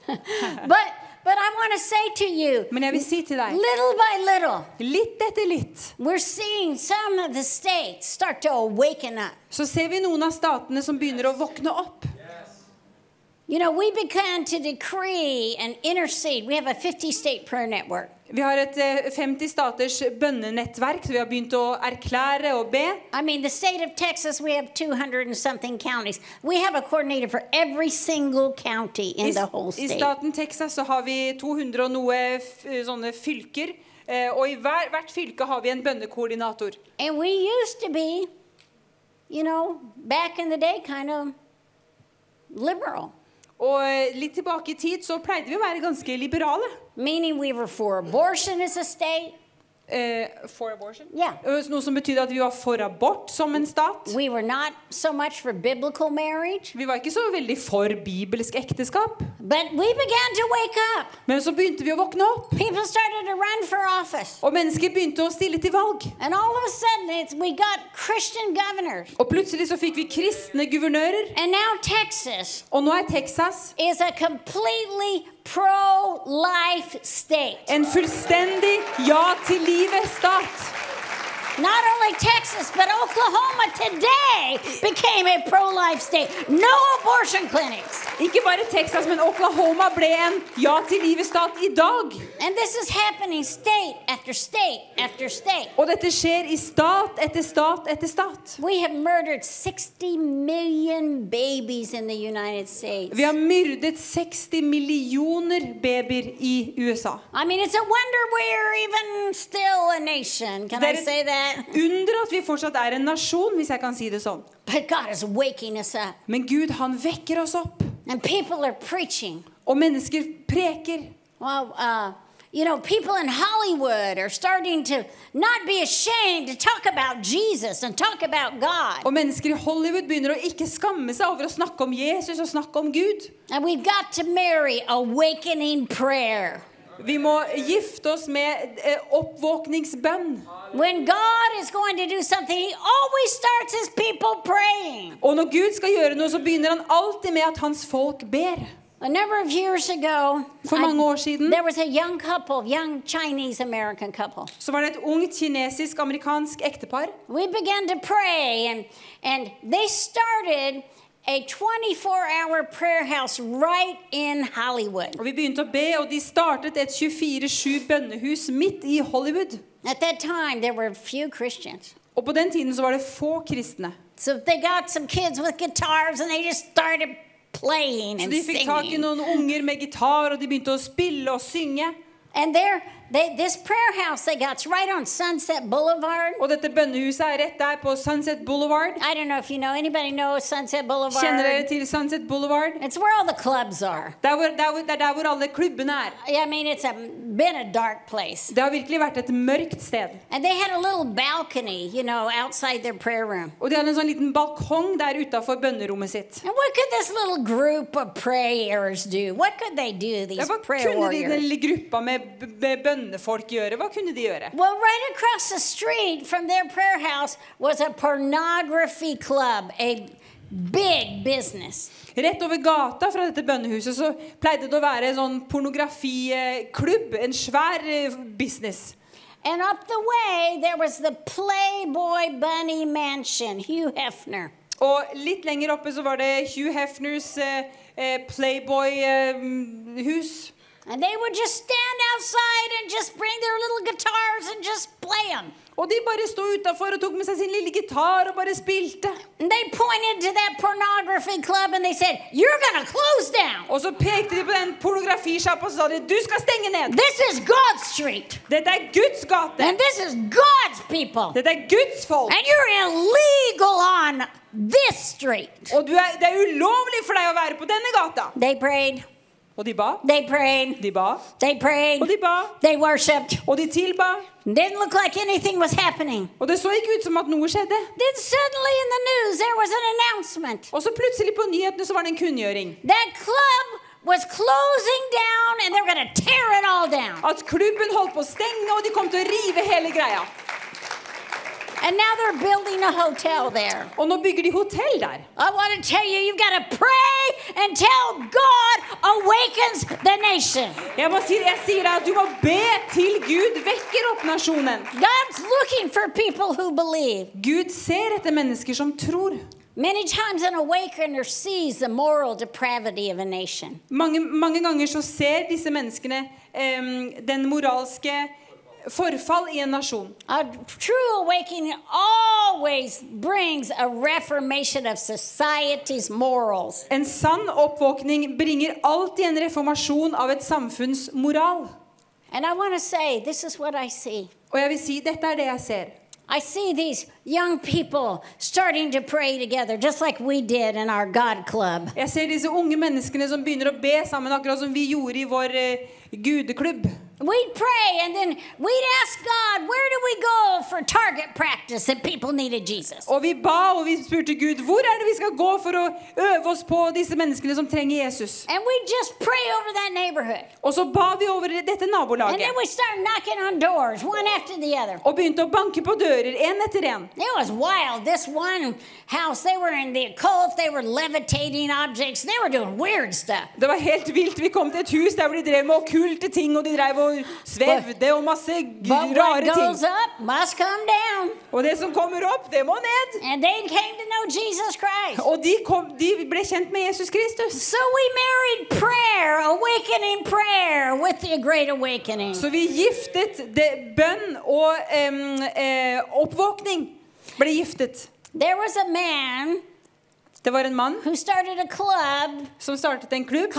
but, but I want to say to you, Men jeg vil si til deg, little by little, litt etter litt, we're seeing some of the states start to awaken up. så ser vi noen av statene som begynner å våkne opp. You know, we began to decree and intercede. We have a 50 state prayer network. Vi har et eh, 50 staters bønnenettverk, så vi har begynt å erklære og be. I mean, the state of Texas, we have 200 and something counties. We have a coordinator for every single county I, in the whole I staten Texas så har vi 200 og noe sånne fylker. eh, Og i hver, hvert fylke har vi en bønnekoordinator. And we used to be, you know, back in the day, kind of liberal, Og eh, litt tilbake i tid så pleide vi å være ganske liberale. Meaning we were for abortion as a state. Uh, for abortion. Yeah. Eh, Noe som betydde at vi var for abort som en stat. We were not so much for biblical marriage, Vi var ikke så veldig for bibelsk ekteskap. but we began to wake up. Men så begynte vi å våkne opp, People started to run for office. og mennesker begynte å stille til valg. And all of a sudden, it's, we got Christian governors. Og plutselig så fikk vi kristne guvernører. And now Texas Og nå er Texas is a completely pro life state. en fullstendig ja til livet-stat. Not only Texas, but Oklahoma today became a pro life state. No abortion clinics. Ikke bare Texas, men Oklahoma ble en ja til livet-stat i dag. And this is happening state after state after state. Og dette skjer i stat etter stat etter stat. We have murdered 60 million babies in the United States. Vi har myrdet 60 millioner babyer i USA. I mean, it's a wonder we're even still a nation. Can I say that? Under at vi fortsatt er en nasjon, hvis jeg kan si det sånn. Men Gud, han vekker oss opp. Og mennesker preker. Well, uh, you know, people in Hollywood are starting to not be ashamed to talk about Jesus and talk about God. Og människor i Hollywood börjar å inte skamme seg over å snakke om Jesus og snacka om Gud. And we've got to marry awakening prayer. Vi må gifte oss med eh, oppvåkningsbønn. Og når Gud skal gjøre noe, så begynner han alltid med at hans folk ber. A number of years ago, For mange år siden there was a young couple, young Chinese American couple. så var det et ungt kinesisk-amerikansk ektepar. We began to pray, and, and they started a 24 hour prayer house right in Hollywood. Og Vi begynte å be, og de startet et 24-7 bønnehus midt i Hollywood. At that time, there were few Christians. Og på den tiden så var det få kristne. So they got some kids with guitars and they just started playing Så and de fikk tak i singing. noen unger med gitar, og de begynte å spille og synge. And there, they, this prayer house they got's right on Sunset Boulevard. Og dette bønnehuset er rett der på Sunset Boulevard. I don't know if you know anybody knows Sunset Boulevard. Kjenner dere til Sunset Boulevard? It's where all the clubs are. Der hvor, der hvor, det er der hvor alle klubbene er. I mean, it's a, been a dark place. Det har virkelig vært et mørkt sted. And they had a little balcony, you know, outside their prayer room. Og de hadde en sånn liten balkong der utafor bønnerommet sitt. And what could this little group of prayers do? What could they do, these prayer warriors? hva kunne de, den lille gruppa med, med bønnefolk gjøre? Hva kunne de gjøre? Well, right across the street from their prayer house was a pornography club, a big business. Rett over gata fra dette bønnehuset så pleide det å være en sånn pornografiklubb. En svær eh, business. And up the way, there was the Playboy Bunny Mansion, Hugh Hefner. Og litt lenger oppe så var det Hugh Hefners eh, eh, Playboy-hus. And they would just stand outside and just bring their little guitars and just play them. og de bare sto utafor og tok med seg sin lille gitar og bare spilte. Said. Og så pekte de på den pornografisjappa og sa de, du skal stenge ned. This is God's. Dette er Guds gate. And this is God's. Dette er Guds folk. And you're on this. Og du er, det er ulovlig for deg å være på denne gata. Og de ba. they prayed, De ba. they prayed, Og de ba. they worshipped. Og de tilba. Didn't look like anything was happening. Og det så ikke ut som at noe skjedde. Then suddenly in the news there was an announcement. Og så plutselig på nyhetene så var det en kunngjøring. That club was closing down and they were going to tear it all down. At klubben holdt på å stenge, og de kom til å rive hele greia. And now they're building a hotel there. Og nå bygger de hotell der. I want to tell you, you've got to pray until God awakens the nation. Jeg, må si, jeg sier deg at du må be til Gud vekker opp nasjonen. God's looking for people who believe. Gud ser etter mennesker som tror. Many times an awakener sees the moral depravity of a nation. Mange, mange ganger så ser disse menneskene em, den moralske forfall i en nasjon. A true awakening always brings a reformation of society's morals. En sann oppvåkning bringer alltid en reformasjon av et samfunns moral. And I want to say, this is what I see. Og jeg vil si, dette er det jeg ser. I see these young people starting to pray together, just like we did in our God club. Jeg ser disse unge menneskene som begynner å be sammen, akkurat som vi gjorde i vår uh, gudeklubb. We'd pray and then we'd ask God, where do we go for target practice if people needed Jesus? Og vi ba og vi spurte Gud hvor er det vi skal gå for å øve oss på disse menneskene som trenger Jesus. And we'd just pray over that neighborhood. Og så ba vi over dette And then nabolaget we started knocking on doors, one after the other. og begynte å banke på dører en etter en. It was wild. This one house, they were in the occult, they were levitating objects, they were doing weird stuff. Det var helt vilt. Vi kom til et hus der hvor de drev med okkulte ting, og de drev og svevde og masse rare ting. up must come down. Og det som kommer opp, det må ned. And they came to know Jesus Og de, kom, de ble kjent med Jesus Kristus. So prayer. Så vi giftet det, bønn og um, uh, oppvåkning ble giftet. There was a man Det var en mann som startet en klubb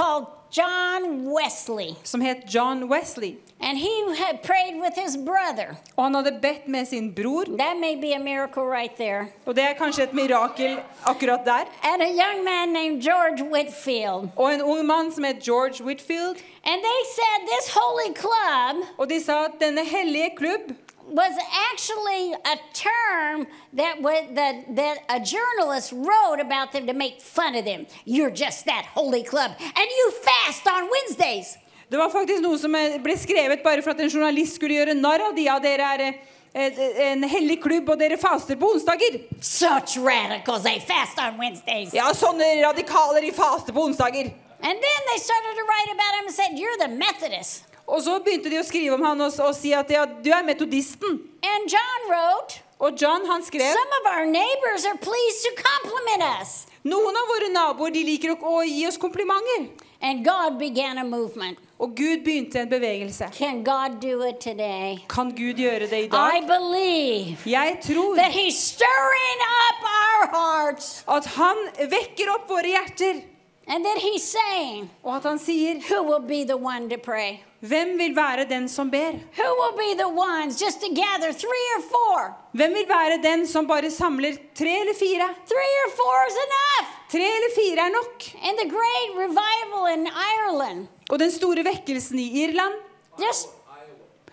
John Wesley. som het John Wesley. And he had prayed with his brother. Og han hadde bedt med sin bror. That may be a miracle right there. Og det er kanskje et mirakel akkurat der. And a young man named George Whitfield. Og en ung mann som het George Whitfield. And they said this holy club Og de sa at denne hellige klubb was actually a term that, was, that, that a journalist wrote about them to make fun of them. You're just that holy club. And you fast on Wednesdays. Det var faktisk noe som eh, ble skrevet bare for at en journalist skulle gjøre narr av de. Ja, dere er eh, en hellig klubb, og dere faster på onsdager. Such radicals, they fast on Wednesdays. Ja, sånne radikaler de faster på onsdager. And then they started to write about him and said, You're the Methodist. Og så begynte de å skrive om han og, og si at ja, du er metodisten. And John wrote, Og John han skrev Some of our neighbors are pleased to compliment us. noen av våre naboer de liker å, å gi oss komplimenter. And God began a movement. Og Gud begynte en bevegelse. Can God do it today? Kan Gud gjøre det i I dag? believe Jeg tror that He's stirring up our hearts at han vekker opp våre hjerter, and that He's saying, og at han sier Who will be the one to pray? Hvem vil være den som ber? Who will be the ones just to gather three or four? Hvem vil være den som bare samler tre eller fire? Three or four is enough. Tre eller fire er nok. And the great revival in Ireland, Og den store vekkelsen i Irland just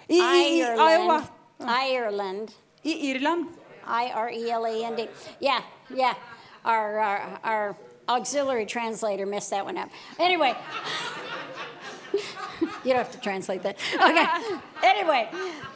I, i, i Iowa. Ireland, Ireland, I Irland. I R E L A N D. Yeah, yeah. Our, our, our auxiliary translator messed that one up. Anyway, you don't have to translate that. Okay. Anyway,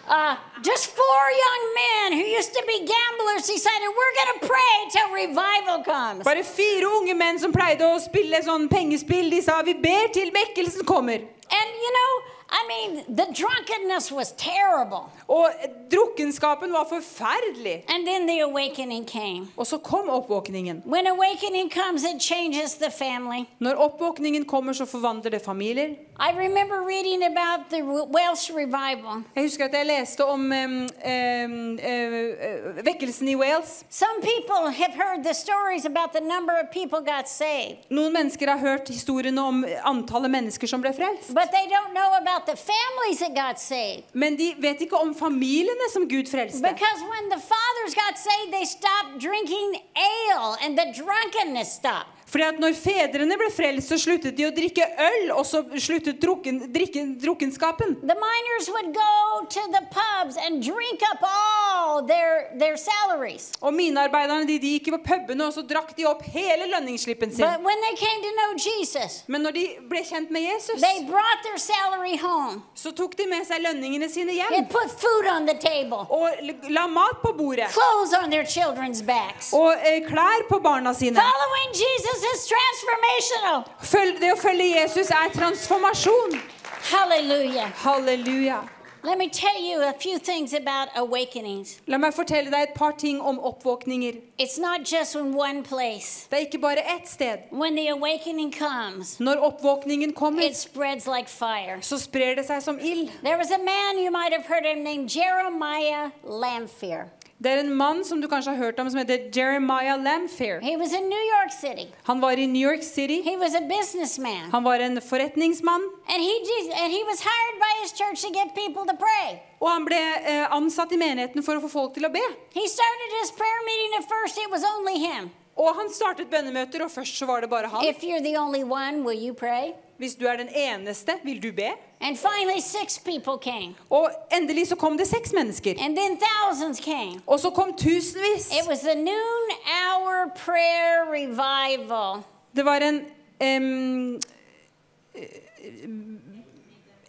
uh, just four young men who used to be gamblers decided we're going to pray till revival comes. Bare fire unge menn som pleide å spille sånn pengespill. De sa vi ber til vekkelsen kommer. And you know, I mean, the drunkenness was terrible. Og drukkenskapen var forferdelig. And then the awakening came. Og så kom oppvåkningen. When awakening comes, it changes the family. Når oppvåkningen kommer, så forvandler det familier. I remember reading about the Welsh revival. Jeg husker at jeg leste om eh, eh, i Wales. Some people have heard the stories about the number of people got saved, Noen mennesker har hørt historiene om antallet mennesker som ble frelst. but they don't know about the families that got saved. Men de vet ikke om familiene som Gud frelste. Because when the fathers got saved, they stopped drinking ale and the drunkenness stopped. Fordi at når fedrene ble frelst, så sluttet de å drikke øl, og så sluttet drukken, drikken, drukkenskapen. The miners would go to the pubs and drink up all their, their salaries. Og minearbeiderne de, de gikk på pubene, og så drakk de opp hele lønningsslippen sin. But when they came to know Jesus, Men når de ble kjent med Jesus, they brought their salary home så tok de med seg lønningene sine hjem. and put food on the table, Og la mat på bordet. clothes on their children's backs. Og eh, klær på barna sine. Following Jesus det å følge Jesus er transformasjon. Halleluja. Halleluja. Let me tell you a few things about awakenings. La meg fortelle deg et par ting om oppvåkninger. It's not just in one place. Det er ikke bare ett sted. When the awakening comes, Når oppvåkningen kommer, it spreads like fire. så sprer det seg som ild. There was a man you might have heard of named Jeremiah Lamphere. Det er en mann som du kanskje har hørt om, som heter Jeremiah Lamphere. He was in New York City. Han var i New York City. He was a businessman. Han var en forretningsmann. And he, and he was hired by his church to get people to pray. Og han ble eh, ansatt i menigheten for å få folk til å be. He started his prayer meeting at first, it was only him. Og han startet bønnemøter, og først så var det bare han. If you're the only one, will you pray? Hvis du er den eneste, vil du be? And finally, six people came. Og endelig så kom det seks mennesker. And then thousands came. Og så kom tusenvis. It was the noon hour prayer revival. Det var en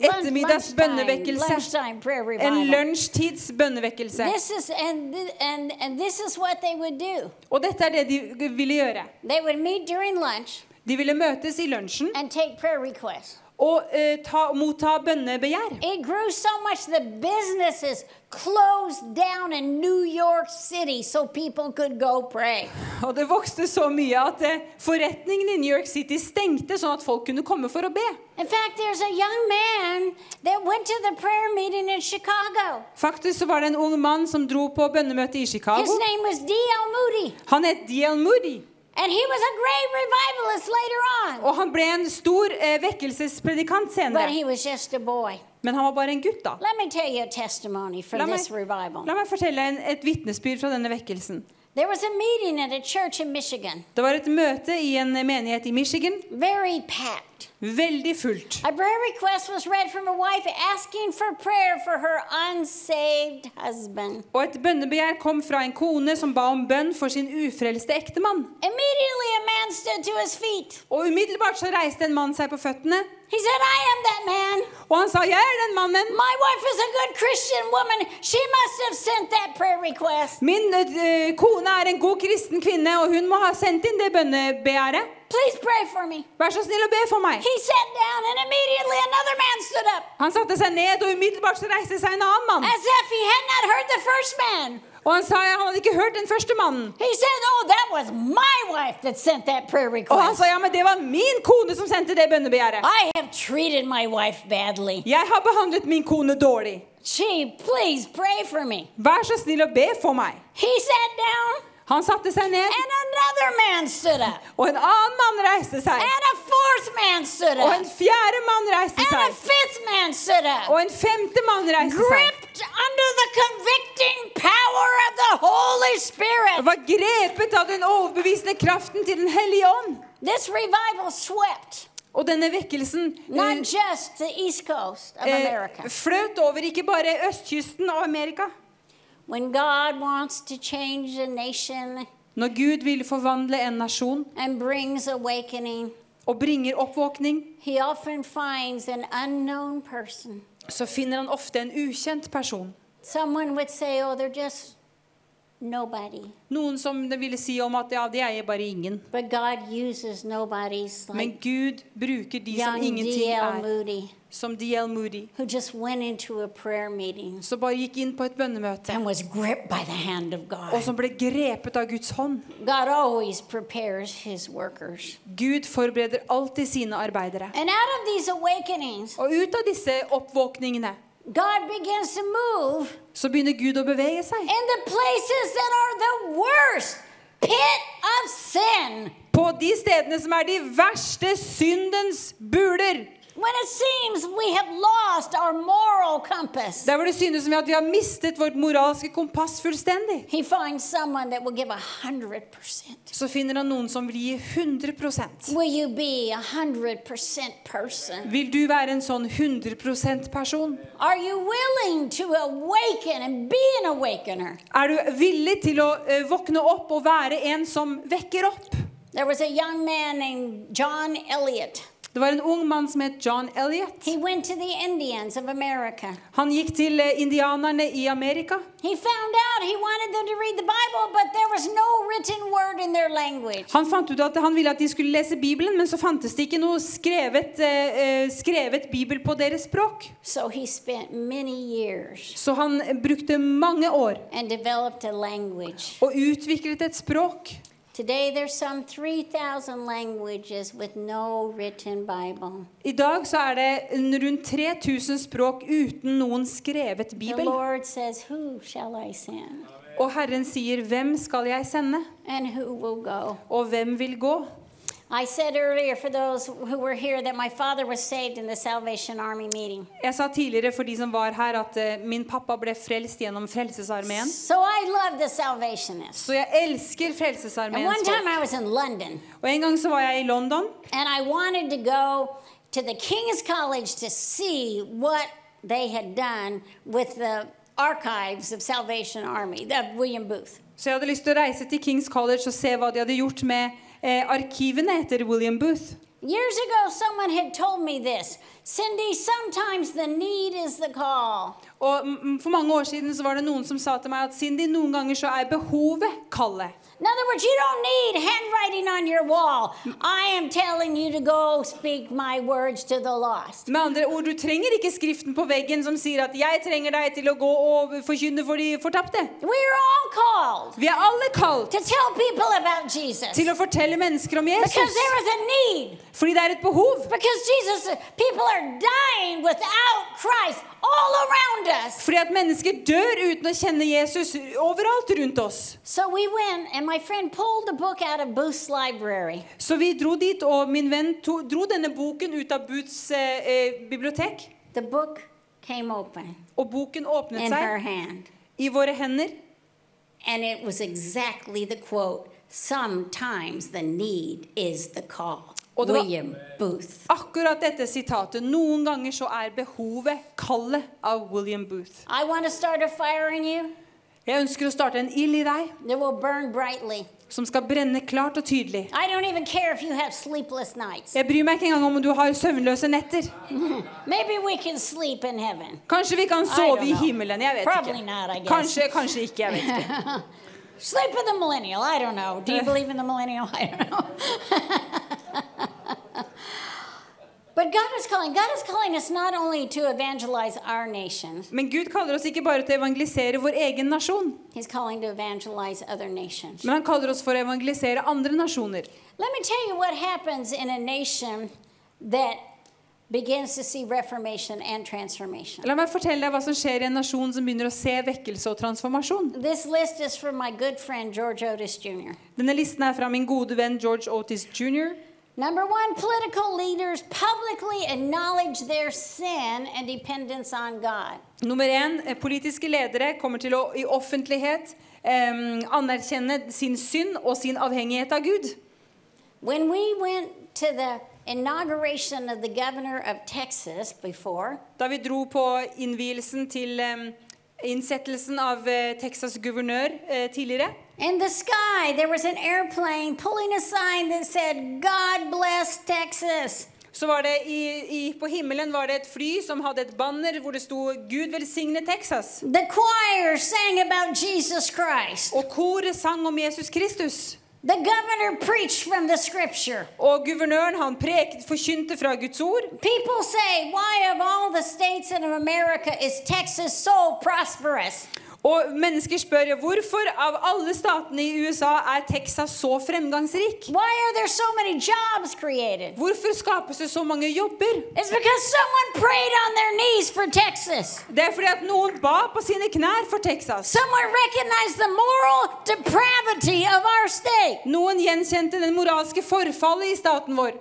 Lunch- ettermiddags lunchtime- bønnevekkelse. En revival. lunsjtids bønnevekkelse. This is and, and and this is what they would do. Og dette er det de ville gjøre. They would meet during lunch De ville møtes i lunsjen og eh, ta, motta bønnebegjær. It grew so much that businesses closed down in New York City so people could go pray. Og det vokste så mye at eh, forretningen i New York City stengte, sånn at folk kunne komme for å be. In fact, there's a young man that went to the prayer meeting in Chicago. Faktisk så var det en ung mann som dro på bønnemøte i His Chicago. name was D.L. Moody, Han het D.L. Moody. And he was a great revivalist later on. Og han ble en stor eh, vekkelsespredikant But senere. he was just a boy. Men han var bare en gutt, da. Let me tell you a testimony from La meg, this revival. la meg fortelle en, et vitnesbyrd fra denne vekkelsen. There was a meeting at a church in Michigan, Det var et møte i en menighet i Michigan. very packed. Veldig fullt. A prayer request was read from a wife asking for prayer for her unsaved husband. Og et bønnebegjær kom fra en kone som ba om bønn for sin ufrelste ektemann. Immediately, a man stood to his feet. Og umiddelbart så reiste en mann seg på føttene, He said, I am that man. og han sa, 'Jeg er den mannen'. My wife is a good Christian woman. She must have sent that prayer request. Min uh, kone er en god kristen kvinne, og hun må ha sendt inn det bønnebegjæret. Please pray for me. Vær så snill å be for meg. He sat down, and immediately another man stood up, Han satte seg ned, og umiddelbart så reiste seg en annen mann. as if he had not heard the first man. Og han sa han hadde ikke hørt den første mannen. Said, Oh, Og han sa ja, men det var min kone som sendte det bønnebegjæret. Jeg har behandlet min kone dårlig. She, please. Vær så snill å be for meg. He sat down, Han satte seg ned, and another man stood up, og en annen mann reiste seg. and a fourth man stood Og en fjerde mann reiste and a seg. fifth man stood up. Og en femte mann reiste seg. under the convicting power of the Holy Og var grepet av den overbevisende kraften til Den hellige ånd. This revival swept Og denne vekkelsen not eh, just the East Coast of eh, America. fløt over ikke bare østkysten av Amerika. When God wants to change a nation Når Gud vil forvandle en nasjon and brings awakening, og bringer oppvåkning, he often finds an unknown person. så finner han ofte en ukjent person. Someone would say, Oh, they're just nobody. Noen som det ville si om at ja, de er bare ingen. But God uses nobodies Men Gud bruker de som ingenting er. Moody, Som D.L. Moody. who just went into a prayer meeting Som bare gikk inn på et bønnemøte. and was gripped by the hand of Og som ble grepet av Guds hånd. God always prepares his workers. Gud forbereder alltid sine arbeidere. And out of these awakenings, Og ut av disse oppvåkningene God begins to move så begynner Gud å bevege seg. in the places that are the worst pit of sin. På de stedene som er de verste syndens buler. When it seems we have lost our moral compass, Der hvor det synes som at vi har mistet vårt moralske kompass fullstendig. he finds someone that will give a hundred percent. Så finner han noen som vil gi 100 Will you be a hundred percent person? Vil du være en sånn 100 person? Are you willing to awaken and be an awakener? Er du villig til å eh, våkne opp og være en som vekker opp? There was a young man named John Elliot. Det var en ung mann som het John Elliot. He went to the Indians of America. Han gikk til eh, indianerne i Amerika. He found out he wanted them to read the Bible, but there was no written word in their language. Han fant ut at han ville at de skulle lese Bibelen, men så fantes det ikke noe skrevet, eh, skrevet bibel på deres språk. So he spent many years Så han brukte mange år and developed a language. og utviklet et språk. Today there's some 3,000 languages with no written Bible. I dag så er det rundt 3000 språk uten noen skrevet The bibel. Lord says, Who shall I send? Og Herren sier, 'Hvem skal jeg sende?' And who will go? Og hvem vil gå? I said earlier for those who were here that my father was saved in the Salvation Army meeting. Jeg sa tidligere for de som var her, at eh, min pappa ble frelst gjennom Frelsesarmeen. So I love the Salvationists. Så jeg elsker And one time folk. I was in London Og en gang så var jeg i London, and I wanted to go to the King's College to see what they had done with the archives of Salvation Army, the William Booth. Så jeg hadde lyst til å reise til Kings College og se hva de hadde gjort med eh, arkivene etter William Booth. Years ago, someone had told me this Cindy, sometimes the need is the call. Og For mange år siden så var det noen som sa til meg at Cindy, noen ganger så er behovet kallet. In other words, you don't need handwriting on your wall. I am telling you to go speak my words to the lost. Med andre ord, Du trenger ikke skriften på veggen som sier at 'jeg trenger deg til å gå og forkynne for de fortapte'. We're all called Vi er alle kalt to tell people about Jesus. til å fortelle mennesker om Because there is a need. Fordi det er et behov. Because Jesus, people are dying without Christ all around us. Fordi at mennesker dør uten å kjenne Jesus overalt rundt oss. So we went, and my friend pulled the book out of Booth's library. Så vi dro dit, og min venn to, dro denne boken ut av Boots eh, eh, bibliotek. The book came open Og boken åpnet in her seg hand. i våre hender. And it was exactly the quote Sometimes the need is the call. Og det William Booth. Akkurat dette sitatet. Noen ganger så er behovet kallet av William Booth. I want to start a fire in you Jeg ønsker å starte en ild i deg som skal brenne klart og tydelig. Jeg bryr meg ikke engang om du har søvnløse netter. Kanskje vi kan sove i himmelen. Jeg vet Probably ikke. not. Kanskje, kanskje ikke. Jeg vet ikke. Sleep with the millennial. I don't know. Do you believe in the millennial? I don't know. But God is calling. God is calling us not only to evangelize our nation, Men Gud kaller oss ikke bare til å evangelisere vår egen nasjon, He's calling to evangelize other nations. men han kaller oss for å evangelisere andre nasjoner. Let me tell you what happens in a nation that begins to see reformation and transformation. La meg fortelle deg hva som skjer i en nasjon som begynner å se vekkelse og transformasjon. This list is from my good friend George Otis Jr. Denne listen er fra min gode venn George Otis jr. Number one, political leaders publicly acknowledge their sin and dependence on God. Nummer én, eh, politiske ledere kommer til å i offentlighet um, anerkjenne sin synd og sin avhengighet av Gud. When we went to the inauguration of the governor of Texas before, Da vi dro på innvielsen til um, innsettelsen av uh, Texas guvernør uh, tidligere, in the sky there was an airplane pulling a sign that said, God bless Texas. så var det i, i, på himmelen var det et fly som hadde et banner hvor det sto 'Gud velsigne Texas'. The choir sang about Jesus Christ. Og koret sang om Jesus Kristus. The governor preached from the scripture. Og guvernøren han preket, forkynte fra Guds ord. People say, why of all the states in America is Texas so prosperous? Og mennesker spør hvorfor av alle statene i USA er Texas så fremgangsrik. Why are there so many jobs created? Hvorfor skapes det så mange jobber? It's because someone prayed on their knees for Texas. Det er fordi at noen ba på sine knær for Texas. Someone recognized the moral depravity of our state. Noen gjenkjente den moralske forfallet i staten vår.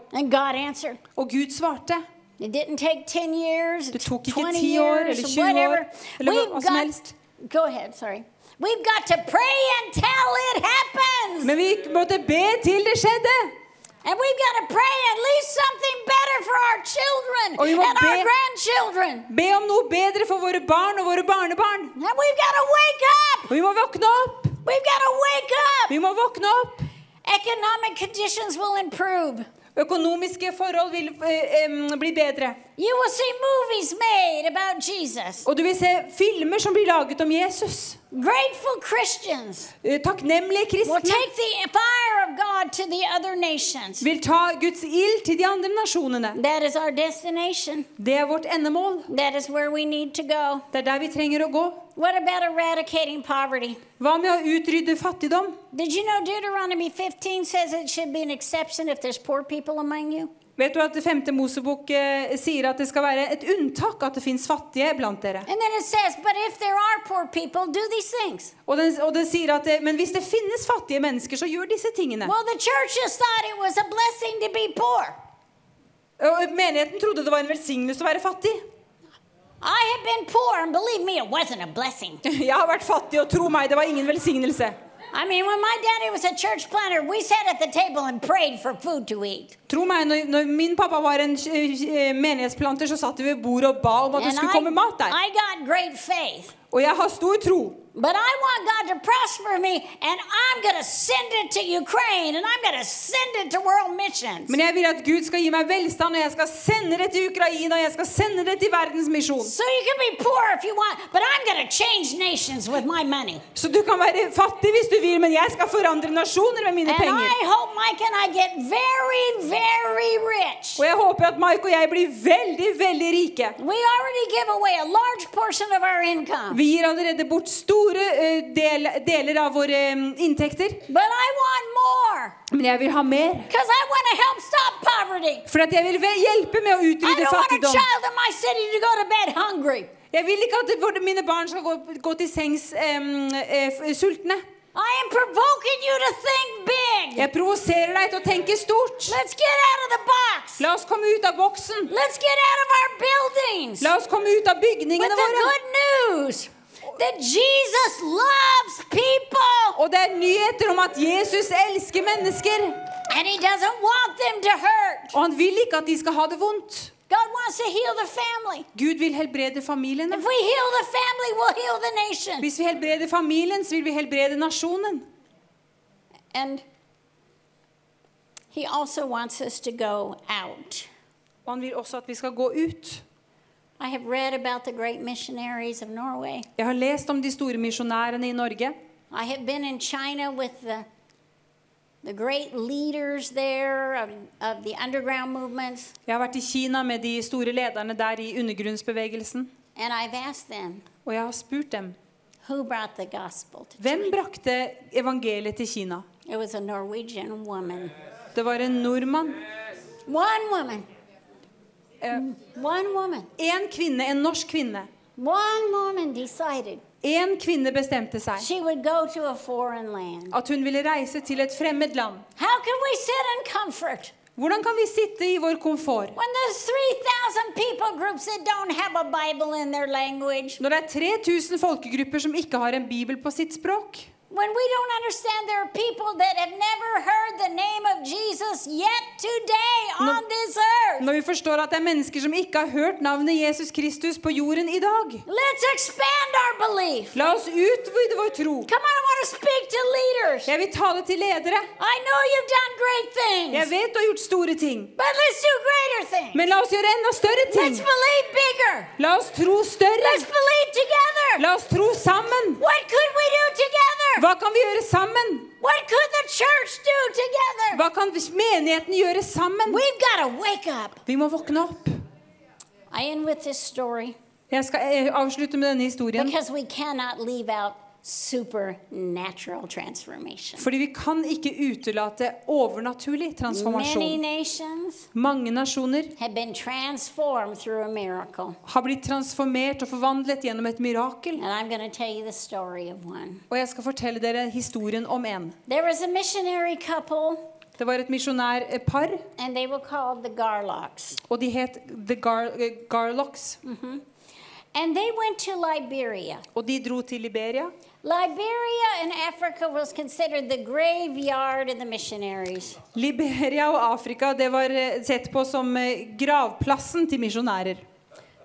Og Gud svarte. It didn't take 10 years, Det tok ikke 20 ti år eller 20 år eller hva som helst. Go ahead, sorry. We've got to pray until it happens. Men vi måtte be til det skjedde. And we've got to pray and leave something better for our children and our be- grandchildren. Be om noe bedre for våre barn og våre barnebarn. And we've got to wake up. Og vi må våkne opp. We've got to wake up. Vi må våkne opp. Economic conditions will improve. Økonomiske forhold vil eh, bli bedre. Og du vil se filmer som blir laget om Jesus. Grateful Christians Eh, Takknemlige will kristne take the fire of God to the other nations. vil ta Guds ild til de andre nasjonene. That is our destination. Det er vårt endemål. That is where we need to go. Det er der vi trenger å gå. What about eradicating poverty? Hva med å utrydde fattigdom? Did you know Deuteronomy 15 says it should be an exception if there's poor people among you? Vet du at det femte Mosebok eh, sier at det skal være et unntak at det fins fattige blant dere? And then it says, but if there are poor people, do these things. Og den, og den sier at det, Men hvis det finnes fattige mennesker, så gjør disse tingene. Well, the churches thought it was a blessing to be poor. Og Menigheten trodde det var en velsignelse å være fattig. I have been poor, and believe me, it wasn't a blessing. Jeg har vært fattig, og tro meg, det var ingen velsignelse. I mean, when my daddy was a church planter, we sat at the table and prayed for food to eat. Tro meg, når, når min pappa var en eh, menighetsplanter, så satt vi ved bordet og ba om at det skulle skulle komme mat der. I got great faith. Og jeg har stor tro. But I want God to prosper me, and I'm going to send it to Ukraine, and I'm going to send it to world missions. Men jeg vil at Gud skal gi meg velstand, og jeg skal sende det til Ukraina, og jeg skal sende det til Verdensmisjon. So you can be poor if you want, but I'm going to change nations with my money. Så du kan være fattig hvis du vil, men jeg skal forandre nasjoner med mine And penger. I hope Mike and I get very, very rich. Og jeg håper at Mike og jeg blir veldig, veldig rike. We already give away a large portion of our income. Vi gir allerede bort store eh, del, deler av våre eh, inntekter. But I want more Men jeg vil ha mer. I help stop. For at jeg vil hjelpe med å utrydde fattigdom. Jeg vil ikke at mine barn skal gå, gå til sengs um, uh, sultne. I am provoking you to think big. Jeg provoserer deg til å tenke stort. Let's get out of the box. La oss komme ut av boksen. Let's get out of our buildings. La oss komme ut av With bygningene the våre. good news that Jesus loves people Og det er nyheter om at Jesus elsker mennesker. and he doesn't want them to hurt. Og han vil ikke at de skal ha det vondt. God wants to heal the family. Gud vil helbrede familiene. If we heal the family, we'll heal the nation. Hvis vi helbreder familien, så vil vi helbrede nasjonen. And he also wants us to go out. Og han vil også at vi skal gå ut. I have read about the great missionaries of Norway. Jeg har lest om de store misjonærene i Norge. I have been in China with the, the great leaders there of, of the underground movements, Jeg har vært i Kina med de store lederne der i undergrunnsbevegelsen. and I've asked them, Og jeg har spurt dem who brought the gospel to hvem brakte evangeliet til Kina. It was a Norwegian woman. Det var en nordmann. One woman. Eh, En kvinne, en norsk kvinne. One woman decided En kvinne bestemte seg she would go to a foreign land. at hun ville reise til et fremmed land. How can we sit in comfort Hvordan kan vi sitte i vår komfort when there's 3,000 people groups that don't have a Bible in their language? når det er 3000 folkegrupper som ikke har en bibel på sitt språk? When we don't understand there are people that have never heard the name of Jesus yet today on this earth. Når vi forstår at det er mennesker som ikke har hørt navnet Jesus Kristus på jorden i dag. Let's expand our belief. La oss utvide vår tro. Come on, I want to speak to leaders. Jeg vil tale til ledere. I know you've done great things, Jeg vet du har gjort store ting. but let's do greater things. Men la oss gjøre enda større ting. Let's believe bigger. La oss tro større. Let's believe together. La oss tro sammen. What could we do together? Hva kan vi gjøre sammen? What could the church do together? Hva kan menigheten gjøre sammen? We've got to wake up. Vi må våkne opp. I end with this story Jeg skal eh, avslutte med denne historien. because we cannot leave out supernatural transformation. Fordi vi kan ikke utelate overnaturlig Many transformasjon. nations Mange nasjoner have been transformed through a miracle. har blitt transformert og forvandlet gjennom et mirakel. And I'm tell you the story of one. Og jeg skal fortelle dere historien om en. There was a missionary couple, Det var et misjonærpar, and they were called the Garlocks. og de het The Gar eh, Garlocks. And they went to Liberia. Og de dro til Liberia. Liberia in Africa was considered the graveyard of the missionaries. Liberia og Afrika det var eh, sett på som eh, gravplassen til misjonærer.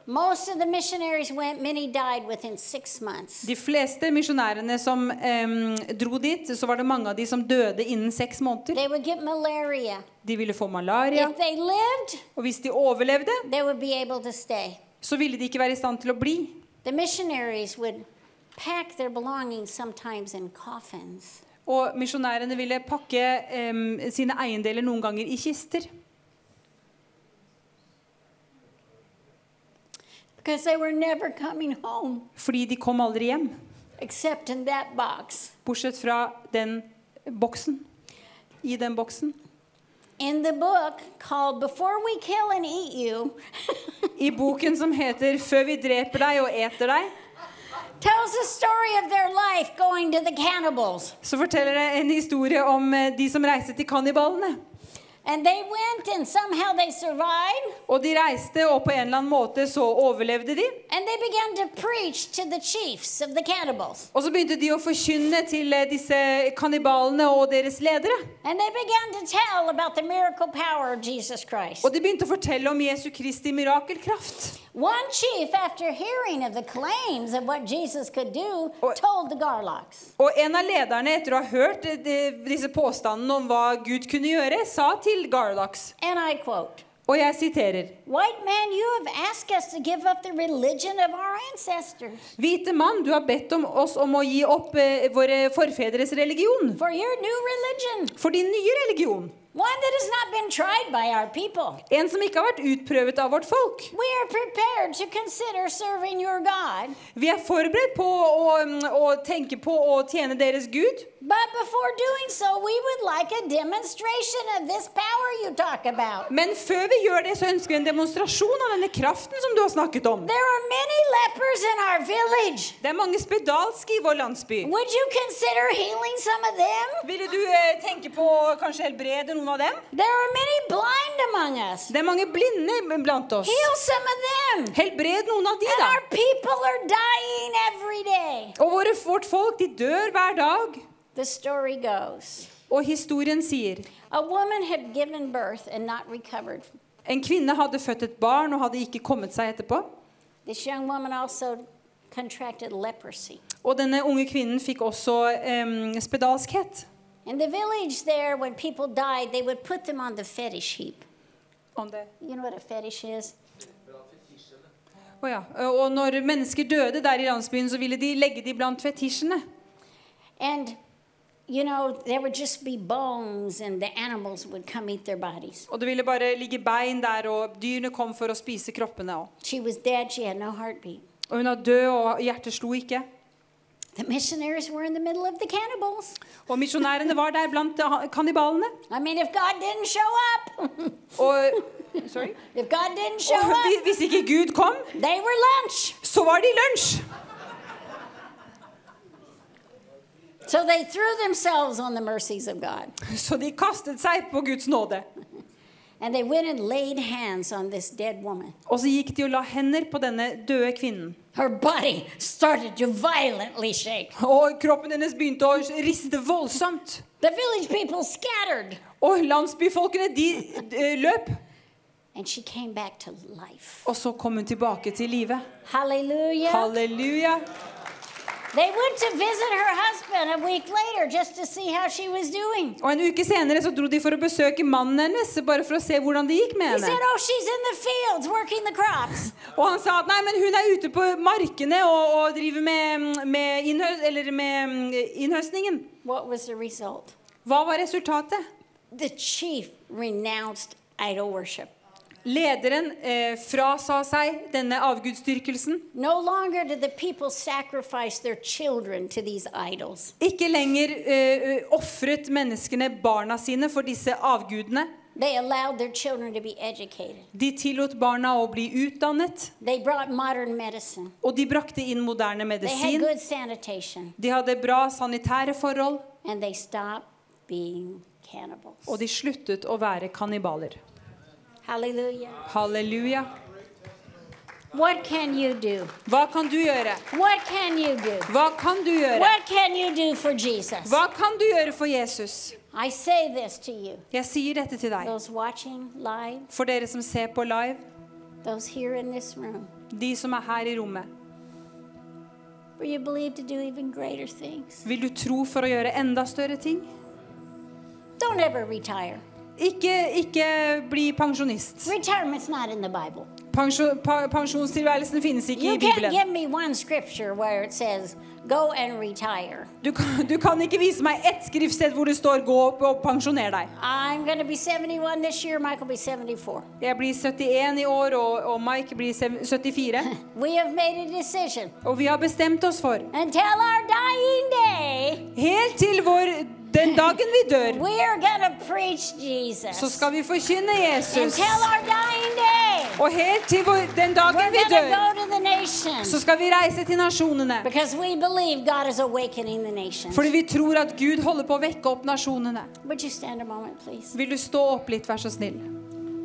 Most of the missionaries went, many died within six months. De fleste misjonærene som um, dro dit, så var det mange av de som døde innen seks måneder. They would get malaria. De ville få malaria, If they lived, og hvis de overlevde, they would be able to stay. så ville de ikke være i stand til å bli. The missionaries would pack their belongings sometimes in coffins. Og misjonærene ville pakke um, sine eiendeler noen ganger i kister. Fordi de kom aldri hjem. Bortsett fra den boksen. I den boksen. In the book called Before We Kill and Eat You, I boken som heter 'Før vi dreper deg og eter deg', så forteller det en historie om eh, de som reiste til kannibalene. Og de reiste, og på en eller annen måte så overlevde de. And they began to preach to the chiefs of the cannibals. Og så begynte de å forkynne til eh, disse kannibalene og deres ledere. And they began to tell about the miracle power of Jesus Christ. Og de begynte å fortelle om Jesu Kristi mirakelkraft. One chief, after hearing of the claims of what Jesus could do, told the Garlocks, Og en av lederne, etter å ha hørt eh, disse påstandene om hva Gud kunne gjøre, sa til And I quote, og jeg siterer man, you have asked us to give up the religion of our ancestors. Hvite mann, du har bedt om oss om å gi opp eh, våre forfedres religion. For your new religion, For din nye religion. One that has not been tried by our people. En som ikke har vært utprøvet av vårt folk. We are prepared to consider serving your God. Vi er forberedt på å, å tenke på å tjene deres Gud. But before doing so, we would like a demonstration of this power you talk about. Men før vi gjør det, så ønsker vi en demonstrasjon av denne kraften som du har snakket om. There are many lepers in our village. Det er mange spedalske i vår landsby. Would you consider healing some of them? Ville du eh, tenke på å kanskje helbrede noen av dem? There are many blind among us. Det er mange blinde blant oss. Heal some of them. Helbred noen av de, And da. our people are dying every day. Og våre, vårt folk, de dør hver dag. The story goes Og historien sier a woman had given birth and not recovered. en kvinne hadde født et barn og hadde ikke kommet seg etterpå. This young woman also contracted leprosy. Og denne unge kvinnen fikk også um, spedalskhet. In the village there, when people died, they would put them on the fetish heap. On the... You know what a fetish is? Oh, ja. Og når mennesker døde der i landsbyen, så ville de legge dem blant fetisjene. And, you know, there would just be bones, and the animals would come eat their bodies. Og det ville bare ligge bein der, og dyrene kom for å spise kroppene. også. She was dead, she had no heartbeat. Og hun var død, og hjertet slo ikke. The missionaries were in the middle of the cannibals. Og misjonærene var der blant eh, kannibalene. I mean, if God didn't show up, Og, sorry. if God didn't show og up, hvis ikke Gud kom, they were lunch. så var de lunsj. So they threw themselves on the mercies of God. Så de kastet seg på Guds nåde. Og så gikk de og la hender på denne døde kvinnen. Her body started to violently shake. Og kroppen hennes begynte å riste voldsomt. The village people scattered. Og landsbyfolkene, de de løp. And she came back to life. Og så kom hun tilbake til live. Halleluja. Halleluja. They went to visit her husband a week later just to see how she was doing. Og En uke senere så dro de for å besøke mannen hennes, bare for å se hvordan det gikk med He said, henne. Oh, she's in the fields working the crops. Og han sa at nei, men hun er ute på markene og, og driver med, med, innhø eller med mm, innhøstningen. What was the result? Hva var resultatet? The chief renounced idol worship. Lederen eh, frasa seg denne avgudsdyrkelsen. No longer did the people sacrifice their children to these idols. Ikke lenger eh, ofret menneskene barna sine for disse avgudene. They allowed their children to be educated. De tillot barna å bli utdannet, They brought modern medicine. og de brakte inn moderne They had medisin. good sanitation. De hadde bra sanitære forhold, And they stopped being cannibals. og de sluttet å være kannibaler. Hallelujah. Halleluja. What can you do? Hva kan du gjøre? What can you do? Hva kan du gjøre? What can you do for Jesus? Hva kan du gjøre for Jesus? I say this to you, Jeg sier dette til deg. those watching live, For dere som ser på live, those here in this room, de som er her i rommet. Will you believe to do even greater things. Vil du tro for å gjøre enda større ting? Don't ever retire. Ikke, ikke bli pensjonist. Retirement's not in the Bible. Pensjon, pa, pensjonstilværelsen finnes ikke You i Bibelen. give me one scripture where it says, go and retire. Du kan, du kan ikke vise meg ett skriftsted hvor det står 'gå opp og pensjoner deg'. I'm be 71 this year, Michael be 74. Jeg blir 71 i år, og, og Mike blir 74. We have made a decision Og vi har bestemt oss for, until our dying day, helt til vår, den dagen vi dør, we are going preach Jesus. så skal vi forkynne Jesus. Until our dying day, Og helt til vår, den dagen we're vi dør, go to the nations. så skal vi reise til nasjonene. Because we believe God is awakening the nations. Fordi vi tror at Gud holder på å vekke opp nasjonene. Would you stand a moment, please? Vil du stå opp litt, vær så snill?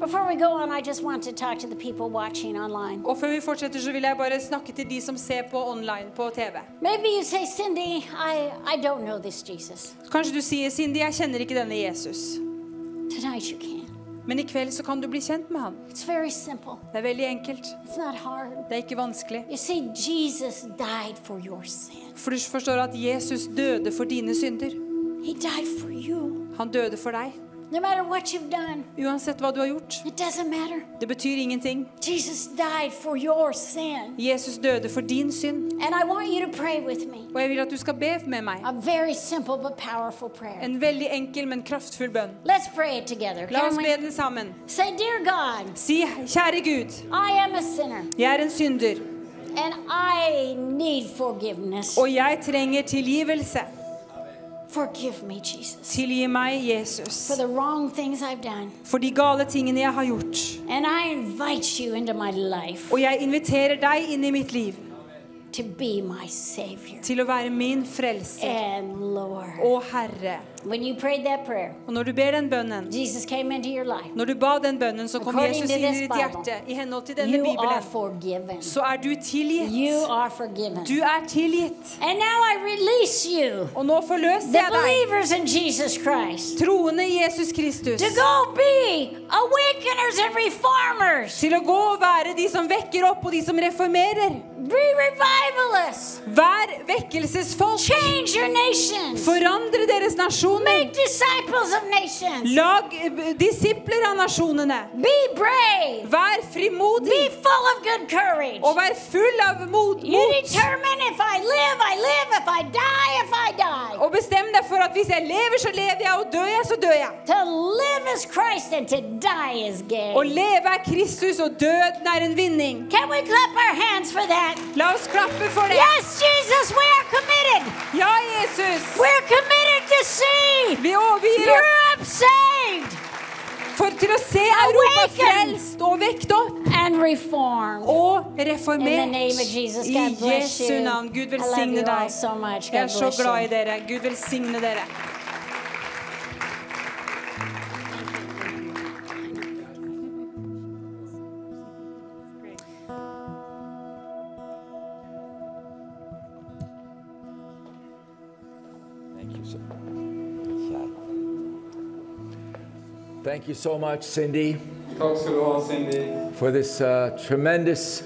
Before we go on, I just want to talk to the people watching online. Og før vi fortsetter, så vil jeg bare snakke til de som ser på online på TV. Maybe you say, Cindy, I, I don't know this Jesus. Kanskje du sier, Cindy, jeg kjenner ikke denne Jesus. Tonight you can. Men i kveld så kan du bli kjent med han. It's very simple. Det er veldig enkelt. It's not hard. Det er ikke vanskelig. You see, Jesus died for your sin. For du forstår at Jesus døde for dine synder. He died for you. Han døde for deg. No matter what you've done, Uansett hva du har gjort. it doesn't matter. Det betyr ingenting. Jesus died for your sin. Jesus døde for din synd. And I want you to pray with me. Og jeg vil at du skal be med meg. A very simple but powerful prayer. En veldig enkel, men kraftfull bønn. Let's pray it together. La oss be den sammen. Say, Dear God, Si, kjære Gud, I am a sinner jeg er en synder, and I need forgiveness. og jeg trenger tilgivelse. Forgive me, Jesus, Tilgi meg, Jesus, for the wrong things I've done. for de gale tingene jeg har gjort. And I invite you into my life Og jeg inviterer deg inn i mitt liv to be my Savior til å være min frelser and Lord. og Herre. When you prayed that prayer, Og når du ber den bønnen, Jesus came into your life. når du ba den bønnen, så kom According Jesus to inn i this ditt Bible, hjerte. I henhold til denne You are Bibelen forgiven. så er du You tilgitt. are forgiven. Du er tilgitt. And now I release you, Og nå forløser the jeg deg, believers in Jesus Christ, troende Jesus Kristus, to go be awakeners and reformers. til å gå og være de som vekker opp, og de som reformerer. Be revivalists. Vær vekkelsesfolk. Change your nations. Forandre deres nasjoner. Make disciples of nations. Lag eh, disipler av nasjonene. Be brave. Vær Be frimodig. full of good. Og vær full av mot. Mot. if I live, I live. If I die, if I die. Og bestem deg for at hvis jeg lever, så lever jeg, og dør jeg, så dør jeg. To live is Christ and to die is gain. Å leve er Kristus, og døden er en vinning. Can we clap our hands for that? La oss klappe for det. Yes, Jesus, we are committed. Ja, Jesus. We're committed to Vi overgir oss Europe saved for til å se Europa frelst og vekt opp and reformed. og In the reformert. name of Jesus, I God bless Jesu navn. Gud velsigne deg. so. Jeg er så glad i dere. Gud velsigne dere. Thank you so much, Cindy, Takk skal du ha, Cindy, for this uh, tremendous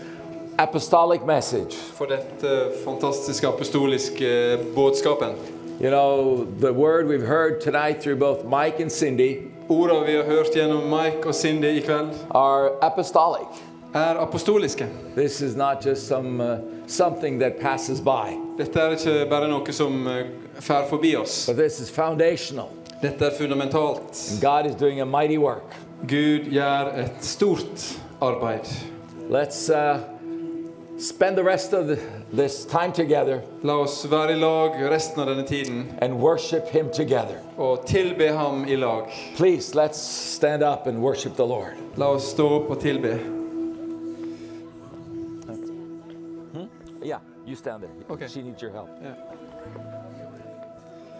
apostolic message. for dette fantastiske apostoliske budskapen. You know, the word we've heard tonight through both Mike and Cindy Ordene vi har hørt gjennom Mike og Cindy i kveld, are apostolic. er apostoliske. This is not just some uh, something that passes by, Dette er ikke bare noe som eh, fer forbi oss. but this is foundational. Dette er fundamentalt. God is doing a mighty work. Gud gjør et stort arbeid. Let's uh, spend the rest of the, this time together La oss være i lag resten av denne tiden and worship Him together. og tilbe ham i lag. Please, let's stand up and worship the Lord. La oss stå opp og tilbe. Yeah, you stand there. Okay. She needs your help. Ja.